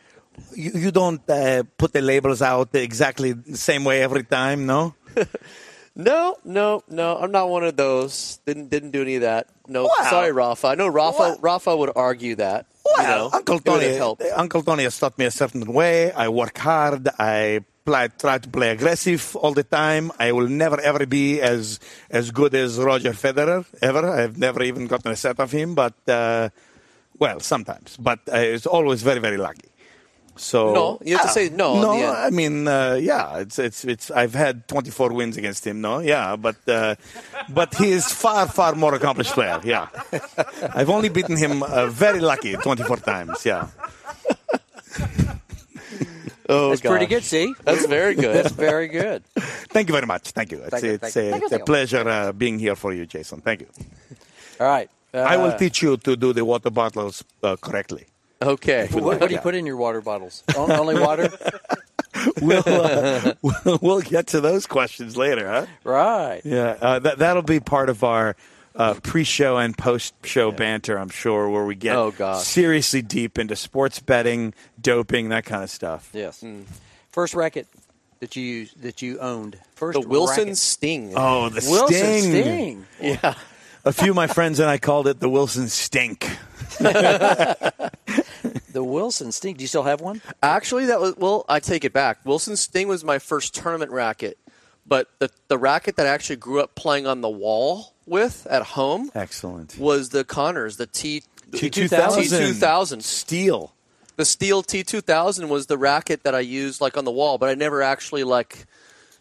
You, you don't uh, put the labels out exactly the same way every time, no? No, no, no. I'm not one of those. Didn't didn't do any of that. No, Wow. sorry, Rafa. I know Rafa. What? Rafa would argue that. Well, you know, Uncle Tony, helped. Uncle Tony has taught me a certain way. I work hard. I play, try to play aggressive all the time. I will never ever be as as good as Roger Federer ever. I've never even gotten a set of him, but uh, well, sometimes. But uh, it's always very very lucky. So No, you have to say no No. I mean, uh, yeah, it's it's it's. I've had 24 wins against him. No, yeah, but uh, but he is far far more accomplished player. Yeah, I've only beaten him uh, very lucky 24 times. Yeah. Oh, That's pretty good. See, That's very good. that's very good. Thank you very much. Thank you. It's, Thank you, it's, thank you. a, Thank you, it's a pleasure uh, being here for you, Jason. Thank you. All right. Uh, I will teach you to do the water bottles uh, correctly. okay. What, what do you put in your water bottles? Only water. We'll, uh, we'll, we'll get to those questions later, huh? right. Yeah, uh, that that'll be part of our uh, pre-show and post-show banter, I'm sure, where we get Oh, gosh. seriously deep into sports betting, doping, that kind of stuff. Yes. First racket that you used, that you owned. First The Wilson racket. Sting. Oh, the Wilson sting! Sting. yeah. A few of my friends and I called it the Wilson Stink. The Wilson Sting. Do you still have one? Actually, that was well. I take it back. Wilson Sting was my first tournament racket, but the the racket that I actually grew up playing on the wall with at home Excellent. was the Connors, the T T2000. T2000. Steel. The steel T2000 was the racket that I used like on the wall, but I never actually like,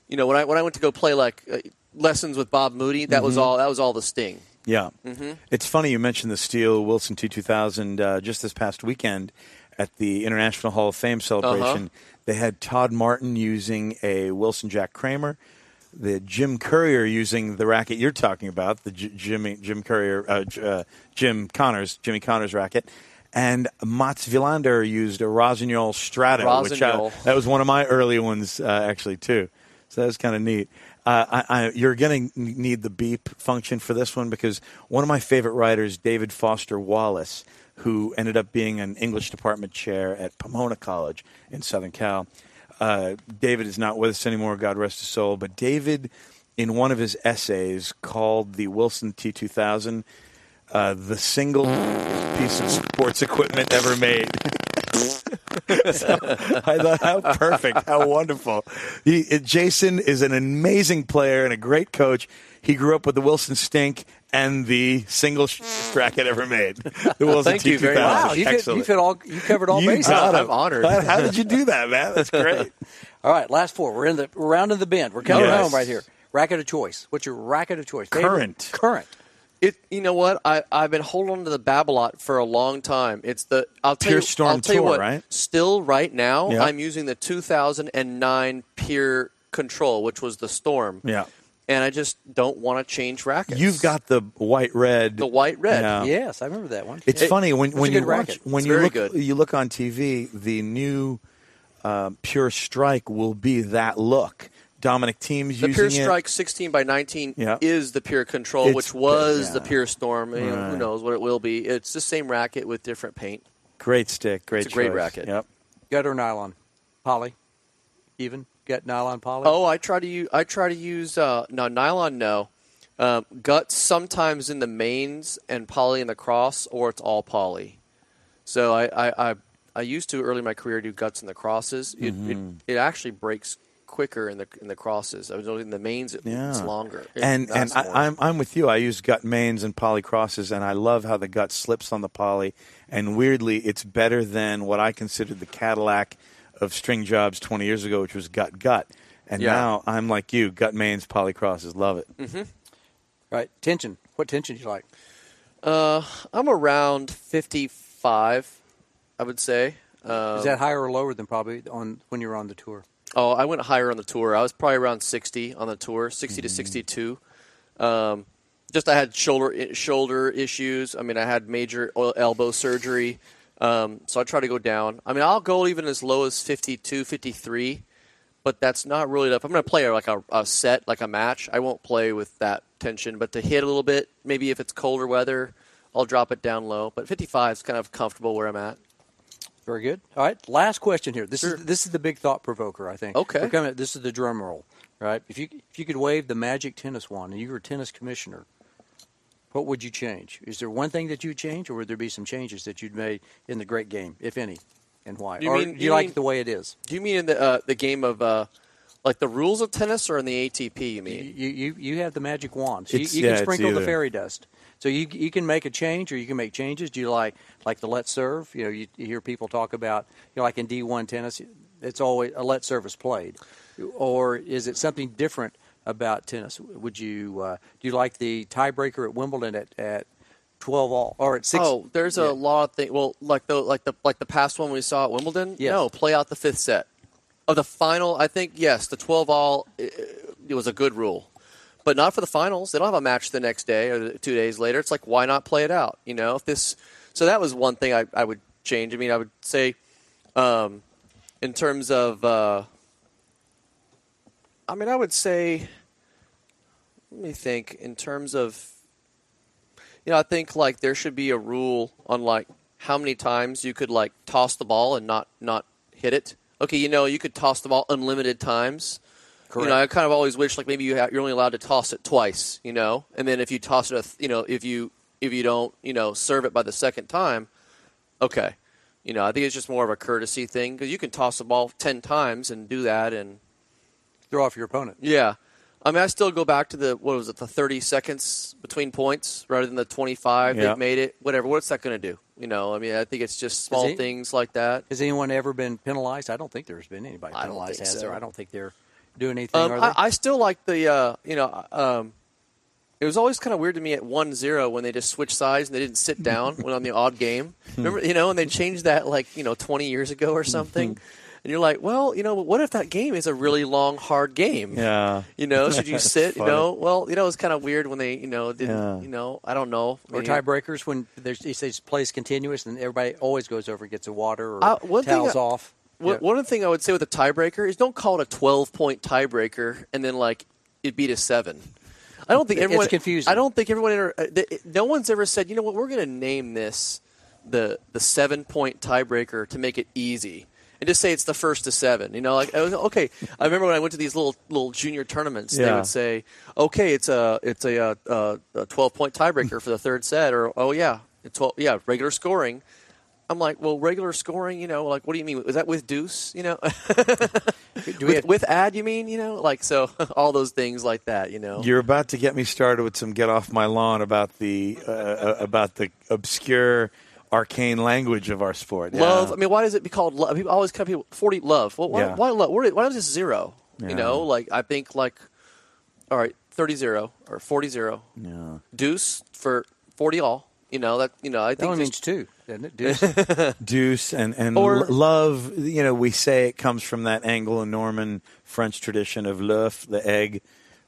you know, when I when I went to go play like uh, lessons with Bob Moody, that was all that was all the Sting. Yeah. Mm-hmm. It's funny you mentioned the Steel Wilson T2000 uh, just this past weekend at the International Hall of Fame celebration. Uh-huh. They had Todd Martin using a Wilson Jack Kramer, the Jim Courier using the racket you're talking about, the J- Jimmy Jim Courier, uh, J- uh, Jim Connors, Jimmy Connors racket. And Mats Wilander used a Rossignol Strato, which I, that was one of my early ones, uh, actually, too. So that was kind of neat. Uh, I, I, you're going to need the beep function for this one because one of my favorite writers, David Foster Wallace, who ended up being an English department chair at Pomona College in Southern Cal. Uh, David is not with us anymore, God rest his soul. But David, in one of his essays, called the Wilson T2000 uh, the single piece of sports equipment ever made. so I thought, how perfect, how wonderful. He, Jason is an amazing player and a great coach. He grew up with the Wilson Stink and the single sh- racket ever made. The Wilson Thank you very much. Wow, you, fit, Excellent. you fit all. You covered all You bases. got I'm honored. How, how did you do that, man? That's great. All right, last four. We're in the we're round in the bend. We're coming Yes. home right here. Racket of choice. What's your racket of choice? Favorite? Current. Current. It, you know what? I I've been holding on to the Babolat for a long time. It's the I'll tell Pure you. Storm I'll tell you what. right? Still, right now, Yeah. I'm using the 2009 Pure Control, which was the Storm. Yeah. And I just don't want to change rackets. You've got the white red. the white red. Yeah. Yes, I remember that one. It's It- funny when, when you watch when It's you look good. you look on TV, the new uh, Pure Strike will be that look. Dominic Thiem's The using Pure it. Strike 16 by 19 Yeah. is the Pure Control, It's which was good, the yeah. Pure Storm. You know, who knows what it will be? It's the same racket with different paint. Great stick, great. It's a great racket. Yep. Gutter nylon, poly, even gut nylon poly. Oh, I try to use. I try to use uh, no nylon. No um, guts sometimes in the mains and poly in the cross, or it's all poly. So I I, I, I used to early in my career do guts in the crosses. It, Mm-hmm. it, it actually breaks quicker in the in the crosses. I was only in the mains. It, Yeah. It's longer. It and and I, more. I'm I'm with you. I use gut mains and poly crosses, and I love how the gut slips on the poly. And weirdly, it's better than what I considered the Cadillac of string jobs 20 years ago, which was gut gut. And Yeah. now I'm like you, gut mains, poly crosses, love it. Right. Tension. What tension do you like? Uh, I'm around 55, I would say. Um, Is that higher or lower than probably on when you were on the tour? Oh, I went higher on the tour. I was probably around 60 on the tour, 60 to 62. Um, just I had shoulder shoulder issues. I mean, I had major elbow surgery, um, so I try to go down. I mean, I'll go even as low as 52, 53, but that's not really enough. I'm going to play like a, a set, like a match. I won't play with that tension, but to hit a little bit, maybe if it's colder weather, I'll drop it down low. But 55 is kind of comfortable where I'm at. Very good. All right. Last question here. This Sure. is this is the big thought provoker. I think. Okay. Coming, this is the drum roll. Right. If you if you could wave the magic tennis wand and you were tennis commissioner, what would you change? Is there one thing that you'd change, or would there be some changes that you'd made in the great game, if any, and why? You or mean- do you, you like mean- it the way it is? Do you mean in the uh, the game of uh, like the rules of tennis or in the ATP? You You, mean? you, you you have the magic wand. So you, you yeah, can sprinkle the fairy dust. So you you can make a change or you can make changes. Do you like like the let serve? You know, you, you hear people talk about you know, like in D one tennis, it's always a let serve is played, or is it something different about tennis? Would you uh, do you like the tiebreaker at Wimbledon at, at twelve all or at six? Oh, there's a lot of things. Well, like the like the like the past one we saw at Wimbledon. Yes. No, play out the fifth set. Of the final, I think yes, the twelve all. uh, It was a good rule, but not for the finals. They don't have a match the next day or two days later. It's like why not play it out? You know, if this. So that was one thing I, I would change. I mean, I would say, um, in terms of. Uh, I mean, I would say. Let me think. In terms of you know, I think like there should be a rule on like how many times you could like toss the ball and not not hit it. Okay, you know, you could toss the ball unlimited times. Correct. You know, I kind of always wish like maybe you ha- you're only allowed to toss it twice. You know, and then if you toss it, a th- you know, if you if you don't, you know, serve it by the second time, okay. You know, I think it's just more of a courtesy thing because you can toss the ball ten times and do that, and throw off your opponent. yeah. I mean, I still go back to the what was it, the thirty seconds between points rather than the twenty-five. Yeah. They've made it. Whatever. What's that going to do? You know, I mean, I think it's just small he- things like that. Has anyone ever been penalized? I don't think there's been anybody penalized. has so. there? I don't think they're doing anything. Um, are they? I, I still like the uh, you know um, it was always kind of weird to me at 1-0 when they just switched sides and they didn't sit down when on the odd game. Remember, you know, and they changed that like you know 20 years ago or something. And you're like, well, you know, what if that game is a really long, hard game? Yeah. You know, should you That's sit? You know, well, you know, it's kind of weird when they, you know, didn't. Yeah. You know, I don't know. Or tiebreakers when there's he says plays continuous and everybody always goes over and gets a water or Uh, one thing towels I- off. One, Yeah. one thing I would say with a tiebreaker is don't call it a 12 point tiebreaker and then like it beat a seven. I don't think It's everyone. confusing. I don't think everyone. Ever, uh, th- no one's ever said, you know what, we're going to name this the the seven point tiebreaker to make it easy. And just say it's the first to seven. You know, like I was- okay. I remember when I went to these little little junior tournaments, they would say, okay, it's a it's a, uh uh a twelve point tiebreaker for the third set, or oh yeah, 12, yeah, regular scoring. I'm like, well, regular scoring, you know, like, what do you mean? Is that with deuce? You know, Do we with, have- with ad, you mean? You know, like so, all those things like that. You know, You're about to get me started with some get off my lawn about the uh, uh, about the obscure arcane language of our sport. Yeah. love. I mean, why does it be called love? People always come people forty love. Well, why, Yeah. why love? Why, why is this zero? Yeah. You know, like I think like, all right, 30-0 or 40-0. Yeah. Deuce for forty all. You know that. You know, I that think only means two, doesn't it? Deuce? Deuce and and Or- l- love. You know, we say it comes from that Anglo-Norman French tradition of l'œuf, the egg.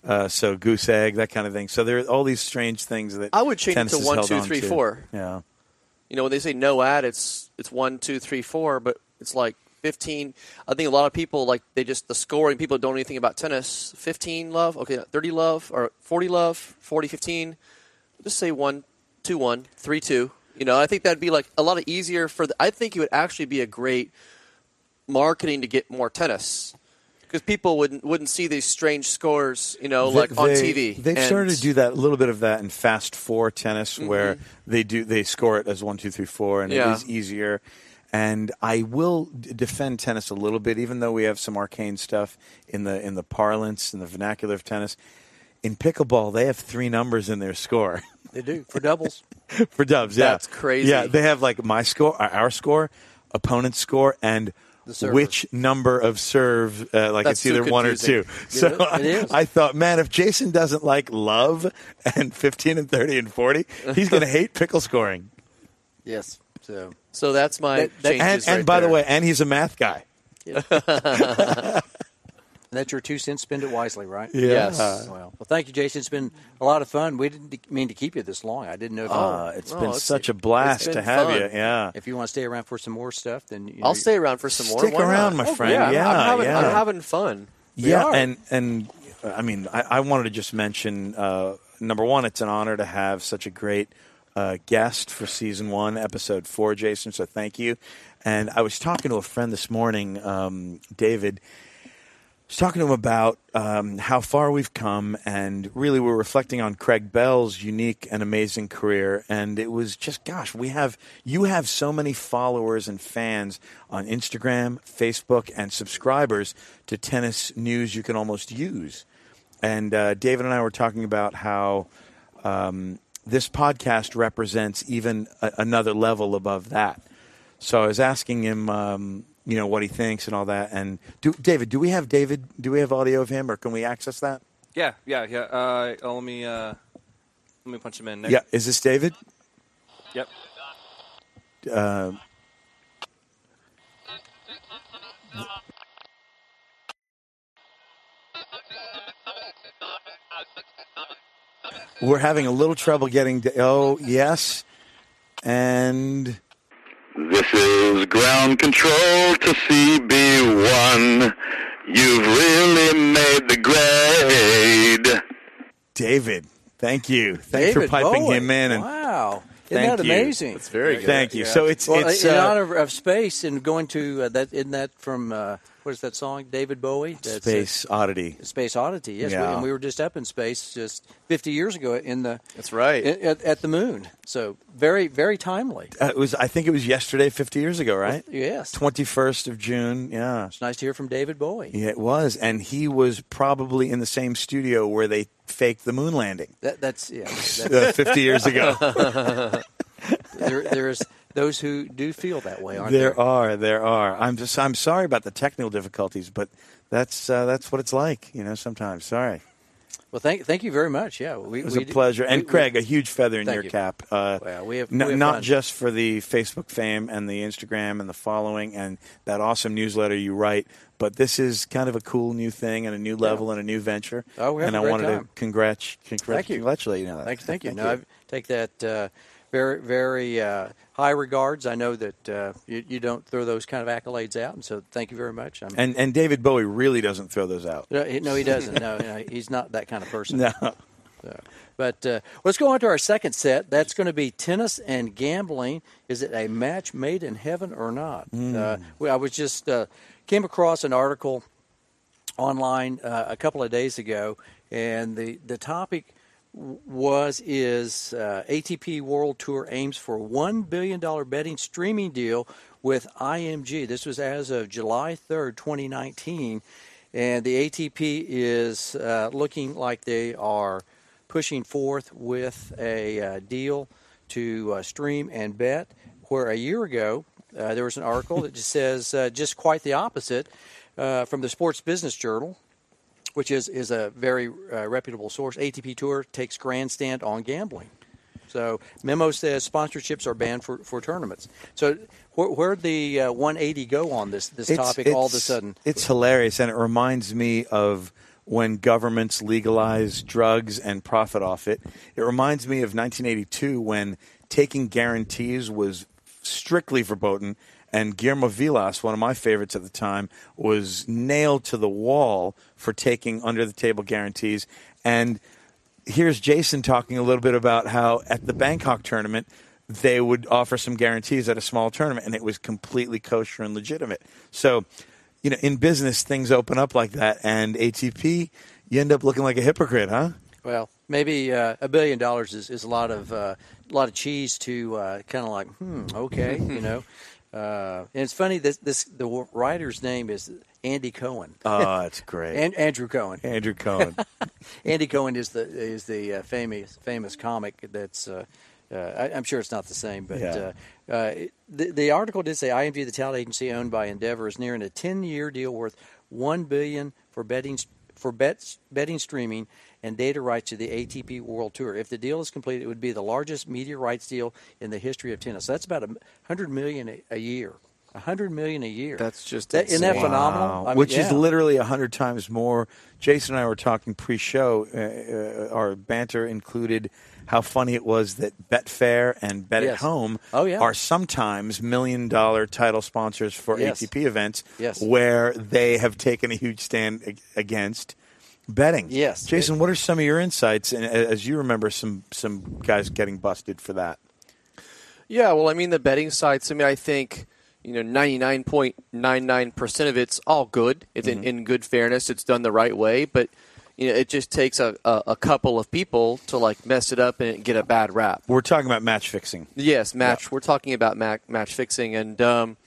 Uh, so goose egg, that kind of thing. So there are all these strange things that I would change it to has one, held two, on three, to. four. Yeah. You know when they say no ad it's it's one two three four but it's like 15 i think a lot of people like they just the scoring people don't know anything about tennis. 15 love? Okay 30 love or 40 love? 40 15 just say 1 2 1 3 2 you know i think that'd be like a lot of easier for the, i think it would actually be a great marketing to get more tennis because people wouldn't wouldn't see these strange scores you know like on They- tv They've And- started to do that a little bit of that in fast four tennis, mm-hmm. where they do they score it as one, two, three, four, and Yeah. it is easier. And I will d- defend tennis a little bit, even though we have some arcane stuff in the in the parlance and the vernacular of tennis. In pickleball, they have three numbers in their score they do for doubles. for dubs. Yeah, That's crazy. Yeah, they have like my score, our- our score, opponent's score, and server. Which number of serve. Uh, like That's it's either one or two. So I, I thought, man, if Jason doesn't like love and fifteen and thirty and forty, he's going to hate pickle scoring. Yes. So so that's my That- that- And, changes and right by the way, and he's a math guy. That's your two cents. Spend it wisely, right? Yes. Well, well, thank you, Jason. It's been a lot of fun. We didn't mean to keep you this long. I didn't know if, Uh, it's Oh, been it's- such a blast to have fun. you. Yeah. if you want to stay around for some more stuff. Then you know, I'll stay around for some more. Stick Why not? around, my Oh, friend. Yeah, I'm- Yeah, I'm, having, yeah. I'm having fun. yeah, are. and and I mean, I, I wanted to just mention uh, number one, it's an honor to have such a great uh, guest for season one, episode four, Jason. So thank you. And I was talking to a friend this morning, um, David. Was talking to him about um, how far we've come, and really we're reflecting on Craig Bell's unique and amazing career. And it was just, gosh, we have you have so many followers and fans on Instagram, Facebook, and subscribers to tennis news you can almost use. And uh, David and I were talking about how um, this podcast represents even a- another level above that. So I was asking him, um, you know, what he thinks and all that. And do, David, do we have David? Do we have audio of him, or can we access that? Yeah, yeah, yeah. Uh, oh, let me uh, let me punch him in. Nick. Yeah, is this David? Yep. Uh, we're having a little trouble getting. To, oh, yes, and This is ground control to CB1. You've really made the grade. David. Thank you. Thanks David for piping Bowie. him in. And wow, isn't Thank that you. amazing? It's very good. Thank you. So it's Well, it's in uh, honor of space and going to uh, that, isn't that from uh, what is that song? David Bowie. That's, Space Oddity. Space Oddity. Yes, we, and we were just up in space just 50 years ago in the That's right. in- at, at the moon. So very very timely. Uh, it was. I think it was yesterday, 50 years ago, right? Yes, 21st of June. Yeah. it's nice to hear from David Bowie. Yeah, it was, and he was probably in the same studio where they faked the moon landing That, that's yeah. That, uh, 50 years ago. there, there's those who do feel that way, aren't there? there are, there are. I'm just, I'm sorry about the technical difficulties, but that's uh, that's what it's like, you know. Sometimes, sorry. Well, thank thank you very much. Yeah, we, It was we a pleasure. And we- we- Craig, a huge feather in your you. cap. Uh, Well, we have- n- we have not fun. just for the Facebook fame and the Instagram and the following and that awesome newsletter you write, but this is kind of a cool new thing and a new level and a new venture. Oh, we're and I wanted great to time. congrat- congrat- Thank you. congratulate you. on that. Thank, thank you. no, I take that uh, very, very uh, high regards. I know that uh, you, you don't throw those kind of accolades out, and so thank you very much. I'm, And and David Bowie really doesn't throw those out. no, he, no, he doesn't. No, no, he's not that kind of person. No. So, but uh, let's go on to our second set. That's going to be tennis and gambling. Is it a match made in heaven or not? Uh, I was just uh, came across an article online uh, a couple of days ago, and the the topic was is uh, ATP World Tour aims for one billion dollar betting streaming deal with IMG. This was as of July third, twenty nineteen, and the ATP is uh, looking like they are pushing forth with a uh, deal to uh, stream and bet. Where a year ago uh, there was an article that just says uh, just quite the opposite from the Sports Business Journal, which is is a very uh, reputable source. ATP Tour takes grandstand on gambling. So memo says sponsorships are banned for, for tournaments. So where where'd the uh, 180 go on this this topic all of a sudden? It's hilarious, and it reminds me of when governments legalize drugs and profit off it. It reminds me of 1982 when taking guarantees was strictly verboten, and Guillermo Vilas, one of my favorites at the time, was nailed to the wall for taking under the table guarantees. And here's Jason talking a little bit about how at the Bangkok tournament they would offer some guarantees at a small tournament, and it was completely kosher and legitimate. So, you know, in business, things open up like that, and ATP, you end up looking like a hypocrite, huh? Well, maybe uh, a billion dollars is, is a lot of uh, a lot of cheese to uh, kind of like, hmm, okay, you know. Uh, and it's funny this this the writer's name is Andy Cohen. Oh, that's great. An- Andrew Cohen. Andrew Cohen. Andy Cohen is the is the uh, famous famous comic that's. Uh, uh, I, I'm sure it's not the same, but Yeah. uh, uh, the, the article did say IMG, the talent agency owned by Endeavor, is nearing a 10-year deal worth one billion for betting for bets betting streaming and data rights to the ATP World Tour. If the deal is complete, it would be the largest media rights deal in the history of tennis. So that's about a hundred million a, a year. A hundred million a year. That's just that, isn't that insane. phenomenal? Wow. I mean, Which is literally a hundred times more. Jason and I were talking pre-show. Uh, uh, our banter included how funny it was that Betfair and Bet at Home Oh, yeah. are sometimes million-dollar title sponsors for Yes. ATP events, Yes. where they have taken a huge stand against betting. Yes. Jason, what are some of your insights, and as you remember, some some guys getting busted for that? Yeah, well, I mean, the betting sites, I mean, I think, you know, 99.99% of it's all good. It's in, in good fairness. It's done the right way. But, you know, it just takes a, a, a couple of people to, like, mess it up and get a bad rap. We're talking about match fixing. Yes, match. We're talking about match, match fixing, and um,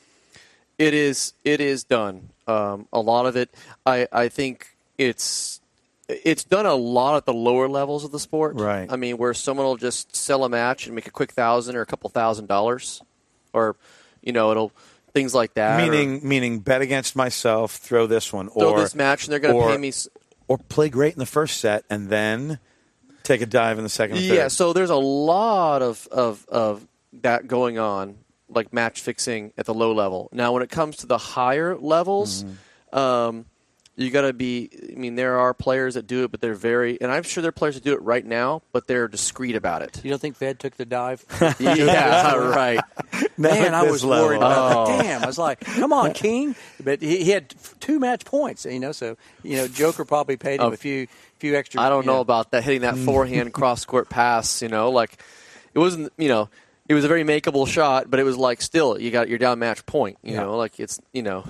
it is it is done. Um, a lot of it, I I think it's it's done a lot at the lower levels of the sport. Right. I mean, where someone will just sell a match and make a quick thousand or a couple thousand dollars, or you know, it'll things like that. or Meaning, meaning, bet against myself, throw this one, throw or this match and they're going to pay me. s- or play great in the first set and then take a dive in the second. Yeah, so there's a lot of, of, of that going on, like match fixing at the low level. Now, when it comes to the higher levels, Mm-hmm. um, you got to be. I mean, there are players that do it, but they're very, and I'm sure there are players that do it right now, but they're discreet about it. You don't think Fed took the dive? yeah, right. Not Man, I was level. worried about that. Oh. Damn, I was like, "Come on, King!" But he, he had two match points, you know. So you know, Joker probably paid him Oh. a few few extra. I don't you know about that hitting that mm. forehand cross court pass. You know, like it wasn't. You know, it was a very makeable shot, but it was like still you got you're down match point. You Yeah. know, like it's you know.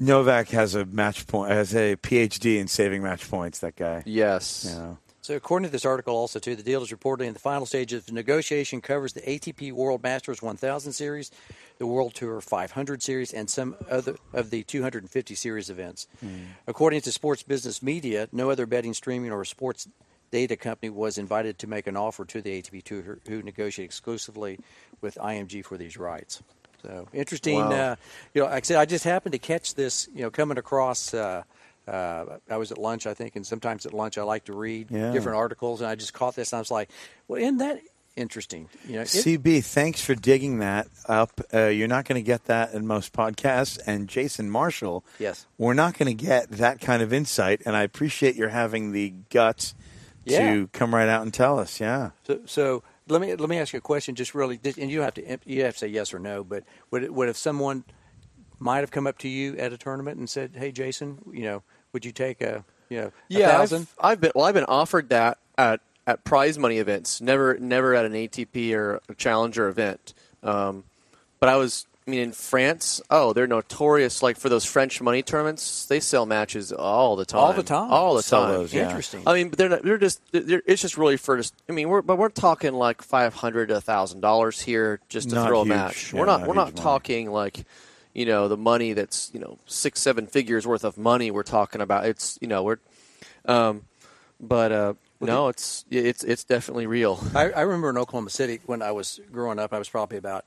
Novak has a match point, has a PhD in saving match points. That guy. yes. You know. So, according to this article, also too, the deal is reportedly in the final stages of negotiation covers the ATP World Masters 1000 Series, the World Tour 500 Series, and some other of the 250 Series events. Hmm. According to Sports Business Media, no other betting, streaming, or sports data company was invited to make an offer to the ATP Tour, who negotiate exclusively with IMG for these rights. So interesting. Wow. Uh, you know, like I said, I just happened to catch this. You know, coming across. Uh, uh, I was at lunch, I think, and sometimes at lunch I like to read Yeah. different articles, and I just caught this, and I was like, "Well, isn't that interesting?" You know, it- CB, thanks for digging that up. Uh, you're not going to get that in most podcasts. And Jason Marshall, Yes. we're not going to get that kind of insight. And I appreciate your having the guts Yeah. to come right out and tell us. Yeah. So, so let me let me ask you a question, just really, and you have to you have to say yes or no. But would it, would if someone might have come up to you at a tournament and said, "Hey, Jason, you know, would you take a you know a Yeah, thousand? I've, I've been well. I've been offered that at at prize money events. Never, never at an ATP or a challenger event. Um, but I was. I mean, in France, oh, they're notorious. Like for those French money tournaments, they sell matches all the time. All the time. All the time. those, yeah. Interesting. I mean, but they're not, they're just they're, it's just really for just. I mean, we're but we're talking like five hundred to thousand dollars here just to Not throw huge. a match. Yeah, we're not, not we're huge not money. talking like you know the money that's you know six seven figures worth of money. We're talking about it's you know we're, um, but uh, no, it's it's it's definitely real. I, I remember in Oklahoma City when I was growing up. I was probably about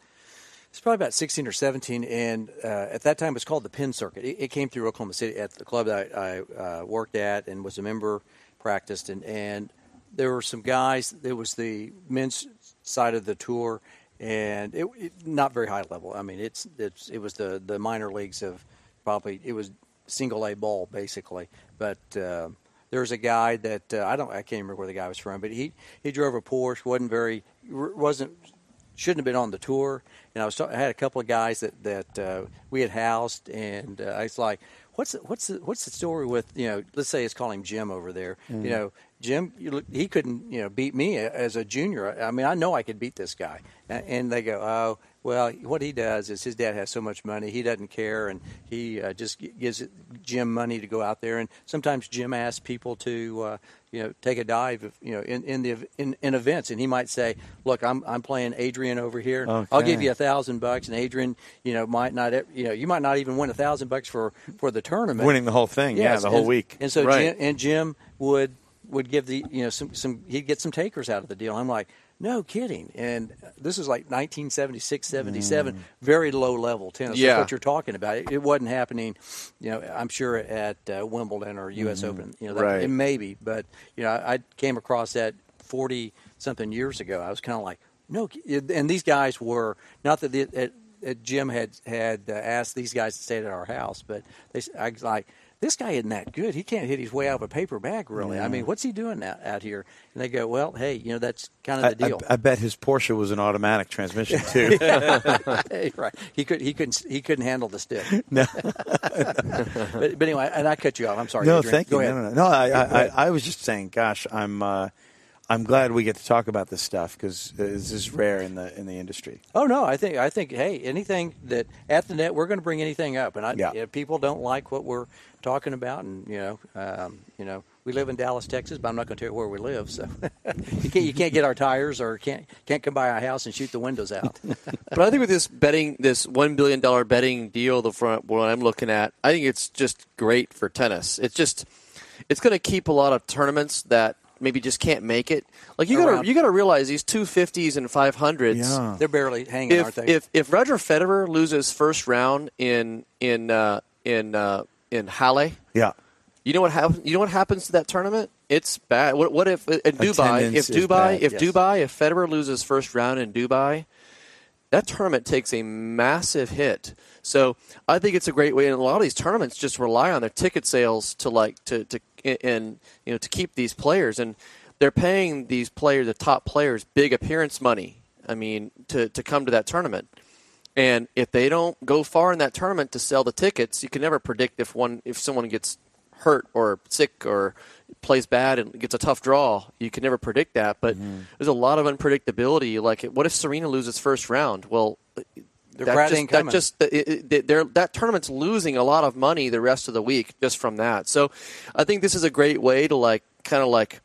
it's probably about sixteen or seventeen, and uh, at that time it was called the Penn Circuit. It, it came through Oklahoma City at the club that I, I uh, worked at and was a member, practiced, and and there were some guys. There was the men's side of the tour, and it, it not very high level. I mean, it's it's it was the the minor leagues of probably it was single A ball basically, but. Uh, there was a guy that uh, I don't I can't remember where the guy was from, but he he drove a Porsche, wasn't very wasn't shouldn't have been on the tour. And I was I had a couple of guys that that uh, we had housed, and uh, I was like, "What's the, what's the, what's the story with you know? Let's say let's Jim over there. You know, Jim, you look, he couldn't you know beat me as a junior. I mean, I know I could beat this guy." And, and they go, "Oh." Well, what he does is his dad has so much money, he doesn't care, and he uh, just gives Jim money to go out there. And sometimes Jim asks people to, uh, you know, take a dive, you know, in in the in, in events, and he might say, "Look, I'm I'm playing Adrian over here. I'll give you a thousand bucks." And Adrian, you know, might not, you know, you might not even win a thousand bucks for for the tournament, Winning the whole thing. Yeah, the whole and- week. And so Right. Jim, and Jim would would give the you know some some he'd get some takers out of the deal. I'm like, no kidding. And this is like 1976, 77, very low level tennis. Yeah. That's what you're talking about. It, it wasn't happening, you know. I'm sure at uh, Wimbledon or U.S. Open, you know, that, Right. it maybe, but you know, I, I came across that 40 something years ago. I was kind of like, no, and these guys were not that the, uh, uh, Jim had had uh, asked these guys to stay at our house, but they, I was like, this guy isn't that good. He can't hit his way out of a paper bag, really. I mean, what's he doing out, out here? And they go, well, hey, you know, that's kind of the deal. I, I bet his Porsche was an automatic transmission too. Hey, right. He could he couldn't he couldn't handle the stick. No. but, but anyway, and I cut you off. I'm sorry. no, Adrian. thank you. No, no, no. no I, I, I, I was just saying, gosh, I'm uh, I'm glad we get to talk about this stuff because this is rare in the in the industry. Oh no, I think I think hey, anything that at the net we're going to bring anything up, and I, Yeah. if people don't like what we're talking about, and you know, um, you know, we live in Dallas, Texas, but I'm not going to tell you where we live, so you can't you can't get our tires or can't can't come by our house and shoot the windows out. But I think with this betting, this one billion dollar betting deal, the front what I'm looking at, I think it's just great for tennis. It's just it's going to keep a lot of tournaments that maybe just can't make it. Like you got to you got to realize these two fifties and five hundreds. Yeah. They're barely hanging, aren't If they? if if Roger Federer loses first round in in uh, in uh, in Halle, Yeah. you know what happens? You know what happens to that tournament? It's bad. What, what if in Dubai? Attendance If Dubai, bad, if yes. Dubai, if Federer loses first round in Dubai, that tournament takes a massive hit. So I think it's a great way, and a lot of these tournaments just rely on their ticket sales to like to to and you know to keep these players, and they're paying these players, the top players, big appearance money. I mean, to to come to that tournament. And if they don't go far in that tournament to sell the tickets, you can never predict if one if someone gets hurt or sick or plays bad and gets a tough draw. You can never predict that, but Mm-hmm. there's a lot of unpredictability. Like, what if Serena loses first round? Well, The that just, that just it, it, they're, that tournament's losing a lot of money the rest of the week just from that. So, I think this is a great way to like kind of like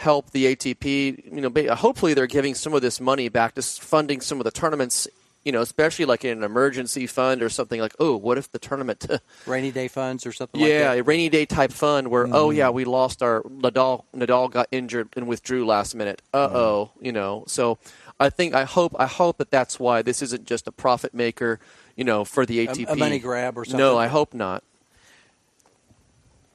help the ATP. You know, hopefully they're giving some of this money back to funding some of the tournaments. You know, especially like in an emergency fund or something like, oh, what if the tournament? Rainy day funds or something yeah, like a rainy day type fund where oh yeah we lost our Nadal Nadal got injured and withdrew last minute. Uh oh, you know. So I think I hope I hope that that's why this isn't just a profit maker, you know, for the ATP. a money grab or something? No, I hope not.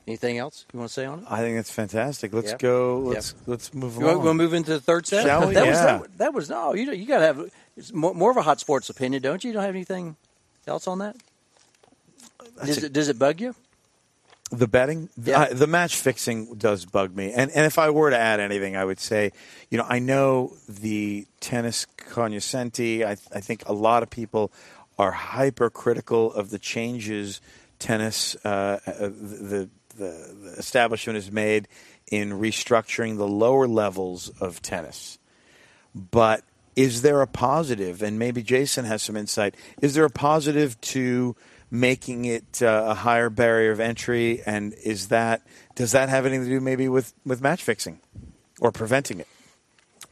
Anything else you want to say on it? I think that's fantastic. Let's Yep. go. Let's let's move You along. want to move into the third set? Shall we? That was Yeah. that, that was no. You you got to have it's more, more of a hot sports opinion, don't you? You don't have anything else on that? Does a- it does it bug you? The betting, Yeah. I- the match fixing does bug me. And and if I were to add anything, I would say, you know, I know the tennis cognoscenti. I, I think a lot of people are hypercritical of the changes tennis, uh, uh, the, the the establishment has made in restructuring the lower levels of tennis. But is there a positive? And maybe Jason has some insight. Is there a positive to making it uh, a higher barrier of entry? And is that does that have anything to do maybe with with match fixing or preventing it?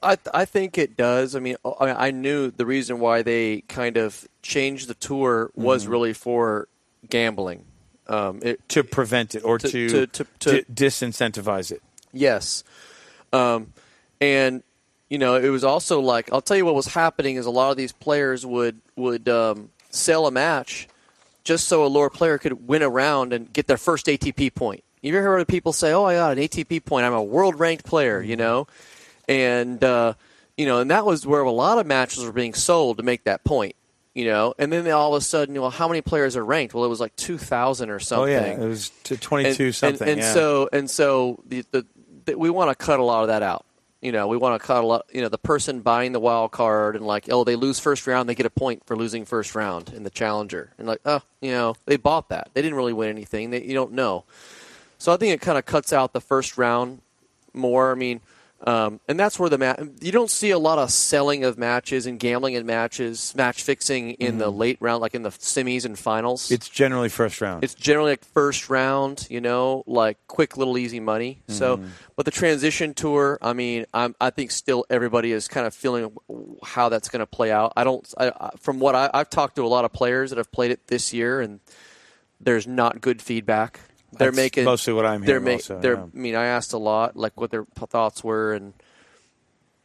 I, I think it does. I mean, I I knew the reason why they kind of changed the tour was really for gambling. Um, it, To prevent it or To- to, to- to- di- disincentivize it. Yes. Um, and you know, it was also like I'll tell you what was happening is a lot of these players would would um, sell a match just so a lower player could win a round and get their first ATP point. You ever heard of people say, "Oh, I got an ATP point. I'm a world ranked player," you know, and uh, you know, and that was where a lot of matches were being sold to make that point. You know, and then all of a sudden, well, how many players are ranked? Well, it was like two thousand or something. Oh yeah, it was to twenty two something. And, and yeah. so and so the, the, the we want to cut a lot of that out. You know, we want to cut a lot. You know, the person buying the wild card and like, oh, they lose first round, they get a point for losing first round in the challenger, and like, oh, you know, they bought that. They didn't really win anything. They, you don't know. So I think it kind of cuts out the first round more. I mean, um, and that's where the ma- you don't see a lot of selling of matches and gambling in matches, match fixing in the late round, like in the semis and finals. it's generally first round. It's generally like first round, you know, like quick little easy money. So, but the transition tour, I mean, I'm, I think still everybody is kind of feeling how that's going to play out. I don't, I, I, from what I, I've talked to a lot of players that have played it this year, and there's not good feedback. They're That's making mostly what I'm they're hearing ma- also, they're, yeah. I mean, I asked a lot, like what their thoughts were, and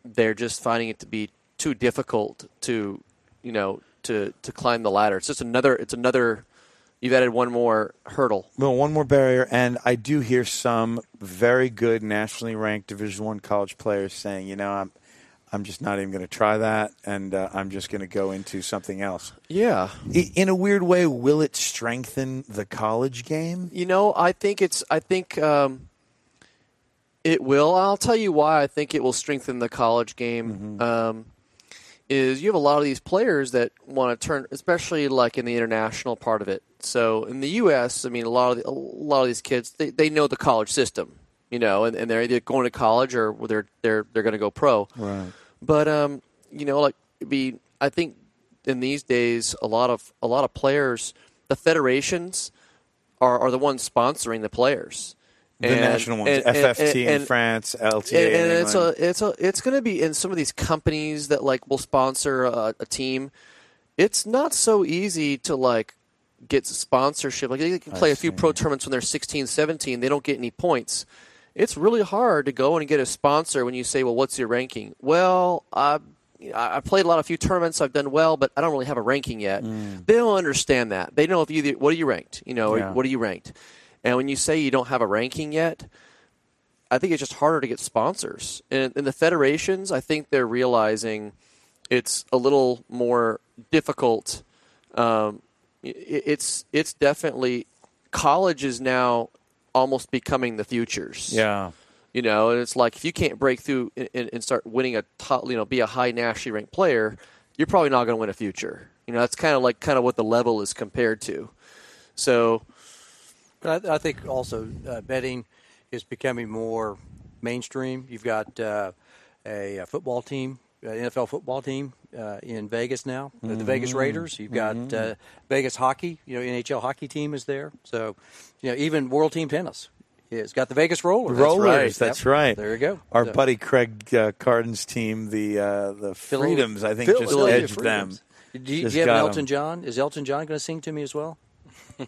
they're just finding it to be too difficult to, you know, to to climb the ladder. It's just another. It's another. You've added one more hurdle. Well, one more barrier, and I do hear some very good nationally ranked Division One college players saying, you know, I'm, I'm just not even going to try that, and uh, I'm just going to go into something else. Yeah. In a weird way, will it strengthen the college game? You know, I think it's. I think um, it will. I'll tell you why. I think it will strengthen the college game. Um, is you have a lot of these players that want to turn, especially like in the international part of it. So in the U.S., I mean, a lot of the, a lot of these kids they, they know the college system, you know, and, and they're either going to college or they're they're they're going to go pro. Right. But um, you know, like be I think in these days a lot of a lot of players, the federations are, are the ones sponsoring the players. The national ones, FFT in France, LTA and, in it's a it's a it's going to be in some of these companies that like will sponsor a, a team. It's not so easy to like get sponsorship. Like they can play a few pro tournaments when they're 16, 17. They don't get any points. It's really hard to go and get a sponsor when you say, "Well, what's your ranking?" Well, I I played a lot of few tournaments. I've done well, but I don't really have a ranking yet. They don't understand that. They know if you what are you ranked? You know, Yeah. what are you ranked? And when you say you don't have a ranking yet, I think it's just harder to get sponsors. And in the federations, I think they're realizing it's a little more difficult. Um, it's it's definitely college is now almost becoming the futures. yeah. You know, and it's like if you can't break through and, and start winning a top, you know, be a high nationally ranked player, you're probably not going to win a future. You know, that's kind of like kind of what the level is compared to. So But I, I think also uh, betting is becoming more mainstream. You've got uh, a, a football team, uh, NFL football team uh, in Vegas now, uh, the Vegas Raiders. You've got uh, Vegas hockey. You know, NHL hockey team is there. So, you know, even World Team Tennis. Yeah, It's got the Vegas Rollers. Rollers, That's right. that's Yep. right. There you go. Our So- buddy Craig uh, Carden's team, the uh, the Freedoms, I think, just Philadelphia edged Freedoms. them. Do you, Just do you have an got 'em. Elton John? Is Elton John going to sing to me as well?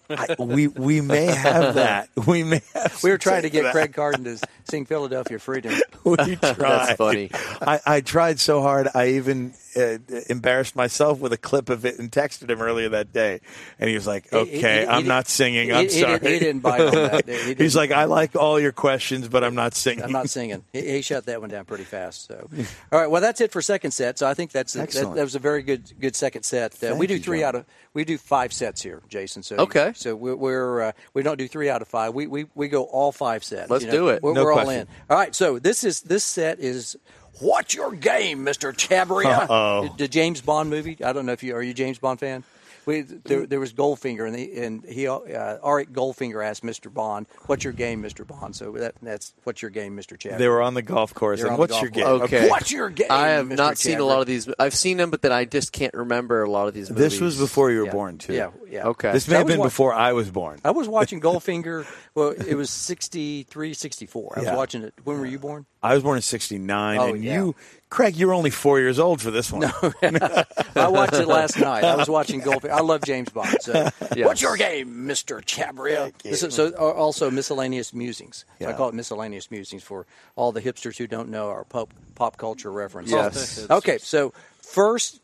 I, we we may have that. We may. Have We were trying to get that. Craig Carden to sing Philadelphia Freedom. We tried. That's funny. I, I tried so hard. I even uh, embarrassed myself with a clip of it and texted him earlier that day, and he was like, He- he- "Okay, I'm he- not singing. I'm he sorry." didn't- he didn't bite on that. He didn't. He's like, "I like all your questions, but I'm not singing." I'm not singing. He, he shut that one down pretty fast. So, all right. Well, that's it for second set. So I think that's that, Excellent. that was a very good good second set. Uh, we do you, three John. out of we do five sets here, Jason. So Okay. So we're, we're uh, we don't do three out of five. We we, we go all five sets. Let's you do it. We're, No we're all in. All right. So this is this set is. What's your game, Mister Chabria? Uh-oh. The James Bond movie. I don't know if you are you a James Bond fan. We, there, there was Goldfinger, and, the, and he, uh, Auric Goldfinger asked Mr. Bond, "What's your game, Mr. Bond?" So that, that's what's your game, Mr. Chad. They were on the golf course. And what's golf your game? Okay. What's your game? I have Mr. not seen a lot of these. I've seen them, but then I just can't remember a lot of these movies. This was before you were Yeah. born, too. Yeah, yeah. Okay. This may have been wa- before I was born. I was watching Goldfinger. Well, it was 63, 64. I was watching it. When were you born? I was born in '69, Oh, and yeah. you, Craig, you're only four years old for this one. I watched it last night. I was watching Goldfinger. I love James Bond. So, what's your game, Mister Chabria? This is- so, uh, also miscellaneous musings. So I call it miscellaneous musings for all the hipsters who don't know our pop pop culture references. Yes. Okay, so first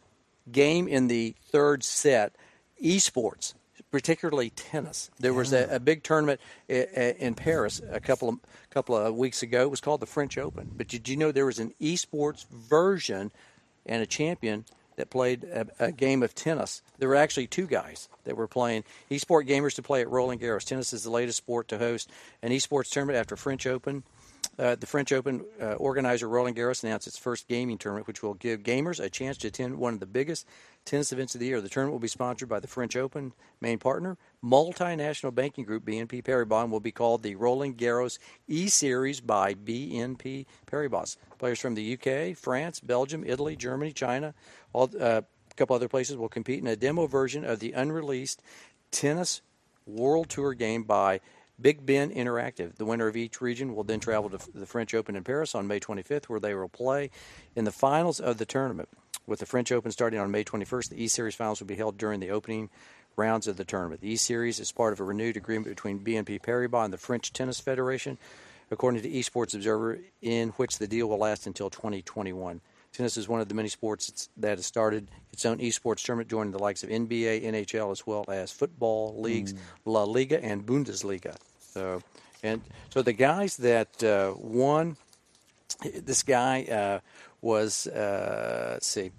game in the third set, esports, particularly tennis. There was a, a big tournament in Paris a couple of couple of weeks ago. It was called the French Open. But did you know there was an esports version and a champion that played a, a game of tennis? There were actually two guys that were playing esport gamers to play at Roland Garros. Tennis is the latest sport to host an esports tournament after French Open. Uh, the French Open uh, organizer Roland Garros announced its first gaming tournament, which will give gamers a chance to attend one of the biggest tennis events of the year. The tournament will be sponsored by the French Open main partner, multinational banking group BNP Paribas, and will be called the Roland Garros E Series by BNP Paribas. Players from the UK, France, Belgium, Italy, Germany, China, all uh, a couple other places will compete in a demo version of the unreleased tennis World Tour game by Big Ben Interactive. The winner of each region will then travel to the French Open in Paris on May 25th, where they will play in the finals of the tournament. With the French Open starting on May 21st, the E Series finals will be held during the opening rounds of the tournament. The E Series is part of a renewed agreement between BNP Paribas and the French Tennis Federation, according to Esports Observer, in which the deal will last until 2021. Tennis is one of the many sports that has started its own esports tournament, joining the likes of NBA, NHL, as well as football leagues, La Liga, and Bundesliga. So, and so the guys that uh, won, this guy uh, was uh, let's see,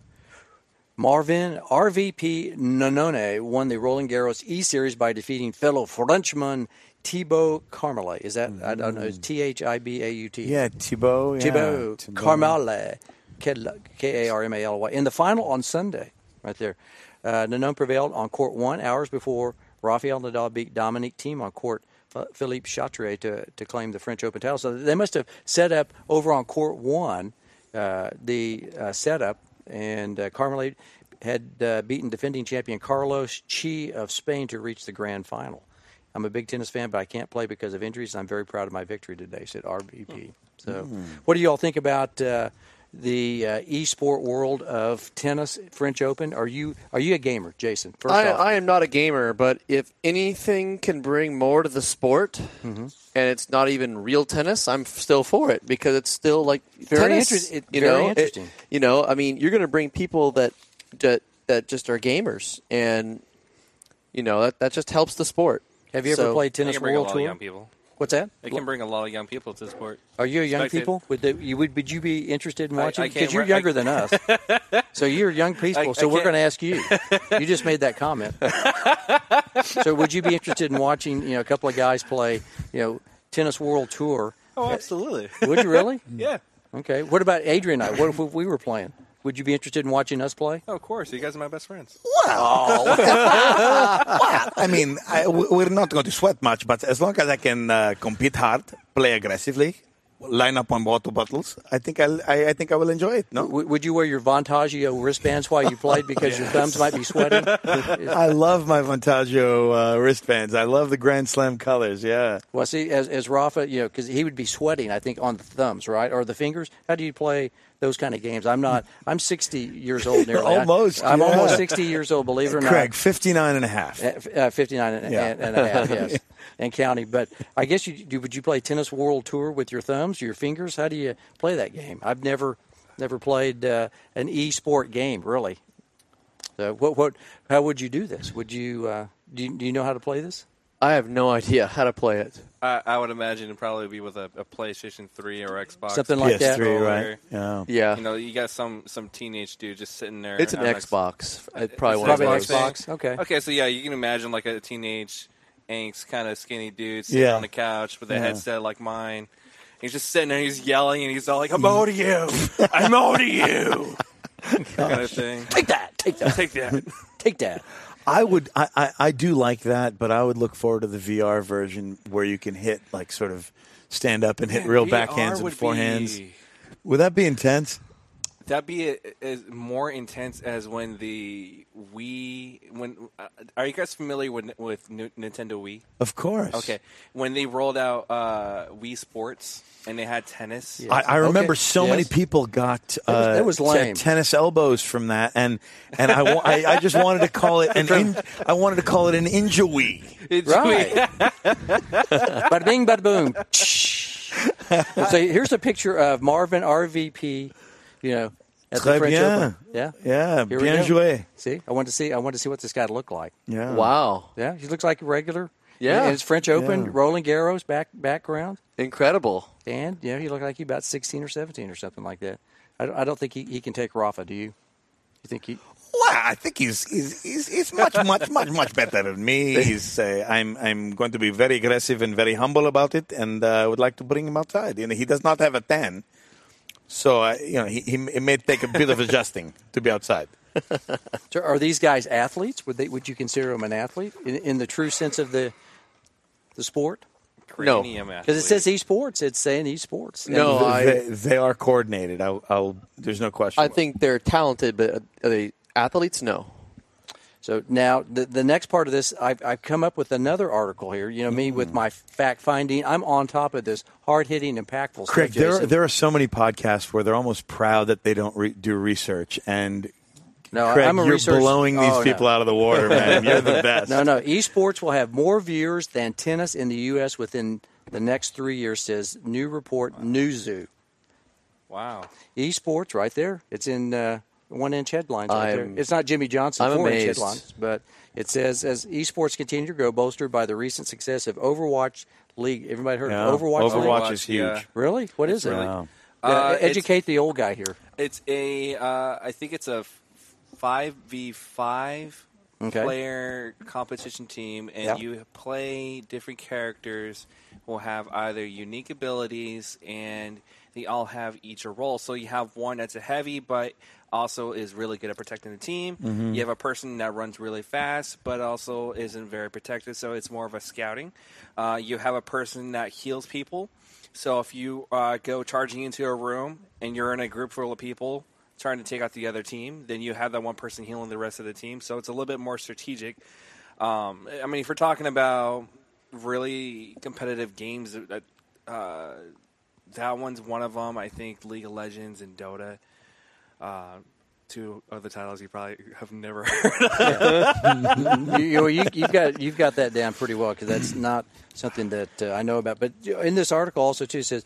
Marvin RVP Nonone won the Roland Garros E Series by defeating fellow Frenchman Thibaut Carmelet. Is that I don't know? T H I B A U T. Yeah, Thibaut. Yeah, Thibaut Carmale, K A R M A L Y. In the final on Sunday, right there, uh, Nanon prevailed on court one hours before Rafael Nadal beat Dominic Thiem on court Philippe Chatrier to, to claim the French Open title. So they must have set up over on court one uh, the uh, setup, and uh, Carmele had uh, beaten defending champion Carlos Chi of Spain to reach the grand final. I'm a big tennis fan, but I can't play because of injuries. I'm very proud of my victory today, said RVP. So, what do you all think about uh, the uh, e-sport world of tennis, French Open? Are you are you a gamer, Jason? First I, off, I am not a gamer, but if anything can bring more to the sport, Mm-hmm. and it's not even real tennis, I'm still for it because it's still like Very tennis. interest- it- you very know, It- interesting. you know, I mean, you're going to bring people that that that just are gamers, and you know that that just helps the sport. have you ever played tennis can bring a World lot of Tour? young people. What's that? It can bring a lot of young people to the sport. Are you a young Spectate. people? Would, they, you, would would you be interested in watching? Because you're re- I- younger than us, so you're young people. I- so I we're going to ask you. You just made that comment. so would you be interested in watching? You know, a couple of guys play. You know, tennis world tour. Oh, absolutely. Would you really? yeah. Okay. What about Adrian and I? What if we were playing? Would you be interested in watching us play? Oh, of course. You guys are my best friends. Wow. I mean, I, we- we're not going to sweat much, but as long as I can uh, compete hard, play aggressively, line up on water bottles, I think I'll, I I think I will enjoy it. No, W- would you wear your Vantaggio wristbands while you played because your thumbs might be sweating? I love my Vantaggio uh, wristbands. I love the Grand Slam colors. Yeah. Well, see, as, as Rafa, you know, because he would be sweating, I think, on the thumbs, right, or the fingers. How do you play those kind of games? I'm not. I'm 60 years old nearly. I- Almost, I'm yeah. almost 60 years old. Believe it or not. Craig, 59 and a half. Uh, 59 and, Yeah. and, and a half, yes, and counting. But I guess you do. Would you play tennis world tour with your thumbs, your fingers? How do you play that game? I've never, never played uh, an e-sport game really. So what, what, how would you do this? Would you, uh, do you, do you know how to play this? I have no idea how to play it. I, I would imagine it'd probably be with a, a PlayStation 3 or Xbox. Something like that. PS3, controller. right? Yeah. Yeah, You know, you got some some teenage dude just sitting there. it's an on Xbox. It probably one Probably of Probably those. Xbox. Xbox. Okay. Okay, so yeah, you can imagine like a teenage, angst kind of skinny dude sitting Yeah. on the couch with a Yeah. headset like mine. He's just sitting there, he's yelling, and he's all like, "I'm mm. over you, I'm over you," kind of thing. Take that. Take that. Take that. Take that. I would. I, I, I do like that, but I would look forward to the VR version where you can hit like sort of stand up and hit real VR backhands and forehands. be- Would that be intense? That'd be a, as more intense as when the Wii. When uh, are you guys familiar with with Nintendo Wii? Of course. Okay, when they rolled out uh, Wii Sports and they had tennis. I, I remember Okay. so Yes. many people got uh, was- that was t- lame. tennis elbows from that, and and I, I, I just wanted to call it an in, I wanted to call it an injury. It's Right. bada bing, bada boom. so here's a picture of Marvin RVP. You know, at the French bien. Open. Yeah. Yeah, Here bien joué. See, I wanted to see. I wanted to see what this guy looked like. Yeah. Wow, Yeah, he looks like a regular. Yeah. and it's French Open, Yeah. Roland Garros back background, incredible. and you know he looked like he about 16 or 17 or something like that. I don't, I don't think he, he can take Rafa. Do you? You think he? Well, I think he's he's he's, he's much much much much better than me. He's uh, I'm I'm going to be very aggressive and very humble about it, and uh, I would like to bring him outside. You know, he does not have a tan, so uh, you know he, he it may take a bit of adjusting to be outside. So are these guys athletes? Would they? Would you consider them an athlete in, in the true sense of the the sport? No. Because it says esports, it's saying esports. No, I- they, they are coordinated. I'll, I'll there's no question. I think they're talented, but are they athletes? No. So now the the next part of this, I've, I've come up with another article here. You know, me Mm. with my fact finding, I'm on top of this, hard hitting, impactful. stuff, Craig, there are, Jason. there are so many podcasts where they're almost proud that they don't re- do research. And no, Craig, I'm a you're research- blowing these oh, no. people out of the water, man. You're the best. No, no. Esports will have more viewers than tennis in the U.S. within the next three years, says new report Newzoo. Wow. Esports, right there. It's in uh, one inch headlines right there. It's not Jimmy Johnson I'm four inch amazed. headlines, but it says as esports continue to grow, bolstered by the recent success of Overwatch League. Everybody heard Yeah. of Overwatch? Overwatch Overwatch, is huge. yeah. Really? What is it? really- Wow. Yeah, Uh, educate the old guy here. It's a, uh, I think it's a five v five Okay. player competition team, and Yeah. you play different characters who will have either unique abilities, and they all have each a role. So you have one that's a heavy, but also is really good at protecting the team. Mm-hmm. You have a person that runs really fast, but also isn't very protected, so it's more of a scouting. Uh, you have a person that heals people. So if you uh, go charging into a room and you're in a group full of people trying to take out the other team, then you have that one person healing the rest of the team. So it's a little bit more strategic. Um, I mean, if we're talking about really competitive games, uh, that one's one of them. I think League of Legends and Dota. Uh, two other titles you probably have never heard. you, you, you, you've got you've got that down pretty well because that's not something that uh, I know about. But in this article also too says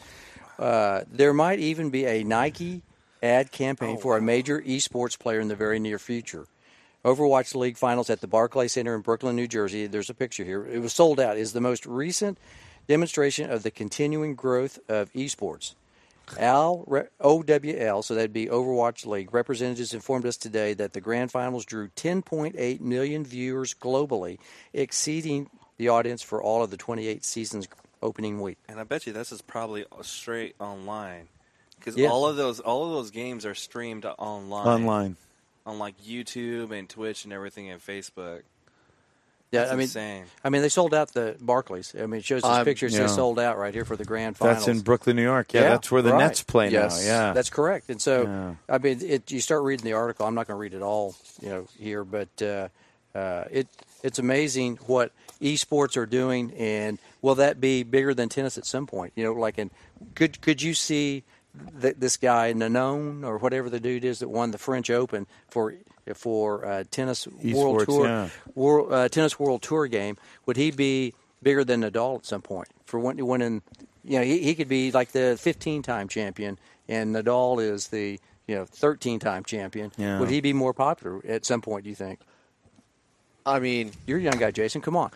uh, there might even be a Nike ad campaign for a major esports player in the very near future. Overwatch League finals at the Barclay Center in Brooklyn, New Jersey. There's a picture here. It was sold out. Is the most recent demonstration of the continuing growth of esports. Al OWL, so that'd be Overwatch League representatives informed us today that the grand finals drew 10.8 million viewers globally, exceeding the audience for all of the 28 seasons opening week. and I bet you this is probably straight online because Yes. all of those all of those games are streamed online. Online. on like YouTube and Twitch and everything and Facebook. Yeah, That's I mean, insane. I mean, they sold out the Barclays. I mean, it shows these I'm- pictures. yeah. They sold out right here for the grand finals. That's in Brooklyn, New York. Yeah, that's where the right. Nets play Yes. now. Yeah, That's correct. And so, Yeah. I mean, it, you start reading the article. I'm not going to read it all, you know, here, but uh, uh, it it's amazing what esports are doing, and will that be bigger than tennis at some point? You know, like, in could could you see th- this guy Nanone or whatever the dude is that won the French Open for for uh, tennis world tour yeah. world, uh, tennis world tour game? Would he be bigger than Nadal at some point for win- winning? You know, he, he could be like the 15 time champion, and Nadal is the you know 13 time champion. Yeah. Would he be more popular at some point? Do you think? I mean, You're a young guy, Jason. Come on,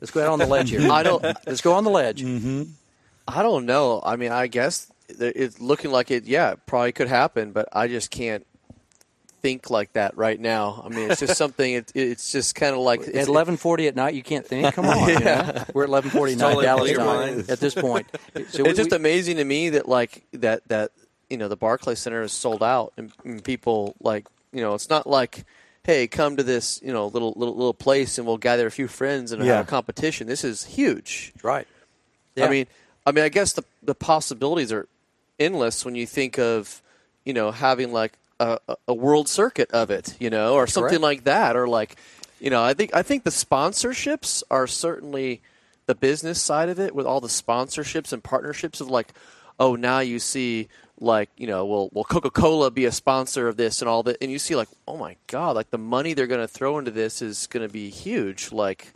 let's go out on the ledge here. I don't. Let's go on the ledge. I don't know. I mean, I guess it's looking like it. Yeah, probably could happen, but I just can't think like that right now. I mean, it's just something. It, it's just kind of like At 11:40 at night, you can't think. Come on, you know? we're at 11:49 Totally Dallas time at this point. So we- it's just we- amazing to me that like that that you know the Barclays Center is sold out and, and people like you know it's not like hey come to this you know little little little place and we'll gather a few friends and Yeah. have a competition. This is huge. right. I mean, I mean, I guess the the possibilities are endless when you think of, you know, having like a, a- world circuit of it, you know, or something Correct. like that, or like, you know, I think I think the sponsorships are certainly the business side of it with all the sponsorships and partnerships of like, oh, now you see like you know, will will Coca Cola be a sponsor of this and all that, and you see like, oh my god, like the money they're going to throw into this is going to be huge, like.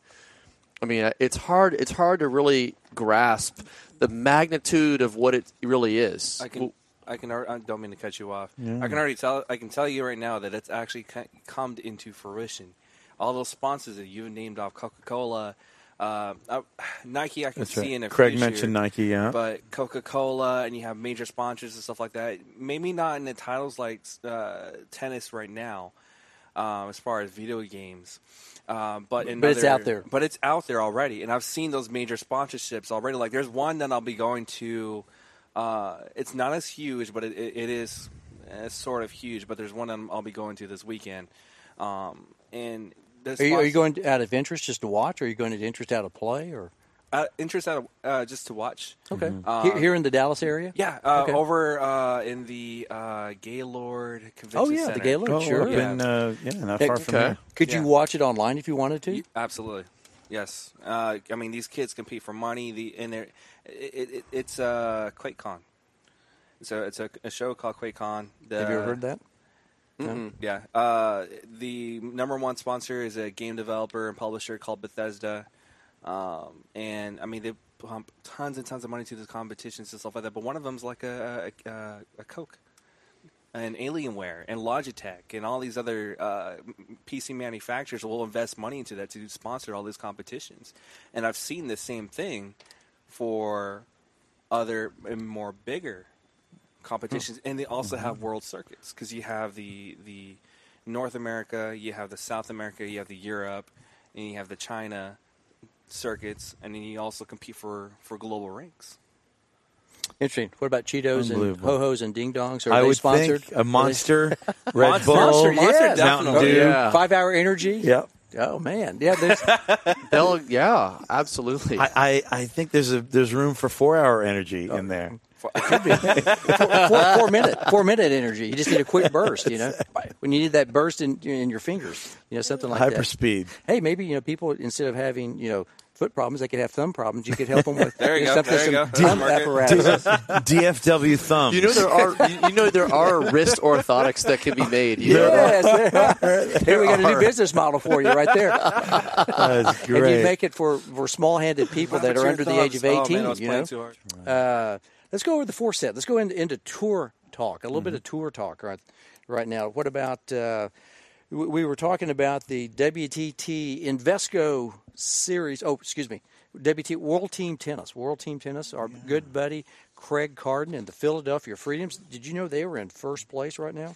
I mean, it's hard. It's hard to really grasp the magnitude of what it really is. I can. I can. I don't mean to cut you off. I can already tell. I can tell you right now that it's actually co- come into fruition. All those sponsors that you named off, Coca Cola, uh, uh, Nike. I can That's see right. in a Craig future, mentioned Nike. Yeah, but Coca Cola, and you have major sponsors and stuff like that. Maybe not in the titles like uh, tennis right now, um, as far as video games. Um, but in But it's out there. But it's out there already, and I've seen those major sponsorships already. Like there's one that I'll be going to. Uh, it's not as huge, but it, it, it is uh, sort of huge. But there's one that I'll be going to this weekend. Um, and the Are you, are you sponsor- going out of interest just to watch, or are you going to interest out of play, or uh, interest out of, uh, just to watch? okay Uh, here, here in the Dallas area? Yeah, uh, Okay. over uh, in the uh, Gaylord Convention Oh yeah, Center. the Gaylord. oh, sure. up Yeah. in uh, yeah, not Hey, far from okay. here. Could you watch it online if you wanted to? Y- Absolutely, yes. Uh, I mean, these kids compete for money. The and they're, it, it, it's uh, QuakeCon. So it's a, a show called QuakeCon. The, Have you ever heard that? Mm-mm, yeah. Uh, the number one sponsor is a game developer and publisher called Bethesda. Um, and I mean, they pump tons and tons of money to these competitions and stuff like that. But one of them's like a, a, a, a Coke and Alienware and Logitech and all these other uh, PC manufacturers will invest money into that to sponsor all these competitions. And I've seen the same thing for other and more bigger competitions, hmm. and they also mm-hmm. have world circuits because you have the the North America, you have the South America, you have the Europe, and you have the China circuits, and then you also compete for for global ranks. Interesting. What about Cheetos and Ho Hos and Ding Dongs? Are I they would sponsored? think a Monster, Red Monster- Bull, Monster, Monster yes. Mountain definitely. Dew. Yeah. Five Hour Energy. Yep. Oh man, yeah. There's, They'll- yeah, absolutely. I, I, I think there's a there's room for four hour energy oh. in there. four, four minute, four minute energy. You just need a quick burst. You know, when you need that burst in in your fingers. You know, something like Hyper that. speed. Hey, maybe you know people instead of having you know foot problems, they could have thumb problems. You could help them with There you go, something- there you some go. That's thumb market. apparatus. DFW thumbs. you know there are you, you know there are wrist orthotics that can be made. You know? Yes, there are. Here we got a new business model for you right there. That's And you make it for, for small handed people that are Your under the age of eighteen. Oh, man, I was you know, too hard. Uh, let's go over the four set. Let's go into, into tour talk. A little Mm-hmm. bit of tour talk right right now. What about? Uh, we we were talking about the WTT Invesco series. Oh, excuse me, WT World Team Tennis. World Team Tennis. Our good buddy Craig Carden and the Philadelphia Freedoms. Did you know they were in first place right now?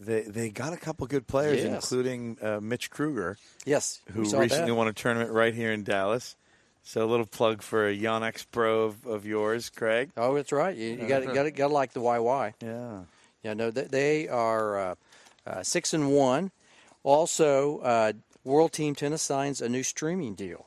they they got a couple good players, Yes. including uh, Mitch Krueger, Yes, who recently that. won a tournament right here in Dallas. So a little plug for a Yonex Pro of, of yours, Craig. Oh, that's right. You, you got got got to like the YY. Yeah. Yeah, no, they, they are uh, six and one. Also, uh, World Team Tennis signs a new streaming deal.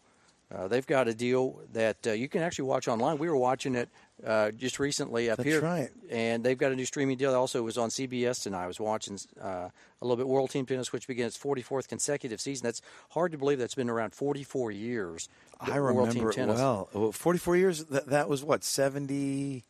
Uh, they've got a deal that uh, you can actually watch online. We were watching it uh, just recently up That's here, right. and they've got a new streaming deal. Also, was on CBS tonight. I was watching uh, a little bit World Team Tennis, which begins its 44th consecutive season. That's hard to believe. That's been around 44 years. I World Team remember it Tennis. well. Well, 44 years, that, that was what, 70?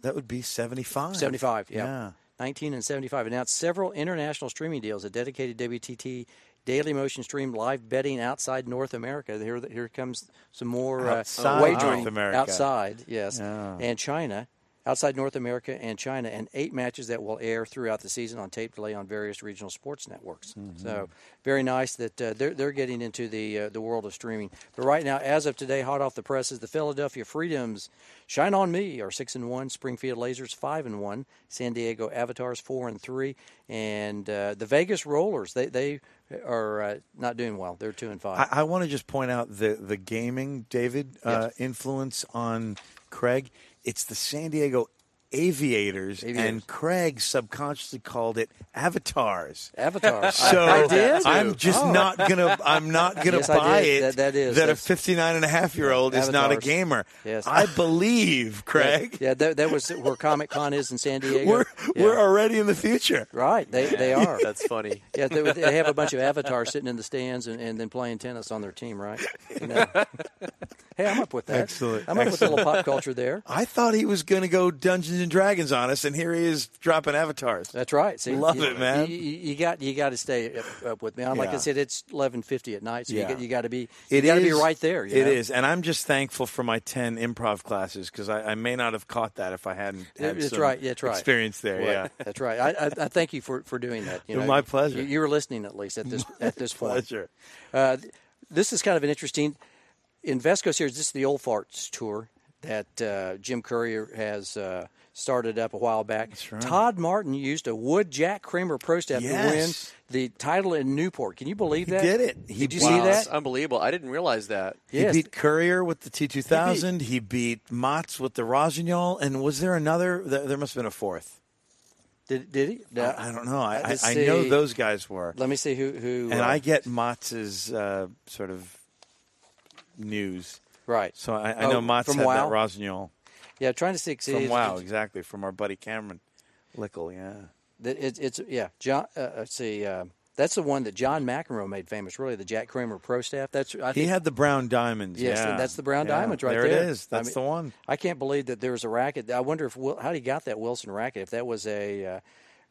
That would be 75. 75, yeah. Yeah. 19 and 75 announced several international streaming deals. A dedicated WTT Daily Motion Stream live betting outside North America. Here, here comes some more uh, Outside wagering outside, yes, Yeah. and China. Outside North America and China, and eight matches that will air throughout the season on tape delay on various regional sports networks. Mm-hmm. So, very nice that uh, they're they're getting into the uh, the world of streaming. But right now, as of today, hot off the presses, the Philadelphia Freedoms shine on me are six and one, Springfield Lasers five and one, San Diego Avatars four and three, and uh, the Vegas Rollers they they are uh, not doing well. They're two and five. I, I want to just point out the the gaming, David, uh, influence on Craig. It's the San Diego Aviators, Aviators. and Craig subconsciously called it Avatars. Avatars. So I, I did. I'm just Oh. not gonna. I'm not gonna Yes, buy it. That- that is. that a 59 and a half year old is not a gamer. Yes. I believe Craig. Yeah, that, that was where Comic Con is in San Diego. We're Yeah. we're already in the future. right. They they are. That's funny. Yeah, they, they have a bunch of avatars sitting in the stands and, and then playing tennis on their team, right? You know. Hey, I'm up with that. Excellent, I'm up with a little pop culture there. I thought he was going to go Dungeons and Dragons on us, and here he is dropping avatars. That's right. See, Love you, it, man. You, you- got you got to stay up, up with me. I'm Like I said, it's 11:50 at night, so you Yeah. got, you got to be It you got to be right there. It know? is, and I'm just thankful for my ten improv classes because I, I may not have caught that if I hadn't had That's some right. That's right. experience there. Well, Yeah, that's right. I, I, I thank you for, for doing that. You know, My pleasure. You, you were listening at least at this at this point. pleasure. Uh, this is kind of an interesting Invesco series. This is the Old Farts tour that uh, Jim Courier has uh, started up a while back. right. Todd Martin used a wood Jack Kramer Pro Staff to win the title in Newport. Can you believe He that? did it. He Did you beat- see that? That's unbelievable. I didn't realize that. Yes. He beat Courier with the T2000. He beat Mats with the Rossignol. And was there another? There there must have been a fourth. Did, did he? No. I, I don't know. I, I, Let's I know those guys were. Let me see who who. And uh, I get Mats's uh, sort of news. right. So I, I Oh, know Mats from had WoW? that Rossignol Yeah, trying to see. from Wow, exactly from our buddy Cameron Lickle. Yeah. That it's, yeah, John. Uh, let's see. Uh, that's the one that John McEnroe made famous. Really, the Jack Kramer Pro Staff. That's I He think, had the brown diamonds. Yes, yeah. that's the brown Yeah, diamonds right there. there. it is. I That's mean- the one. I can't believe that there was a racket. I wonder if how he got that Wilson racket. If that was a uh,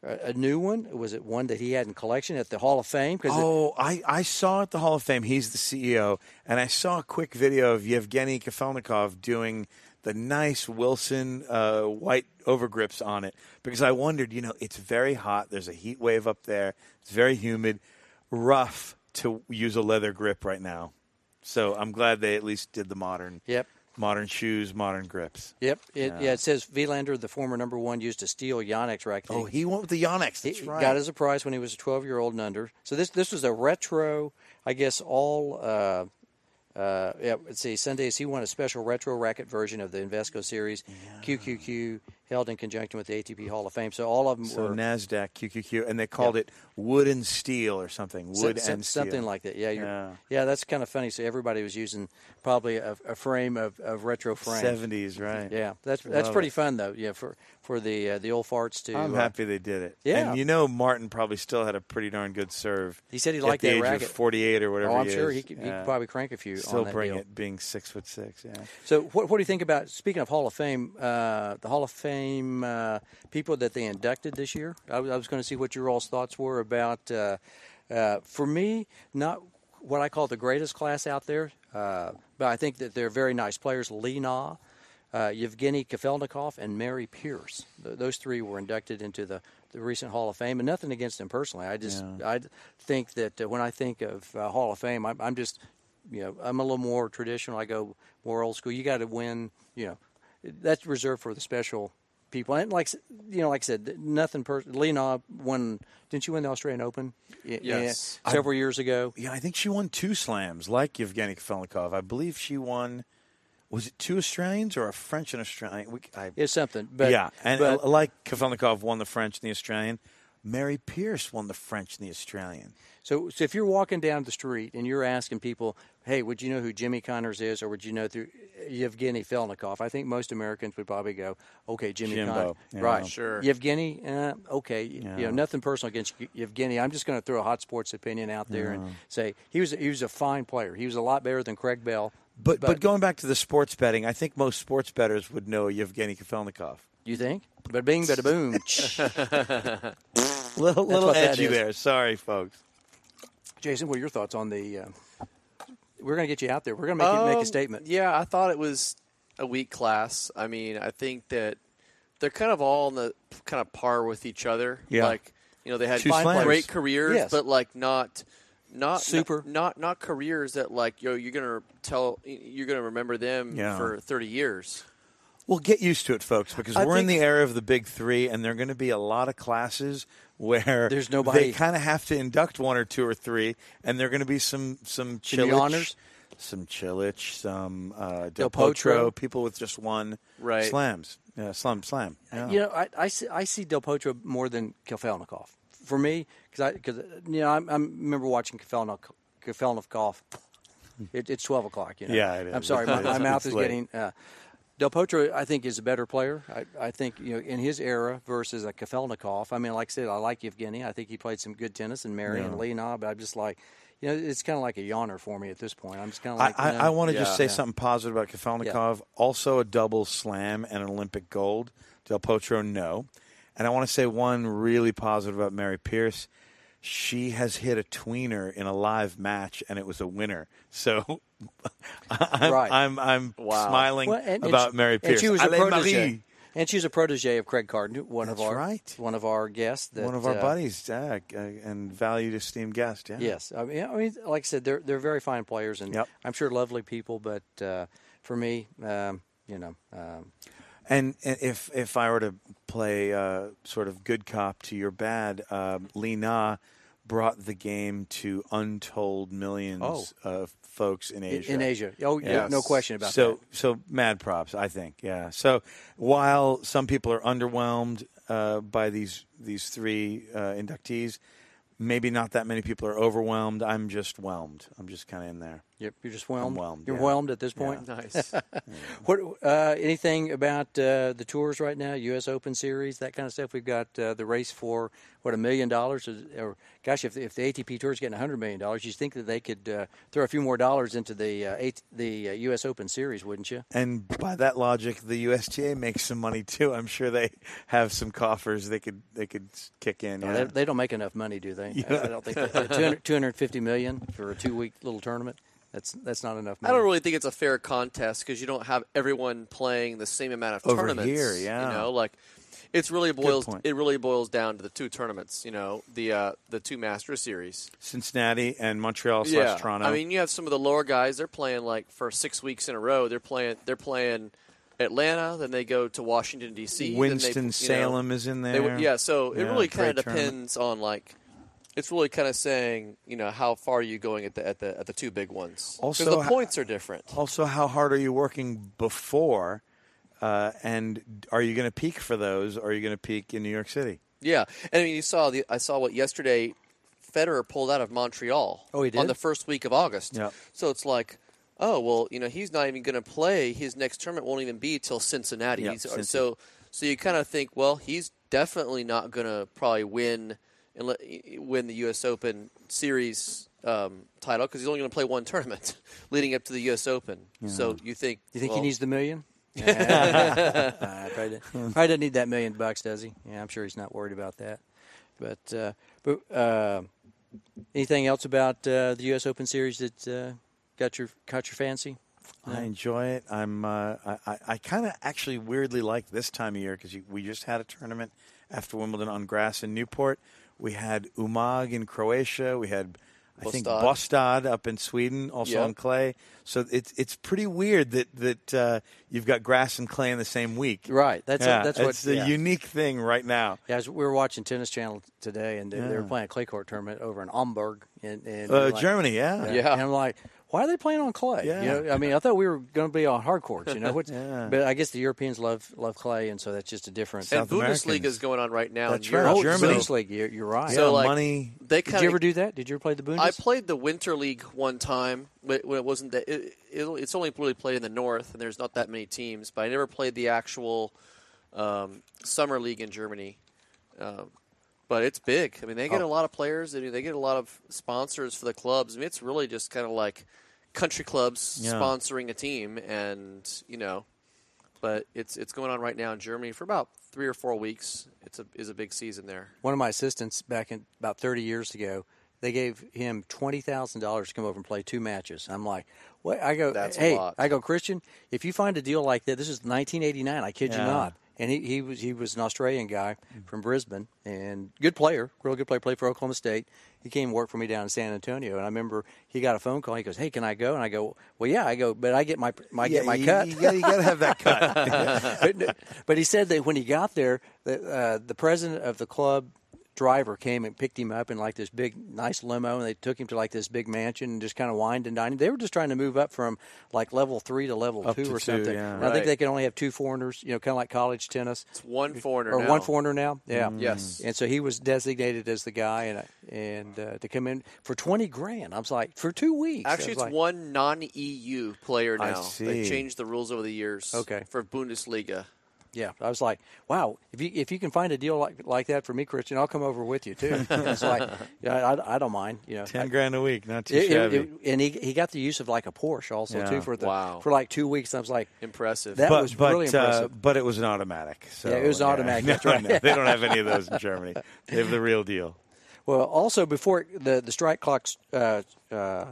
a new one, was it one that he had in collection at the Hall of Fame? Because Oh, I, I saw at the Hall of Fame. He's the CEO, and I saw a quick video of Yevgeny Kafelnikov doing the nice Wilson uh, white overgrips on it because I wondered, you know, it's very hot. There's a heat wave up there. It's very humid, rough to use a leather grip right now. So I'm glad they at least did the modern, Yep. Modern shoes, modern grips. Yep. It, yeah. It says Wilander, the former number one, used a steel Yonex racket. Oh, he went with the Yonex. He That's right. got as a prize when he was a 12 year old and under. So this this was a retro, I guess, all. Uh, uh, yeah, let's see. Sundays he won a special retro racket version of the Invesco series, QQQ, held in conjunction with the ATP Hall of Fame. So all of them so were Nasdaq QQQ, and they called it wood and steel or something. Wood and steel. something like that. Yeah, Yeah. yeah, that's kind of funny. So everybody was using probably a, a frame of, of retro frames. Seventies, right? Yeah, that's that's Love pretty it. fun though. Yeah, for for the uh, the old farts to. I'm uh, happy they did it. yeah. and you know Martin probably still had a pretty darn good serve. He said he at liked the that age racket. of 48 or whatever. Oh, I'm he sure he could, he Yeah. could probably crank a few still bring deal. it, being six foot six. Yeah. So, what, what do you think about speaking of Hall of Fame? Uh, the Hall of Fame uh, people that they inducted this year. I, was- I was going to see what your all's thoughts were about. Uh, uh, for me, not what I call the greatest class out there, uh, but I think that they're very nice players. Li Na, uh, Yevgeny Kafelnikov, and Mary Pierce. Th- those three were inducted into the, the recent Hall of Fame, and nothing against them personally. I just I think that uh, when I think of uh, Hall of Fame, I'm, I'm just you know I'm a little more traditional. I go more old school. You got to win. You know that's reserved for the special people. And like you know, like I said, nothing. Per- Lena won. Didn't she win the Australian Open? Yes. yeah, several years ago. Yeah, I think she won two slams, like Yevgeny Kafelnikov. I believe she won. Was it two Australians or a French and Australian? We, I, It's something. But yeah, and but, like Kafelnikov won the French and the Australian. Mary Pierce won the French and the Australian. So, so if you're walking down the street and you're asking people, "Hey, would you know who Jimmy Connors is, or would you know through Yevgeny Felnikov?" I think most Americans would probably go, "Okay, Jimmy Jimbo, Connors." yeah. Right, Sure. Yevgeny, uh, okay, you know, nothing personal against Yevgeny. I'm just going to throw a hot sports opinion out there and say he was he was a fine player. He was a lot better than Craig Bell. But, but going back to the sports betting, I think most sports bettors would know Yevgeny Kafelnikov. You think? But bing, bada boom. Little little what that edgy is. there. Sorry, folks. Jason, what are your thoughts on the? Uh, we're going to get you out there. We're going to make you make a Um, statement. Yeah, I thought it was a weak class. I mean, I think that they're kind of all on the kind of par with each other. Yeah. Like, you know, they had Two slams. great careers, Yes. but like not not Super. not not careers that like yo you're gonna tell you're gonna remember them Yeah. for 30 years. Well, get used to it, folks, because I we're in the era of the big three, and there are going to be a lot of classes where There's nobody- They kind of have to induct one or two or three, and there are going to be some some Cilic, Honors? some Cilic, some uh, Del, Del Potro, Potro. people with just one Right. slams, yeah, slam, slam. Yeah. You know, I, I, see, I see Del Potro more than Kafelnikov. For me, because I, cause, you know, I, I remember watching Kafelnikov. Kafelnikov. It, it's 12 o'clock, you know. Yeah, it is. I'm sorry, my, my mouth is late. getting. Uh, Del Potro, I think, is a better player. I, I think, you know, in his era versus a Kafelnikov. I mean, like I said, I like Evgeny. I think he played some good tennis and Mary and Lena, but I'm just like, you know, it's kind of like a yawner for me at this point. I'm just kind of like, I, you I, I want to yeah, just say yeah. something positive about Kafelnikov. Also, a double slam and an Olympic gold. Del Potro, no. And I want to say one really positive about Mary Pierce. She has hit a tweener in a live match, and it was a winner. So I'm, Right. I'm, I'm Wow. smiling Well, and- and about she- Mary and Pierce. she was a Allez, protege. Marie. And she's a protege of Craig Carden, one of our right. one of our guests. That, One of our uh, buddies, yeah, uh, and valued, esteemed guest. Yeah. Yes, I mean, I mean, like I said, they're they're very fine players, and Yep. I'm sure lovely people. But uh, for me, um, you know, um, And if if I were to play uh, sort of good cop to your bad, um, Li Na brought the game to untold millions Oh. of folks in Asia. in Asia, oh, yeah, no question about so, that. So mad props, I think. Yeah. So while some people are underwhelmed uh, by these these three uh, inductees, maybe not that many people are overwhelmed. I'm just whelmed. I'm just kind of in there. Yep, you're just whelmed. whelmed, You're yeah. whelmed at this point. Nice. What uh, anything about uh, the tours right now? U.S. Open Series, that kind of stuff. We've got uh, the race for what a million dollars, or- or gosh, if, if the ATP Tour is getting a hundred million dollars, you think that they could uh, throw a few more dollars into the uh, AT, the uh, U.S. Open Series, wouldn't you? And by that logic, the USTA makes some money too. I'm sure they have some coffers they could they could kick in. No, Yeah. they, they don't make enough money, do they? I, I don't think they, 200, 250 million for a two week little tournament. That's that's not enough Money. I don't really think it's a fair contest because you don't have everyone playing the same amount of Over tournaments. here, yeah. You know, like it's really boils it really boils down to the two tournaments. You know, the uh, the two Master Series. Cincinnati and Montreal slash Toronto. I mean, you have some of the lower guys. They're playing like for six weeks in a row. They're playing. They're playing Atlanta. Then they go to Washington D.C. Winston Salem is in there. would- yeah, so it Yeah, really kind great of tournament. depends on like. It's really kind of saying, you know, how far are you going at the at the at the two big ones. Also, the points are different. Also, how hard are you working before? Uh, and are you going to peak for those? Or are you going to peak in New York City? Yeah, and I mean, you saw the I saw what yesterday. Federer pulled out of Montreal. Oh, he did? on the first week of August. Yep. So it's like, oh well, you know, he's not even going to play. His next tournament won't even be till Cincinnati. Yep, He's- Cincy. So, so you kind of think, well, he's definitely not going to probably win and let- win the U.S. Open Series um, title because he's only going to play one tournament leading up to the U.S. Open. So you think? Do you think well, he needs the million? uh, probably, doesn't- probably doesn't need that million bucks, does he? Yeah, I'm sure he's not worried about that. But uh, but uh, anything else about uh, the U.S. Open Series that uh, got your caught your fancy? I enjoy it. I'm. Uh, I, I, I kind of actually weirdly like this time of year because we just had a tournament after Wimbledon on grass in Newport. We had Umag in Croatia. We had, I think, Bostad. Up in Sweden, also on clay. So it's it's pretty weird that that uh, you've got grass and clay in the same week. Right. That's yeah, that's what. it's a yeah. unique thing right now. Yeah, as we were watching Tennis Channel today, and they, they were playing a clay court tournament over in Hamburg in, in Uh, like- Germany, yeah. Yeah. And I'm like, why are they playing on clay? Yeah. You know, I mean, I thought we were going to be on hard courts. You know, What's- Yeah. but I guess the Europeans love love clay, and so that's just a difference. and South Bundesliga Americans. is going on right now That's in right. Europe. oh, Germany. Bundesliga, you're, you're right. So, yeah, like, money. They Did you ever do that? Did you ever play the Bundes? I played the Winter League one time when when it wasn't that. It, it, it's only really played in the North, and there's not that many teams. But I never played the actual um, Summer League in Germany. Um, but it's big. I mean, they get Oh. a lot of players. I mean, they get a lot of sponsors for the clubs. I mean, it's really just kind of like country clubs Yeah. sponsoring a team, and you know. But it's it's going on right now in Germany for about three or four weeks. It's a is a big season there. One of my assistants back in about 30 years ago, they gave him twenty thousand dollars to come over and play two matches. I'm like, what? I go, That's a hey, lot. I go, Christian, if you find a deal like that, this is 1989. I kid you not. And he, he was he was an Australian guy from Brisbane and good player, real good player. Played for Oklahoma State. He came and worked for me down in San Antonio. And I remember he got a phone call. He goes, "Hey, can I go?" And I go, "Well, yeah." I go, "But I get my I get my you, cut." You got, you got to have that cut. but, but he said that when he got there, the, uh, the president of the club driver came and picked him up in like this big, nice limo, and they took him to like this big mansion and just kind of wined and dined him. They were just trying to move up from like level three to level Up two to or two, something. yeah. And I think they can only have two foreigners, you know, kind of like college tennis. It's one foreigner Or now. one foreigner now, yeah, Yes. And so he was designated as the guy, and and uh, to come in for twenty grand. I was like, for two weeks. Actually, it's like, one non-EU player I now. see. They changed the rules over the years. Okay. For Bundesliga. Yeah, I was like, wow, if you if you can find a deal like like that for me, Christian, I'll come over with you too. it's like, yeah, I, I don't mind. You know, Ten I- grand a week, not too it- it- shabby. it- and he he got the use of like a Porsche also Yeah. too for the Wow. for like two weeks. I was like, Impressive. That but was but, really impressive. Uh, but it was an automatic. So, Yeah, it was automatic, No, that's right. no, they don't have any of those in Germany. They have the real deal. well, also before the the strike clocks uh, uh,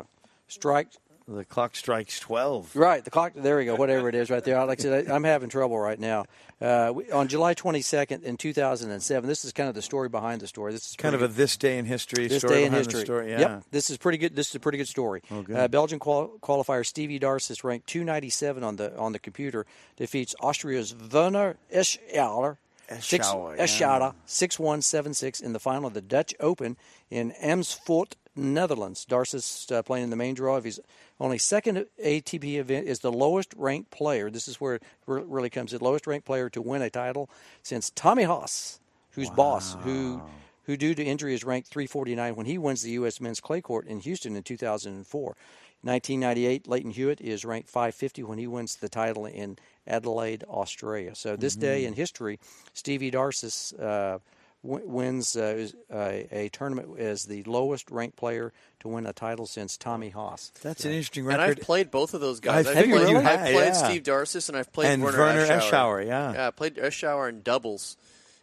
strike. The clock strikes twelve. Right, the clock. There we go. Whatever it is, right there. Like I said, I, I'm having trouble right now. Uh, we, on July 22nd in 2007, this is kind of the story behind the story. This is Kind of pretty a this day in history this story day in history. story. Yeah. Yep, this is pretty good. This is a pretty good story. Oh, good. Uh, Belgian qual- qualifier Stevie Darcis ranked 297 on the on the computer defeats Austria's Werner Eschauer. Eschauer, yeah. Eschauer, six one seven six in the final of the Dutch Open in Amersfoort, Netherlands. Darcis uh, playing in the main draw of his only second ATP event is the lowest ranked player. This is where it re- really comes in. Lowest ranked player to win a title since Tommy Haas, who's boss, who who due to injury is ranked 349 when he wins the U.S. Men's Clay Court in Houston in 2004. 1998, Lleyton Hewitt is ranked 550 when he wins the title in Adelaide, Australia. So this day in history, Stevie Darcis uh, wins uh, is- uh, a tournament as the lowest ranked player to win a title since Tommy Haas. That's an interesting record. and. I've played both of those guys. I've- I've played, really? I've played yeah. Steve Darcis and I've played And Werner, Werner Eschauer. Eschauer, yeah. Yeah, I played Eschauer in doubles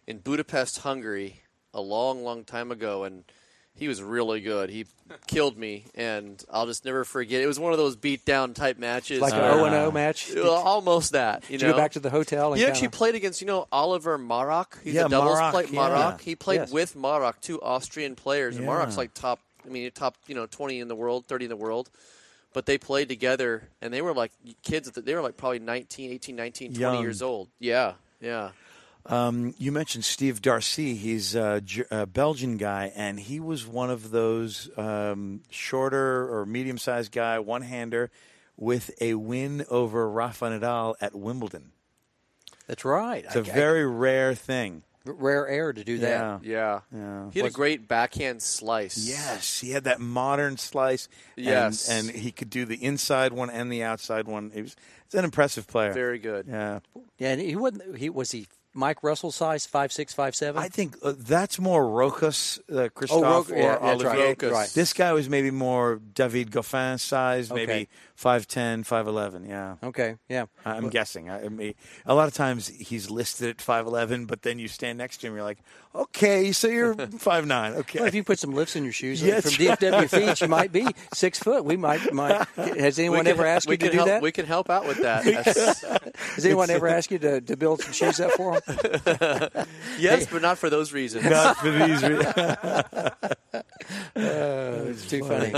in Budapest, Hungary, a long, long time ago, and he was really good. He killed me, and I'll just never forget. It was one of those beat down type matches. Like an uh, where- 0 and 0 match. Did, Well, almost that. You did know, you go back to the hotel? And He actually kinda- played against, you know, Oliver Marach. He's Yeah, a doubles Marach, player. yeah. Marach. He played Yes. with Marach, two Austrian players. And Yeah. Marach's like top, I mean, top, you know, 20 in the world, 30 in the world. But they played together, and they were like kids. at the- They were like probably 19, 18, 19, 20 Young. years old. Yeah, yeah. Um, you mentioned Steve Darcis. He's a, a Belgian guy, and he was one of those um, shorter or medium-sized guy, one-hander, with a win over Rafa Nadal at Wimbledon. That's right. It's a I- I- very rare thing. rare air to do that. Yeah. Yeah. Yeah. He had a great backhand slice. Yes, he had that modern slice. and- Yes. and, he could do the inside one and the outside one. He was, it's an impressive player. Very good. Yeah, Yeah, and he wasn't. He was he Mike Russell size five six five seven. I think uh, that's more Rochus, uh, Christophe, Roca- or yeah, that's right. Rochus. Right. This guy was maybe more David Goffin size, Okay. maybe 5'10", 5'11", Yeah, Okay, yeah. I'm guessing. I, I mean, a lot of times he's listed at five eleven, but then you stand next to him, you're like, okay, so you're five nine. Okay, Well, if you put some lifts in your shoes Yeah, from that's DFW feet, you might be six foot. We might. might has anyone can- ever asked you to do help, that? We can help out with that. That's- Has anyone ever asked you to, to build some shoes up for them? yes, but not for those reasons. not for these. Re- oh, It's too funny.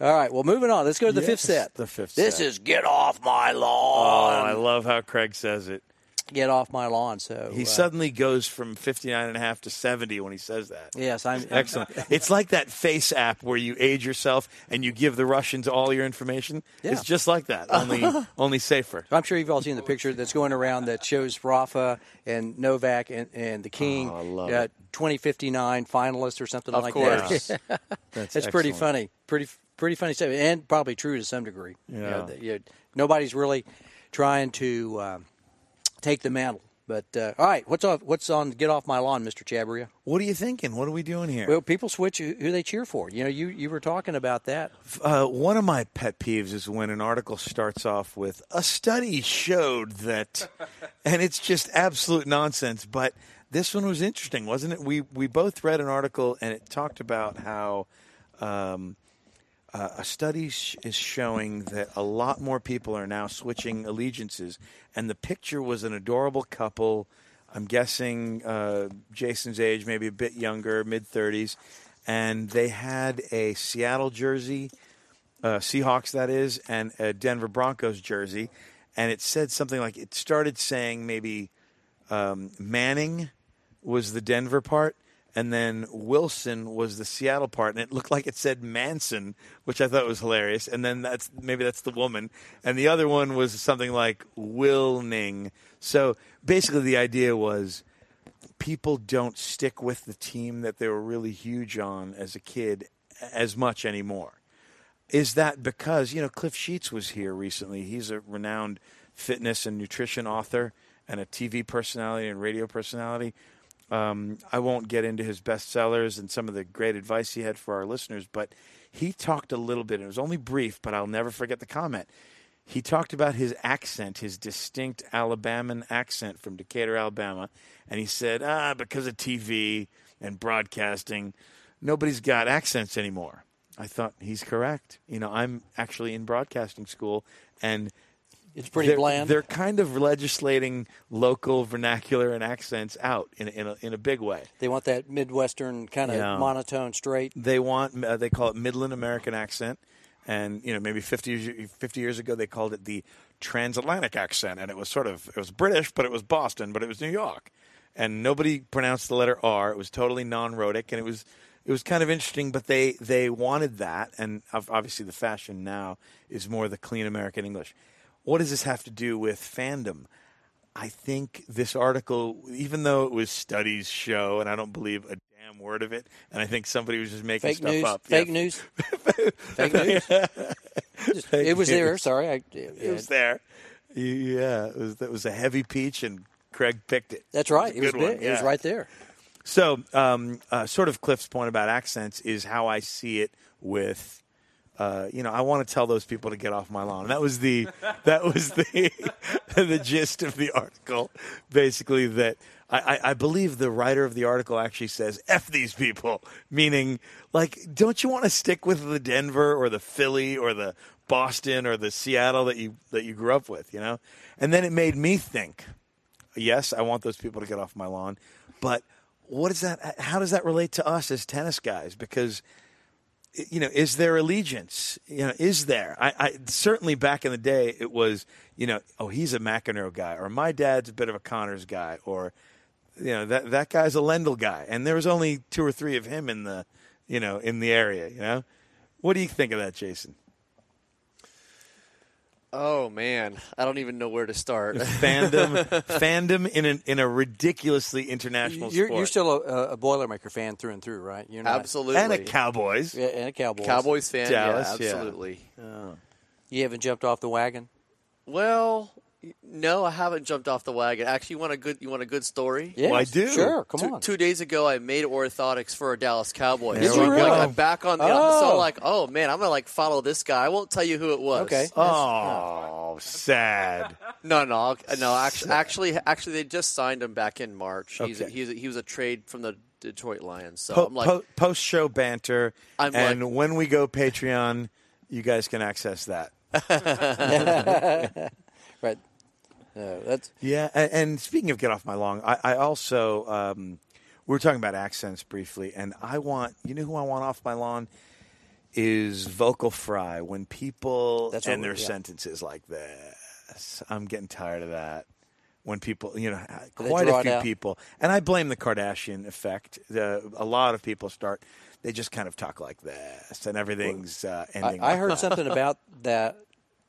All right, well, moving on. Let's go to the fifth set. the fifth This set. is get off my lawn. oh, lawn. I love how Craig says it. Get off my lawn. So He uh, suddenly goes from 59 and a half to 70 when he says that. yes, I'm Excellent. it's like that face app where you age yourself and you give the Russians all your information. Yeah. It's just like that, only only safer. I'm sure you've all seen the picture that's going around that shows Rafa and Novak and, and the King, Oh, uh, it. 2059 finalist or something Of like course. that. That's it's pretty funny, pretty pretty funny stuff, and probably true to some degree. You know, Yeah. that, you know, nobody's really trying to um, take the mantle. But uh, all right, what's off? What's on? Get off my lawn, Mister Chabria. What are you thinking? What are we doing here? Well, people switch who who they cheer for. You know, you you were talking about that. Uh, one of my pet peeves is when an article starts off with a study showed that, and it's just absolute nonsense. But this one was interesting, wasn't it? We we both read an article and it talked about how um, uh, a study sh- is showing that a lot more people are now switching allegiances, and the picture was an adorable couple. I'm guessing uh, Jason's age, maybe a bit younger, mid 30s, and they had a Seattle jersey, uh, Seahawks that is, and a Denver Broncos jersey, and it said something like it started saying maybe um, Manning was the Denver part, and then Wilson was the Seattle part, and it looked like it said Manson, which I thought was hilarious. And then that's maybe that's the woman, and the other one was something like Wilning. So basically, the idea was people don't stick with the team that they were really huge on as a kid as much anymore. Is that because, you know, Cliff Sheats was here recently. He's a renowned fitness and nutrition author and a TV personality and radio personality. Um, I won't get into his bestsellers and some of the great advice he had for our listeners, but he talked a little bit. And It was only brief, but I'll never forget the comment. He talked about his accent, his distinct Alabaman accent from Decatur, Alabama, and he said, "Ah, because of TV and broadcasting, nobody's got accents anymore." I thought he's correct. You know, I'm actually in broadcasting school, and It's pretty they're, bland. They're kind of legislating local vernacular and accents out in a, in a, in a big way. They want that midwestern kind of Yeah. monotone, straight. They want uh, they call it Midland American accent, and you know maybe 50 years, 50 years ago they called it the transatlantic accent, and it was sort of it was British, but it was Boston, but it was New York, and nobody pronounced the letter R. It was totally non-rhotic, and it was it was kind of interesting. But they they wanted that, and obviously the fashion now is more the clean American English. What does this have to do with fandom? I think this article, even though it was studies show, and I don't believe a damn word of it, and I think somebody was just making Fake stuff news. up. Fake Yeah, news. Fake news. Just- it was there. Sorry, I, It was there. Yeah, it was, that was a heavy peach, and Craig picked it. That's right. It was, good one, big. It was right there. So, um, uh, sort of Cliff's point about accents is how I see it with. Uh, you know, I want to tell those people to get off my lawn. That was the that was the the gist of the article. Basically, that I, I, I believe the writer of the article actually says "f these people," meaning like, don't you want to stick with the Denver or the Philly or the Boston or the Seattle that you that you grew up with? You know, and then it made me think yes, I want those people to get off my lawn, but what is that? How does that relate to us as tennis guys? Because you know, is there allegiance? You know, is there? I, I certainly back in the day it was, you know, oh he's a McEnroe guy, or my dad's a bit of a Connors guy, or you know that that guy's a Lendl guy, and there was only two or three of him in the, you know, in the area. You know, what do you think of that, Jason? Oh man, I don't even know where to start. Fandom, fandom in an in a ridiculously international You're, sport, you're still a, a Boilermaker fan through and through, right? You're not, Absolutely. and a Cowboys. Yeah, and a Cowboys. Cowboys fan, Dallas, yeah, yeah. absolutely. You haven't jumped off the wagon. Well, no, I haven't jumped off the wagon. Actually, you want a good you want a good story? Yes, Well, I do. Sure, come two, on. two days ago, I made orthotics for a Dallas Cowboys. There so we I'm, like, I'm back on the so Oh. I'm like, oh man, I'm gonna like follow this guy. I won't tell you who it was. Okay. Oh, sad. No, no, no. Actually, actually, actually, they just signed him back in March. He's Okay. he's he was a trade from the Detroit Lions. So Po- I'm like, po- post show banter, I'm and like- when we go Patreon, you guys can access that. Uh, that's Yeah, and, and speaking of get off my lawn, I, I also um, we were talking about accents briefly, and I want you know who I want off my lawn is vocal fry when people That's end their yeah. sentences like this. I'm getting tired of that. when people, you know, quite a few people, and I blame the Kardashian effect. The, a lot of people start, they just kind of talk like this, and everything's uh, I, ending. I like heard that. something about that.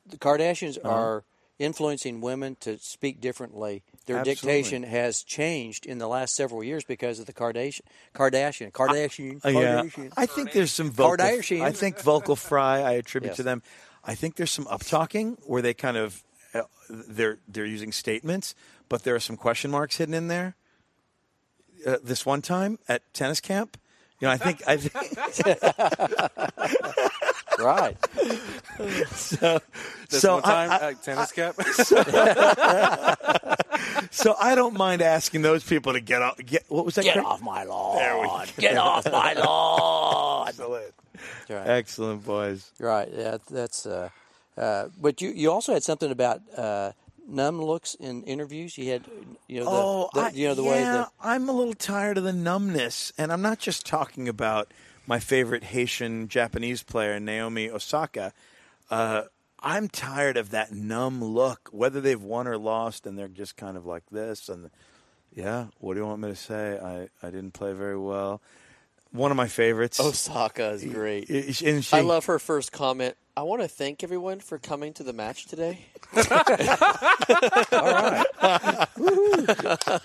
The Kardashians Uh-huh. are influencing women to speak differently. Their Absolutely. dictation has changed in the last several years because of the Kardashian. Kardashian. Kardashian. Uh, yeah, Kardashian. I think there's some vocal. Kardashian. I think vocal fry. I attribute Yes. to them. I think there's some up talking where they kind of uh, they're they're using statements, but there are some question marks hidden in there. Uh, this one time at tennis camp, you know, I think I think right. so. This so one time I, I- at tennis cap. so I don't mind asking those people to get off. Get what was that? Get Craig? off my lawn. There we go. Get off my lawn. Excellent, Right. excellent boys. Right. Yeah, that's. Uh, uh, but you you also had something about uh, numb looks in interviews. You had you know the, oh, the- you know the yeah, way that I'm a little tired of the numbness, and I'm not just talking about my favorite Haitian Japanese player Naomi Osaka. Uh, I'm tired of that numb look, whether they've won or lost, and they're just kind of like this. And yeah, what do you want me to say? I, I didn't play very well. One of my favorites. Osaka is great. She, I love her first comment. I want to thank everyone for coming to the match today. All right.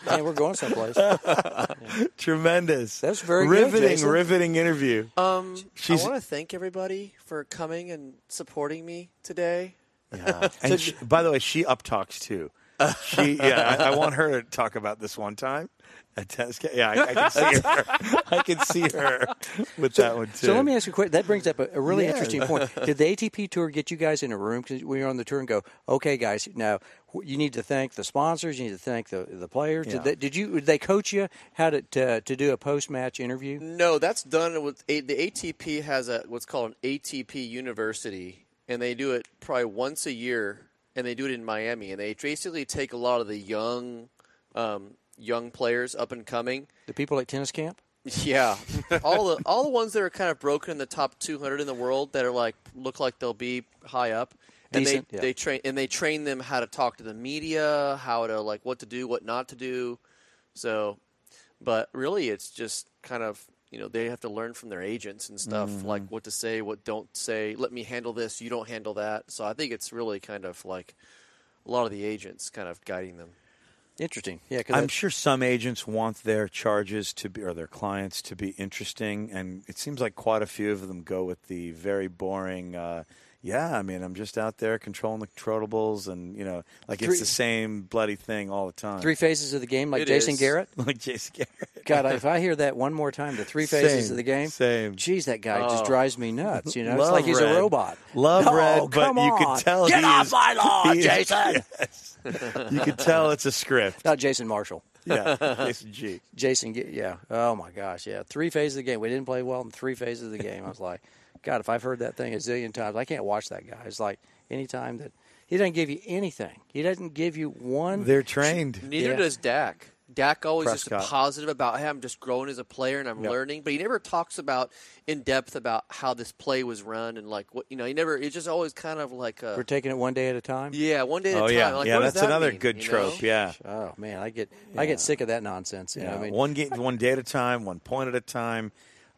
Man, we're going someplace. tremendous. That's very good, riveting, Jason. riveting interview. Um, She's- I want to thank everybody for coming and supporting me today. Yeah. And she, by the way, she uptalks too. She, yeah, I, I want her to talk about this one time. At tennis, ca- yeah, I, I can see her. I can see her with that one too. So let me ask you a question. That brings up a, a really Yeah. interesting point. Did the ATP tour get you guys in a room because we were on the tour and go, okay, guys, now you need to thank the sponsors, you need to thank the the players. Yeah. Did, they, did you? Did they coach you how to to, to do a post match interview? No, that's done with a, the ATP has a what's called an ATP University, and they do it probably once a year, and they do it in Miami, and they basically take a lot of the young, um, young players up and coming. The people at tennis camp. Yeah, all the all the ones that are kind of broken in the top 200 in the world that are like look like they'll be high up, and Decent, they yeah. they train and they train them how to talk to the media, how to like what to do, what not to do. So, but really, it's just kind of you know they have to learn from their agents and stuff, Mm-hmm. like what to say, what don't say. Let me handle this, you don't handle that. So I think it's really kind of like a lot of the agents kind of guiding them. Interesting. Yeah, because I'm sure some agents want their charges to be or their clients to be interesting, and it seems like quite a few of them go with the very boring. Uh, yeah, I mean, I'm just out there controlling the controllables, and you know, like Three- it's the same bloody thing all the time. three phases of the game, like It Jason is. Garrett. like Jason Garrett. God, if I hear that one more time, the three phases Same, of the game, same. Geez, that guy just Oh. drives me nuts. You know, it's like he's Red. a robot. Love No, Red, but come you on. could tell Get he off is- my lawn, he is- Jason. Yes. you could tell it's a script. Not Jason Marshall. Yeah, Jason G. Jason, yeah. Oh my gosh, yeah. Three phases of the game. We didn't play well in three phases of the game. I was like, God, if I've heard that thing a zillion times, I can't watch that guy. It's like anytime that he doesn't give you anything. He doesn't give you one. They're trained. Neither Yeah. does Dak. Dak always just Prescott. positive about, hey, I'm just growing as a player and I'm Yep. learning. But he never talks about in depth about how this play was run and like what you know. He never. It's just always kind of like a We're taking it one day at a time. yeah, one day at Oh a time. yeah, Like, yeah. That's that another mean, good trope. know? Yeah. Oh man, I get I get sick of that nonsense. You know, Yeah, I mean, one game, one day at a time, one point at a time.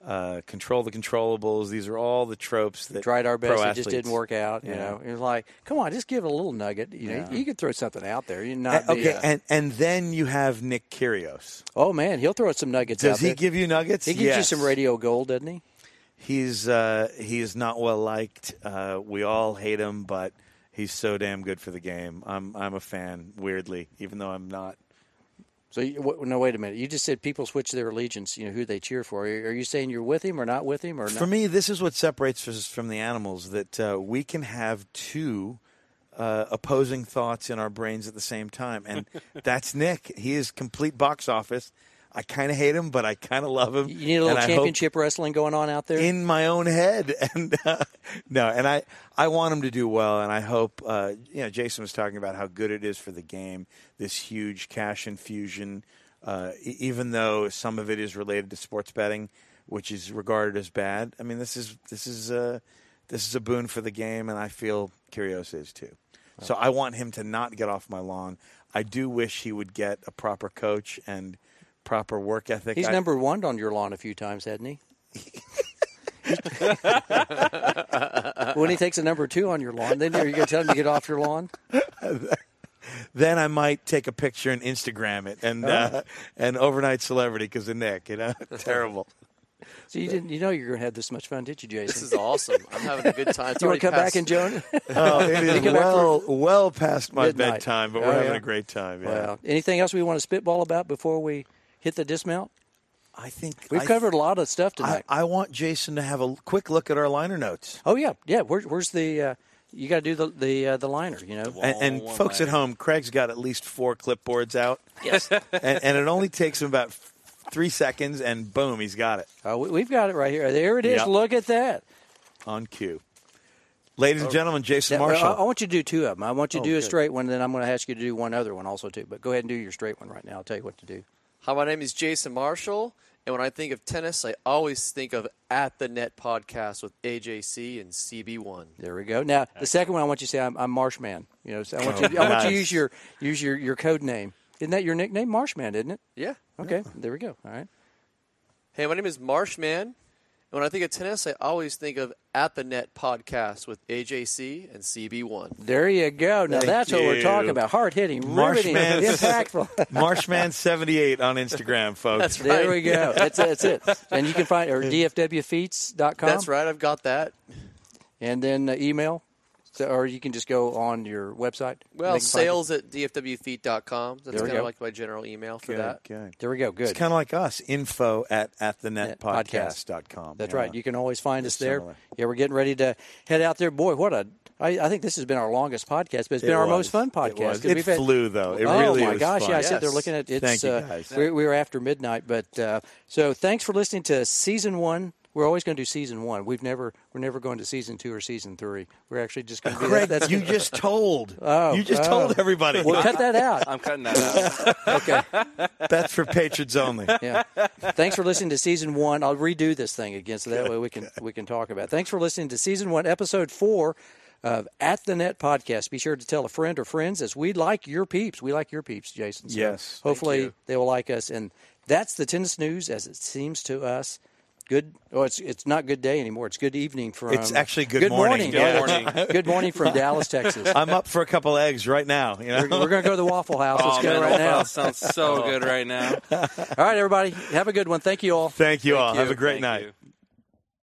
Uh, control the controllables. These are all the tropes that tried our best. It just didn't work out. You Yeah. know, it was like, come on, just give it a little nugget. You know, Yeah. you could throw something out there. Uh, not. okay, and and then you have Nick Kyrgios. oh man, he'll throw some nuggets. Does he there. give you nuggets? He gives yes. you some radio gold, doesn't he? He's uh, he is not well liked. Uh, we all hate him, but he's so damn good for the game. I'm I'm a fan. Weirdly, even though I'm not. So you, w- no, wait a minute. You just said people switch their allegiance. You know who they cheer for. Are you saying you're with him or not with him or For not? me, this is what separates us from the animals. That uh, we can have two uh, opposing thoughts in our brains at the same time, and that's Nick. He is complete box office. I kind of hate him, but I kind of love him. You need a little and championship wrestling going on out there. in my own head and uh, no and i i want him to do well and i hope uh, you know jason was talking about how good it is for the game this huge cash infusion uh, even though some of it is related to sports betting which is regarded as bad i mean this is this is uh, this is a boon for the game and i feel Kyrgios is too So I want him to not get off my lawn. I do wish he would get a proper coach and proper work ethic. He's I- number one on your lawn a few times, hadn't he? when he takes a number two on your lawn, then you're going to tell him to get off your lawn? then I might take a picture and Instagram it and uh, and overnight celebrity because of Nick. You know, terrible. So you didn't, you know, you're going to have this much fun, did you, Jason? This is awesome. I'm having a good time. It's you want to come back past- and join? Oh, it is come back well well past my Midnight. bedtime, but Oh, we're having a great time. Yeah. Well, anything else we want to spitball about before we hit the dismount? I think We've I- covered a lot of stuff I, tonight. I want Jason to have a quick look at our liner notes. oh yeah, yeah. Where, where's the? Uh, you got to do the the uh, the liner. You know. And, and one folks at home, Craig's got at least four clipboards out, Yes. and, and it only takes him about three seconds, and boom, he's got it Uh, we, we've got it right here. There it is. Yep. Look at that. on cue. Ladies and gentlemen, Jason Marshall. I, I want you to do two of them. I want you to Oh, do a good. straight one, then I'm going to ask you to do one other one also too. But go ahead and do your straight one right now. I'll tell you what to do. Hi, my name is Jason Marshall, and when I think of tennis, I always think of At the Net podcast with AJC and CB1. There we go. Now the second one, I want you to say I'm, I'm Marshman. You know, so I want you. Oh, I want you to use your use your, your code name. Isn't that your nickname, Marshman? Isn't it? Yeah. Okay, there we go. All right. Hey, my name is Marshman, and when I think of tennis, I always think of At the Net podcast with AJC and CB1. There you go. Now Thank that's what we're talking about. Hard hitting, riveting, Marshman. impactful. Marshman78 on Instagram, folks. That's right. There we go. That's, that's it. And you can find or dfwfeet.com. That's right. I've got that. And then uh, email, so, or you can just go on your website. Well, They can find sales at dfwfeet.com. That's There we kind of like my general email for good, that. good. There we go. Good. It's kind of like us. Info at, at the Net netpodcast.com. That's Yeah. right. You can always find us there. similar. Yeah, we're getting ready to head out there. Boy, what a! I, I think this has been our longest podcast, but it's been It our was. most fun podcast. was. 'cause It we've had- flew, though. It oh really my was gosh! fun. Yeah, I sit there Yes. looking at it's. Thank you, uh, guys. we, we were after midnight, but uh, so thanks for listening to season one. We're always going to do season one. We've never we're never going to season two or season three. We're actually just going to do Craig, that. That's you just told. Oh, you just oh. told everybody. We'll cut that out. I'm cutting that out. Okay. That's for patrons only. Yeah. Thanks for listening to season one. I'll redo this thing again, so that way we can we can talk about. It. Thanks for listening to season one, episode four of At the Net podcast. Be sure to tell a friend or friends, as we like your peeps. We like your peeps, Jason. So Yes. Hopefully you. they will like us, and that's the tennis news as it seems to us. Good. Oh, it's it's not good day anymore. It's good evening from. It's actually good morning. morning. Good morning. good morning from Dallas, Texas. I'm up for a couple eggs right now. You know? We're, we're going to go to the Waffle House. Let's oh, go man, right now. sounds so good right now. All right, everybody. Have a good one. Thank you all. Thank you all. Thank Have a great Thank night. you.